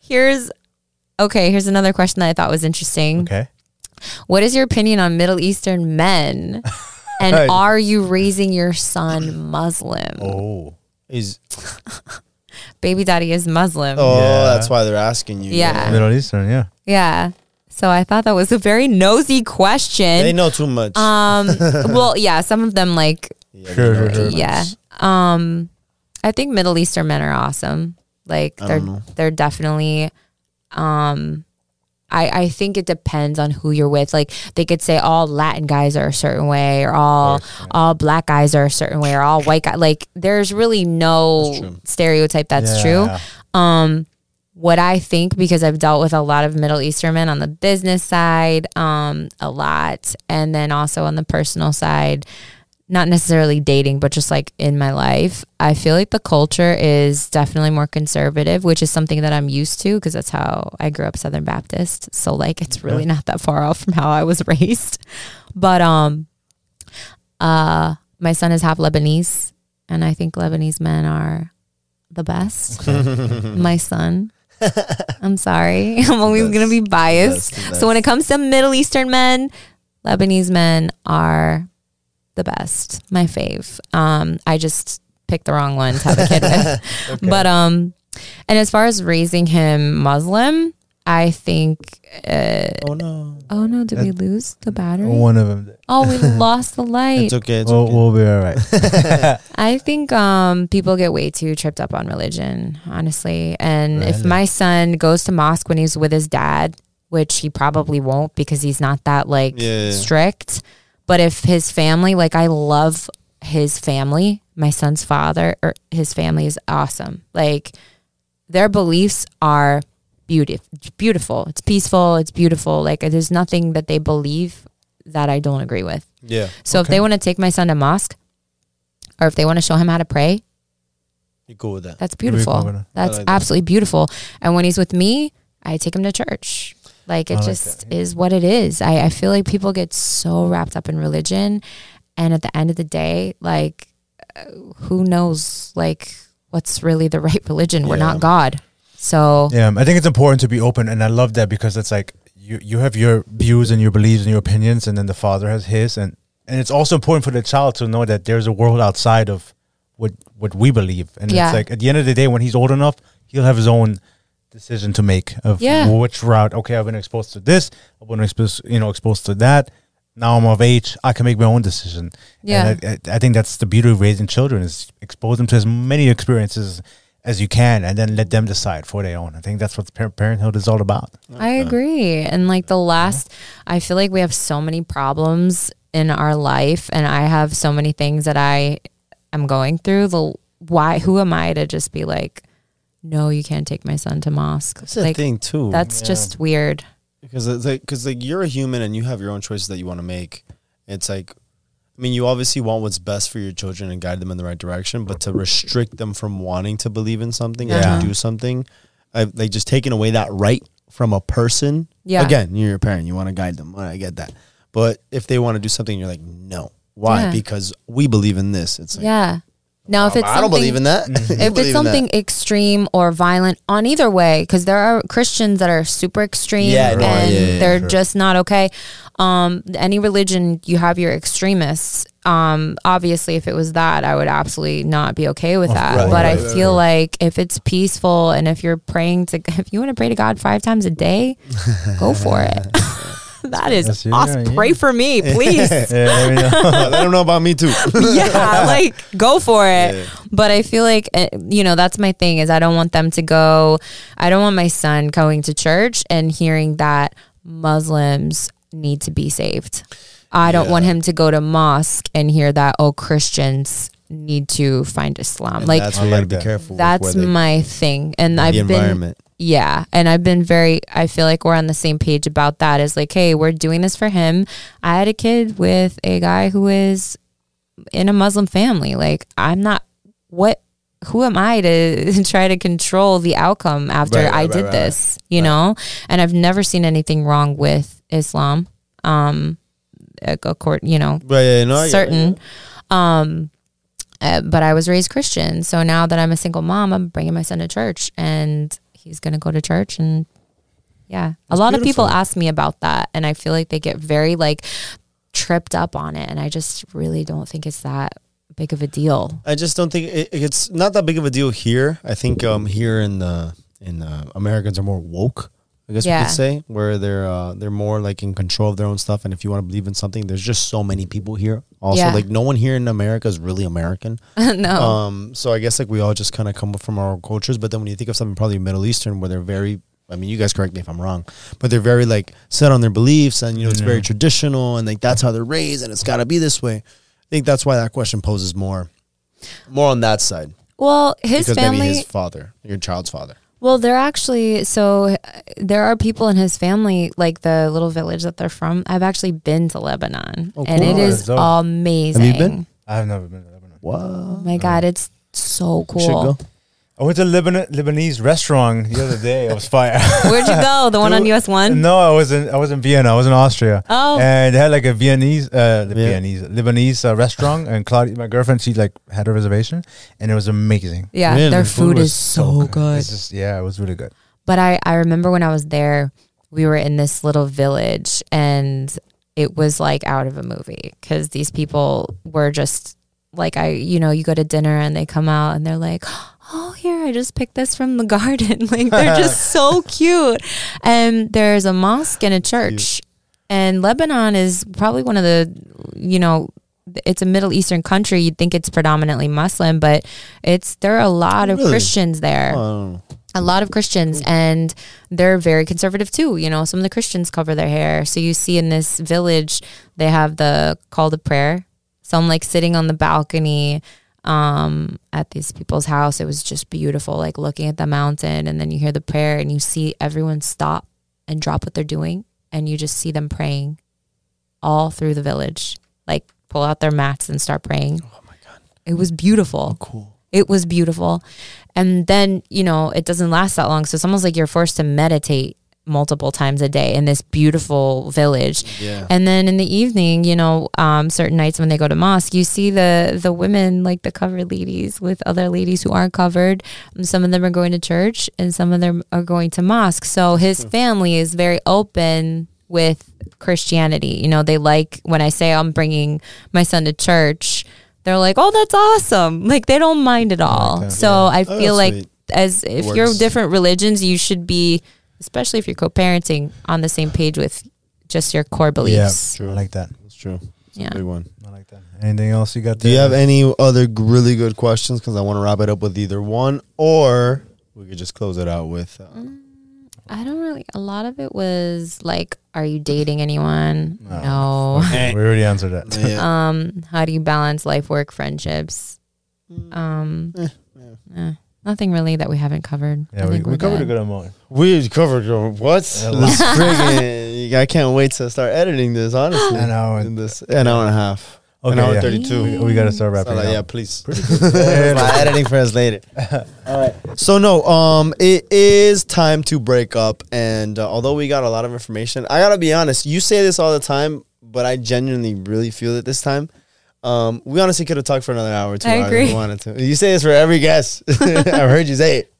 Speaker 3: here's okay. Here's another question that I thought was interesting.
Speaker 2: Okay.
Speaker 3: What is your opinion on Middle Eastern men? And
Speaker 1: Right.
Speaker 3: are you raising your son Muslim?
Speaker 2: Oh.
Speaker 1: He's
Speaker 3: Baby daddy is Muslim.
Speaker 1: oh,
Speaker 2: Yeah.
Speaker 1: that's why they're asking you.
Speaker 3: Yeah.
Speaker 2: Middle Eastern. Yeah.
Speaker 3: Yeah. So I thought that was a very nosy question.
Speaker 1: They know too much.
Speaker 3: Um, well, yeah, some of them like,
Speaker 1: Yeah,
Speaker 2: Sure, sure, sure.
Speaker 3: yeah. Um, I think Middle Eastern men are awesome. Like
Speaker 1: I
Speaker 3: they're
Speaker 1: don't know.
Speaker 3: they're definitely. Um, I I think it depends on who you're with. Like they could say all Latin guys are a certain way, or all all black guys are a certain way, or all white guys. Like there's really no
Speaker 1: That's
Speaker 3: stereotype that's
Speaker 2: Yeah,
Speaker 3: true. Um, what I think because I've dealt with a lot of Middle Eastern men on the business side, um, a lot, and then also on the personal side, not necessarily dating, but just like in my life, I feel like the culture is definitely more conservative, which is something that I'm used to because that's how I grew up Southern Baptist. So like it's really not that far off from how I was raised. But um uh my son is half Lebanese and I think Lebanese men are the best. my son. I'm sorry. I'm always going to be biased.
Speaker 1: That's the
Speaker 3: So when it comes to Middle Eastern men, Lebanese men are the best. My fave. Um, I just picked the wrong one to have a kid with. But um, and as far as raising him Muslim, I think. Uh,
Speaker 1: Oh no.
Speaker 3: oh no! Did we lose the battery?
Speaker 2: One of them.
Speaker 3: Oh, we lost the light.
Speaker 1: It's okay. It's
Speaker 2: We'll,
Speaker 1: okay.
Speaker 2: we'll be all right.
Speaker 3: I think um, people get way too tripped up on religion, honestly. And if my son goes to mosque when he's with his dad, which he probably won't because he's not that like
Speaker 1: Yeah.
Speaker 3: strict, but if his family, like I love his family, my son's father or his family is awesome. Like their beliefs are beautiful. Beautiful. It's peaceful. It's beautiful. Like there's nothing that they believe that I don't agree with.
Speaker 1: yeah.
Speaker 3: So if they want to take my son to mosque, or if they want to show him how to pray,
Speaker 1: You cool with that?
Speaker 3: that's
Speaker 2: You're cool
Speaker 3: beautiful.
Speaker 2: with it.
Speaker 3: That's
Speaker 1: I like that.
Speaker 3: absolutely beautiful. And when he's with me, I take him to church. Like it
Speaker 2: like
Speaker 3: just is what it is. I, I feel like people get so wrapped up in religion, and at the end of the day, like uh, who knows like what's really the right religion? We're
Speaker 1: Yeah.
Speaker 3: not God. So
Speaker 2: Yeah, I think it's important to be open, and I love that because it's like you you have your views and your beliefs and your opinions, and then the father has his, and and it's also important for the child to know that there's a world outside of what what we believe, and
Speaker 3: Yeah.
Speaker 2: it's like at the end of the day, when he's old enough, he'll have his own decision to make of
Speaker 3: Yeah.
Speaker 2: which route. Okay, I've been exposed to this, I've been exposed, you know, exposed to that. Now I'm of age, I can make my own decision.
Speaker 3: Yeah.
Speaker 2: and I, I, I think that's the beauty of raising children is expose them to as many experiences as you can, and then let them decide for their own. I think that's what parenthood is all about.
Speaker 3: I agree. And like the last, I feel like we have so many problems in our life, and I have so many things that I am going through. The why? Who am I to just be like, no, you can't take my son to mosque?
Speaker 1: That's the
Speaker 3: like
Speaker 1: thing too.
Speaker 3: that's just weird.
Speaker 1: because it's like because like you're a human and you have your own choices that you want to make. It's like, I mean, you obviously want what's best for your children and guide them in the right direction, but to restrict them from wanting to believe in something
Speaker 3: Yeah.
Speaker 1: and to do something, I, like just taking away that right from a person.
Speaker 3: Yeah.
Speaker 1: Again, you're a parent. You want to guide them. I get that. But if they want to do something, you're like, no. Why?
Speaker 3: Yeah.
Speaker 1: Because we believe in this. It's like,
Speaker 3: Yeah. Now, if it's
Speaker 1: I don't believe in that.
Speaker 3: If it's something
Speaker 1: that.
Speaker 3: extreme or violent on either way because there are christians that are super extreme
Speaker 1: Yeah, no,
Speaker 3: and
Speaker 1: yeah, yeah,
Speaker 3: they're
Speaker 2: sure.
Speaker 3: just not okay. Um any religion you have your extremists um obviously if it was that i would absolutely not be okay with that.
Speaker 1: right,
Speaker 3: but i
Speaker 1: right, right,
Speaker 3: feel like if it's peaceful and if you're praying to if you want to pray to god five times a day go for it that is
Speaker 2: That's- yeah,
Speaker 3: awesome
Speaker 2: yeah.
Speaker 3: pray for me please
Speaker 2: Yeah, there we go.
Speaker 1: Let them know about me too.
Speaker 3: yeah, like go for it.
Speaker 1: Yeah.
Speaker 3: But I feel like uh, you know that's my thing is I don't want them to go. I don't want my son going to church and hearing that Muslims need to be saved. I don't want him to go to mosque and hear that oh Christians need to find Islam.
Speaker 1: And
Speaker 3: like
Speaker 1: that's
Speaker 2: I
Speaker 1: where
Speaker 2: like
Speaker 1: gotta be careful.
Speaker 3: that's
Speaker 1: where
Speaker 3: my thing, and I've been
Speaker 1: environment.
Speaker 3: Yeah. And I've been very, I feel like we're on the same page about that. Is like, hey, we're doing this for him. I had a kid with a guy who is in a Muslim family. Like, I'm not, what, who am I to try to control the outcome after
Speaker 1: Right, right,
Speaker 3: I did
Speaker 1: right,
Speaker 3: this, you know? And I've never seen anything wrong with Islam. Um, according, you know,
Speaker 1: Right, yeah, no, I get it,
Speaker 3: certain. Um, uh, but I was raised Christian, so now that I'm a single mom, I'm bringing my son to church, and he's gonna go to church, and yeah, a lot of people ask me about that, and I feel like they get very like tripped up on it, and I just really don't think it's that big of a deal.
Speaker 1: I just don't think it, it's not that big of a deal here. I think um here in the in uh, Americans are more woke. I guess we could say where they're uh, they're more like in control of their own stuff. And if you want to believe in something, there's just so many people here. Also,
Speaker 3: Yeah.
Speaker 1: like no one here in America is really American.
Speaker 3: no,
Speaker 1: Um, so I guess like we all just kind of come from our own cultures. But then when you think of something probably Middle Eastern, where they're very, I mean, you guys correct me if I'm wrong, but they're very like set on their beliefs, and you know it's very traditional, and like that's how they're raised, and it's got to be this way. I think that's why that question poses more, more on that side
Speaker 3: well, his
Speaker 1: because
Speaker 3: family.
Speaker 1: maybe his father, your child's father.
Speaker 3: Well, they're actually so uh, there are people in his family, like the little village that they're from. I've actually been to Lebanon,
Speaker 1: Oh,
Speaker 3: and it
Speaker 2: cool.
Speaker 3: is
Speaker 2: Dope.
Speaker 3: amazing.
Speaker 1: Have you been?
Speaker 2: I've never been to Lebanon.
Speaker 1: What?
Speaker 3: Oh my god, it's so
Speaker 1: We should
Speaker 3: cool.
Speaker 1: Go.
Speaker 2: I went to Lebanon Lebanese restaurant the other day. It was fire.
Speaker 3: Where'd you go? The one on US one?
Speaker 2: No, I was in I was in Vienna. I was in Austria.
Speaker 3: Oh.
Speaker 2: and they had like a Viennese, uh, the
Speaker 1: Yeah.
Speaker 2: Viennese Lebanese uh, restaurant, and Claudia, my girlfriend, she like had a reservation, and it was amazing.
Speaker 3: Yeah,
Speaker 1: Really?
Speaker 3: their
Speaker 1: The
Speaker 3: food, is so good.
Speaker 2: It's just, yeah, it was really good.
Speaker 3: But I, I remember when I was there, we were in this little village and it was like out of a movie because these people were just like, I, you know, you go to dinner and they come out and they're like, oh, Oh, here, I just picked this from the garden. like they're just so cute. And there's a mosque and a church. And Lebanon is probably one of the, you know, it's a Middle Eastern country. You'd think it's predominantly Muslim, but it's there are a lot of
Speaker 1: Really?
Speaker 3: Christians there
Speaker 1: Oh,
Speaker 3: a lot of Christians and they're very conservative too. You know, some of the Christians cover their hair. So you see in this village, they have the call to prayer. So I'm like sitting on the balcony um, at these people's house. It was just beautiful, like looking at the mountain. And then you hear the prayer and you see everyone stop and drop what they're doing. And you just see them praying all through the village, like pull out their mats and start praying. Oh my God. It was beautiful.
Speaker 1: cool.
Speaker 3: It was beautiful. And then, you know, it doesn't last that long. So it's almost like you're forced to meditate multiple times a day in this beautiful village.
Speaker 1: Yeah.
Speaker 3: And then in the evening, you know, um, certain nights when they go to mosque, you see the the women, like the covered ladies, with other ladies who aren't covered. Some of them are going to church, and some of them are going to mosque. So his family is very open with Christianity. You know, they like when I say I'm bringing my son to church. They're like, "Oh, that's awesome!" Like they don't mind at all.
Speaker 2: that,
Speaker 3: so I
Speaker 1: Oh,
Speaker 3: feel
Speaker 1: that's
Speaker 3: like
Speaker 1: sweet.
Speaker 3: as if you're different religions, you should be, especially if you're co-parenting, on the same page with just your core beliefs. Yeah, true.
Speaker 2: I like that.
Speaker 1: That's true. It's
Speaker 3: Yeah.
Speaker 1: a big one.
Speaker 2: I like that. Anything else you got?
Speaker 1: Do you have any other really good questions? Because I want to wrap it up with either one, or we could just close it out with. Uh,
Speaker 3: I don't really. A lot of it was like, "Are you dating anyone?"
Speaker 2: No.
Speaker 3: No.
Speaker 2: we already answered that.
Speaker 1: yeah.
Speaker 3: Um, how do you balance life, work, friendships? Um, eh, nothing really that we haven't covered.
Speaker 2: Yeah,
Speaker 3: I
Speaker 2: we,
Speaker 3: think
Speaker 2: we
Speaker 3: we're
Speaker 2: covered a
Speaker 3: good.
Speaker 2: good amount.
Speaker 1: we covered your what?
Speaker 2: Yeah,
Speaker 1: this friggin' I can't wait to start editing this. Honestly,
Speaker 2: An hour.
Speaker 1: in this an hour and a half. an hour
Speaker 2: yeah.
Speaker 1: thirty-two.
Speaker 2: We, we got to start
Speaker 1: So,
Speaker 2: wrapping
Speaker 1: like,
Speaker 2: up.
Speaker 1: yeah, please. My editing for us later. All right. So no, um, it is time to break up, and uh, although we got a lot of information, I gotta be honest. You say this all the time, but I genuinely really feel it this time. Um, we honestly could have talked for another hour or two
Speaker 3: I
Speaker 1: hours if
Speaker 3: agree.
Speaker 1: we wanted to. You say this for every guest. I've heard you say it,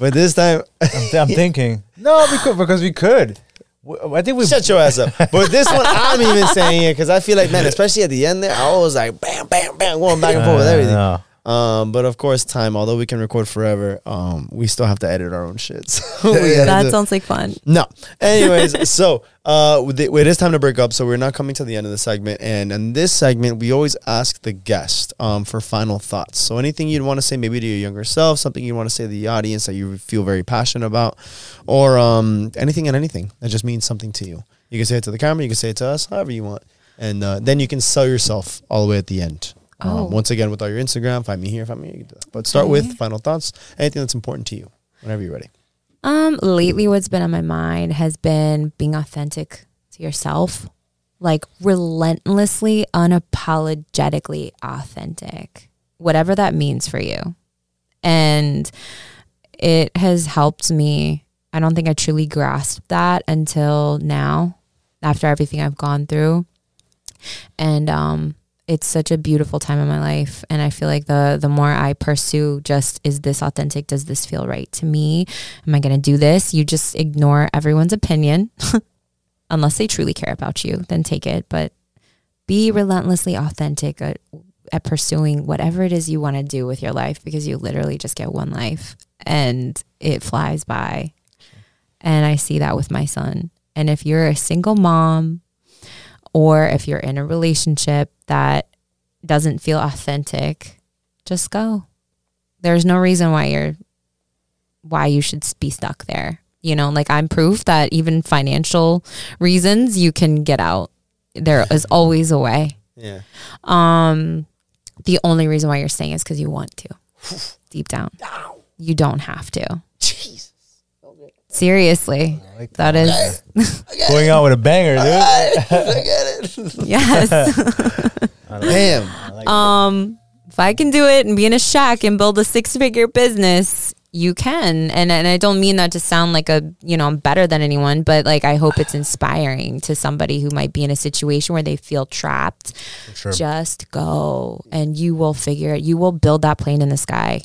Speaker 1: but this time,
Speaker 2: I'm, I'm thinking. No, because because we could. W- I think we.
Speaker 1: shut your ass up. But this one, I'm even saying it because I feel like, man, especially at the end there, I was like, bam, bam, bam, going back and forth with everything.
Speaker 2: no.
Speaker 1: Um, but of course, time. Although we can record forever, um, we still have to edit our own shit. So we gotta
Speaker 3: That sounds like fun.
Speaker 1: no. Anyways, so uh, the- it is time to break up. So we're not coming to the end of the segment, and in this segment, we always ask the guest um for final thoughts. So anything you'd want to say, maybe to your younger self, something you want to say to the audience that you feel very passionate about, or um anything and anything that just means something to you. You can say it to the camera. You can say it to us, however you want, and uh, then you can sell yourself all the way at the end.
Speaker 3: Oh.
Speaker 1: Um, once again, with all your Instagram, find me here, find me here. You can do that. But start with final thoughts. Anything that's important to you. Whenever you're ready.
Speaker 3: Um, lately, what's been on my mind has been being authentic to yourself, like relentlessly, unapologetically authentic, whatever that means for you. And it has helped me. I don't think I truly grasped that until now, after everything I've gone through. And um, it's such a beautiful time in my life and i feel like the the more i pursue just is this authentic? Does this feel right to me? Am i going to do this? You just ignore everyone's opinion unless they truly care about you then take it. But be relentlessly authentic at, at pursuing whatever it is you want to do with your life because you literally just get one life and it flies by. And i see that with my son. And if you're a single mom or if you're in a relationship that doesn't feel authentic, just go. There's no reason why you're why you should be stuck there. You know, like I'm proof that even financial reasons you can get out. There is always a way.
Speaker 1: Yeah.
Speaker 3: Um the only reason why you're staying is because you want to. Deep down. You don't have to. Seriously. that is
Speaker 2: Going out with a banger, dude. I get it.
Speaker 3: yes.
Speaker 1: Damn.
Speaker 3: um if I can do it and be in a shack and build a six figure business, you can. And and I don't mean that to sound like a, you know, I'm better than anyone, but like I hope it's inspiring to somebody who might be in a situation where they feel trapped.
Speaker 2: Sure.
Speaker 3: Just go and you will figure it. You will build that plane in the sky.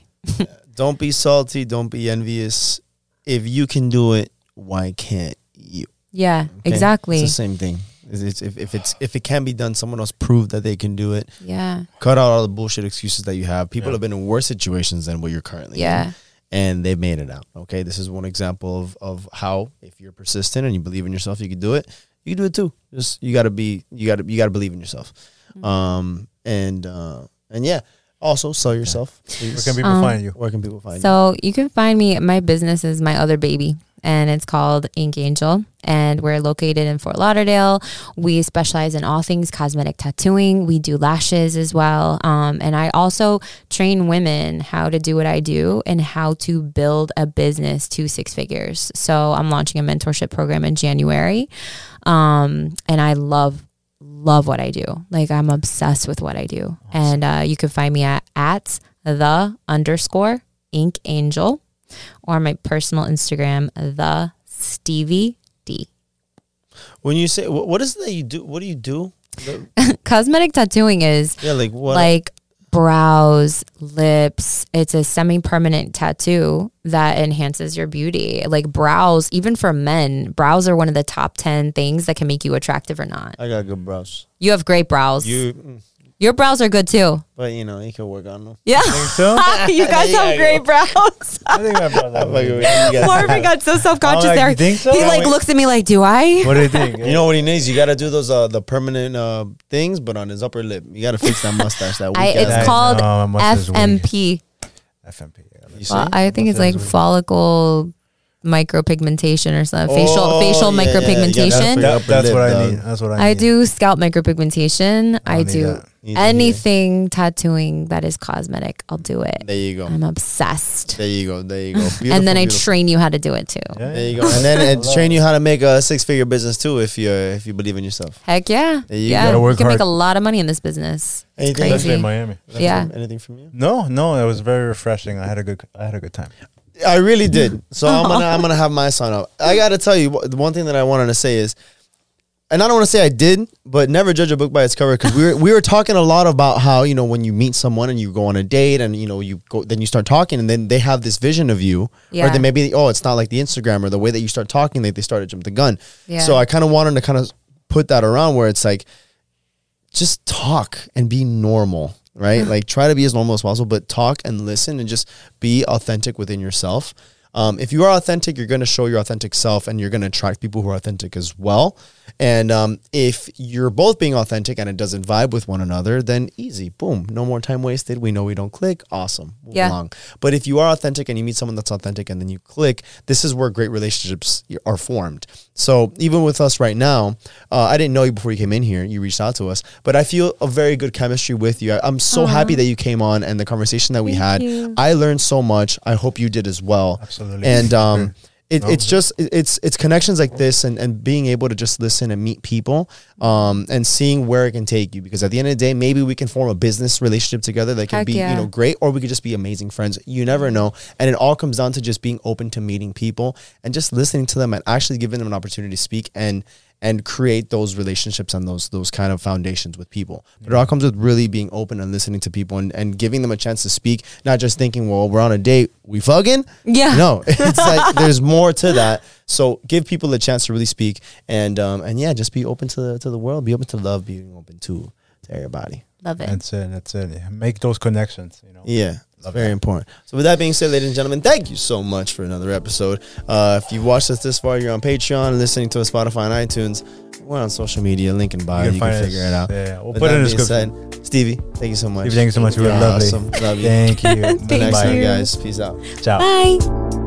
Speaker 1: Don't be salty. Don't be envious. If you can do it, why can't you?
Speaker 3: Yeah,
Speaker 1: Okay?
Speaker 3: exactly.
Speaker 1: It's the same thing. It's, it's, if, if it's if it can be done, someone else prove that they can do it.
Speaker 3: Yeah.
Speaker 1: Cut out all the bullshit excuses that you have. People
Speaker 2: Yeah.
Speaker 1: have been in worse situations than what you're currently in.
Speaker 3: Yeah.
Speaker 1: and they've made it out. Okay, this is one example of of how if you're persistent and you believe in yourself, you can do it. You can do it too. Just you got to be you got to you got to believe in yourself.
Speaker 3: Mm-hmm.
Speaker 1: Um and uh and yeah, also sell yourself.
Speaker 2: Where can people
Speaker 3: Um,
Speaker 2: find you?
Speaker 1: Where can people find you?
Speaker 3: So you can find me. My business is my other baby, and it's called Ink Angel. And we're located in Fort Lauderdale. We specialize in all things cosmetic tattooing. We do lashes as well. Um, and I also train women how to do what I do and how to build a business to six figures. So I'm launching a mentorship program in January. Um, and I love love what I do. Like I'm obsessed with what I do. And uh, you can find me at at the underscore ink angel or my personal Instagram, the Stevie D.
Speaker 1: when you say what, what is it that you do? What do you do? The-
Speaker 3: Cosmetic tattooing is
Speaker 1: yeah, like what?
Speaker 3: like brows, lips. It's a semi permanent tattoo that enhances your beauty. Like brows, even for men, brows are one of the top 10 things that can make you attractive or not.
Speaker 1: I got good brows.
Speaker 3: You have great brows.
Speaker 1: You, mm,
Speaker 3: Your brows are good too.
Speaker 1: but you know you can work on them.
Speaker 3: Yeah.
Speaker 2: So?
Speaker 3: you guys
Speaker 1: Yeah,
Speaker 3: have
Speaker 1: I
Speaker 3: great brows.
Speaker 2: I think my brother.
Speaker 1: Like, you got-
Speaker 3: Marvin got so self conscious
Speaker 2: like,
Speaker 3: there.
Speaker 2: you think so?
Speaker 3: He
Speaker 2: Yeah,
Speaker 3: like
Speaker 1: wait.
Speaker 3: looks at me like, "Do I?"
Speaker 2: What do you think?
Speaker 1: You know what he needs? You got to do those uh the permanent uh things, but on his upper lip. You got to fix that mustache. That
Speaker 3: I,
Speaker 1: weak
Speaker 3: it's
Speaker 1: ass-
Speaker 2: I
Speaker 3: called
Speaker 2: know, my mustache is weak.
Speaker 3: FMP.
Speaker 2: FMP. yeah.
Speaker 1: You see?
Speaker 3: Well, I think it's like
Speaker 2: weak.
Speaker 3: follicle micropigmentation or something. Facial
Speaker 1: Oh,
Speaker 3: facial
Speaker 1: yeah, yeah, yeah.
Speaker 3: micropigmentation.
Speaker 1: Yeah,
Speaker 2: That- that's
Speaker 1: lip,
Speaker 2: what I
Speaker 1: dog.
Speaker 2: need. That's what I,
Speaker 3: I
Speaker 2: need.
Speaker 3: do scalp micropigmentation. I,
Speaker 2: don't
Speaker 3: do
Speaker 2: that.
Speaker 1: Easy
Speaker 3: anything tattooing that is cosmetic. I'll do it.
Speaker 1: There you go.
Speaker 3: I'm obsessed.
Speaker 1: There you go. There you go.
Speaker 3: Beautiful, and then
Speaker 1: Beautiful,
Speaker 3: I
Speaker 1: beautiful.
Speaker 3: train you how to do it too.
Speaker 2: Yeah,
Speaker 1: There you go. And then and train you how to make a six figure business too if you if you believe in yourself.
Speaker 3: Heck yeah.
Speaker 1: There you
Speaker 3: yeah.
Speaker 1: go.
Speaker 2: Gotta
Speaker 3: You
Speaker 2: work
Speaker 3: can make a lot of money in this business.
Speaker 1: Anything-
Speaker 3: crazy.
Speaker 2: In Miami.
Speaker 1: Anything
Speaker 3: Yeah.
Speaker 1: from- Anything from you?
Speaker 2: No, no, it was very refreshing. I had a good, I had a good time.
Speaker 1: I really did. So I'm gonna I'm gonna have my sign up. I gotta tell you the one thing that I wanted to say is, and I don't want to say I did, but never judge a book by its cover because we were we were talking a lot about how you know when you meet someone and you go on a date and you know you go then you start talking and then they have this vision of you or
Speaker 3: Yeah.
Speaker 1: then maybe oh it's not like the Instagram or the way that you start talking like they started jump the gun.
Speaker 3: Yeah.
Speaker 1: So I kind of wanted to kind of put that around where it's like just talk and be normal, right? like try to be as normal as possible, but talk and listen and just be authentic within yourself. Um, if you are authentic, you're going to show your authentic self and you're going to attract people who are authentic as well. And um, if you're both being authentic and it doesn't vibe with one another, then easy, boom, no more time wasted. We know we don't click, awesome, move
Speaker 3: Yeah.
Speaker 1: along. But if you are authentic and you meet someone that's authentic and then you click, this is where great relationships are formed. So even with us right now, uh, I didn't know you before you came in here. You reached out to us, but I feel a very good chemistry with you. I, I'm so happy that you came on and the conversation that we had. I learned so much. I hope you did as well.
Speaker 2: Absolutely.
Speaker 1: And um, it,
Speaker 2: No.
Speaker 1: it's just it's it's connections like this and, and being able to just listen and meet people um and seeing where it can take you because at the end of the day maybe we can form a business relationship together that can
Speaker 3: Heck
Speaker 1: be
Speaker 3: yeah.
Speaker 1: you know great or we could just be amazing friends you never know and it all comes down to just being open to meeting people and just listening to them and actually giving them an opportunity to speak and and create those relationships and those those kind of foundations with people. But it all comes with really being open and listening to people and, and giving them a chance to speak, not just thinking, well, we're on a date, we fucking.
Speaker 3: Yeah.
Speaker 1: No, it's like there's more to that. So give people a chance to really speak and um and yeah, just be open to the to the world, be open to love, being open to to everybody.
Speaker 3: Love it.
Speaker 2: That's it. That's it. Make those connections. You know.
Speaker 1: Yeah. It's very important. So with that being said, ladies and gentlemen, thank you so much for another episode. Uh, if you've watched us this far, you're on Patreon, listening to us Spotify and iTunes. We're on social media, link in bio. You can,
Speaker 2: find us-
Speaker 1: figure it out.
Speaker 2: Yeah, we'll
Speaker 1: With
Speaker 2: put it in the description.
Speaker 1: said, Stevie, thank you so much.
Speaker 2: Stevie, thank you so much. You were
Speaker 1: You're
Speaker 2: lovely.
Speaker 1: awesome. Love you.
Speaker 2: Thank you.
Speaker 1: Until next
Speaker 2: Bye.
Speaker 1: time, guys. Peace out.
Speaker 2: Ciao.
Speaker 3: Bye.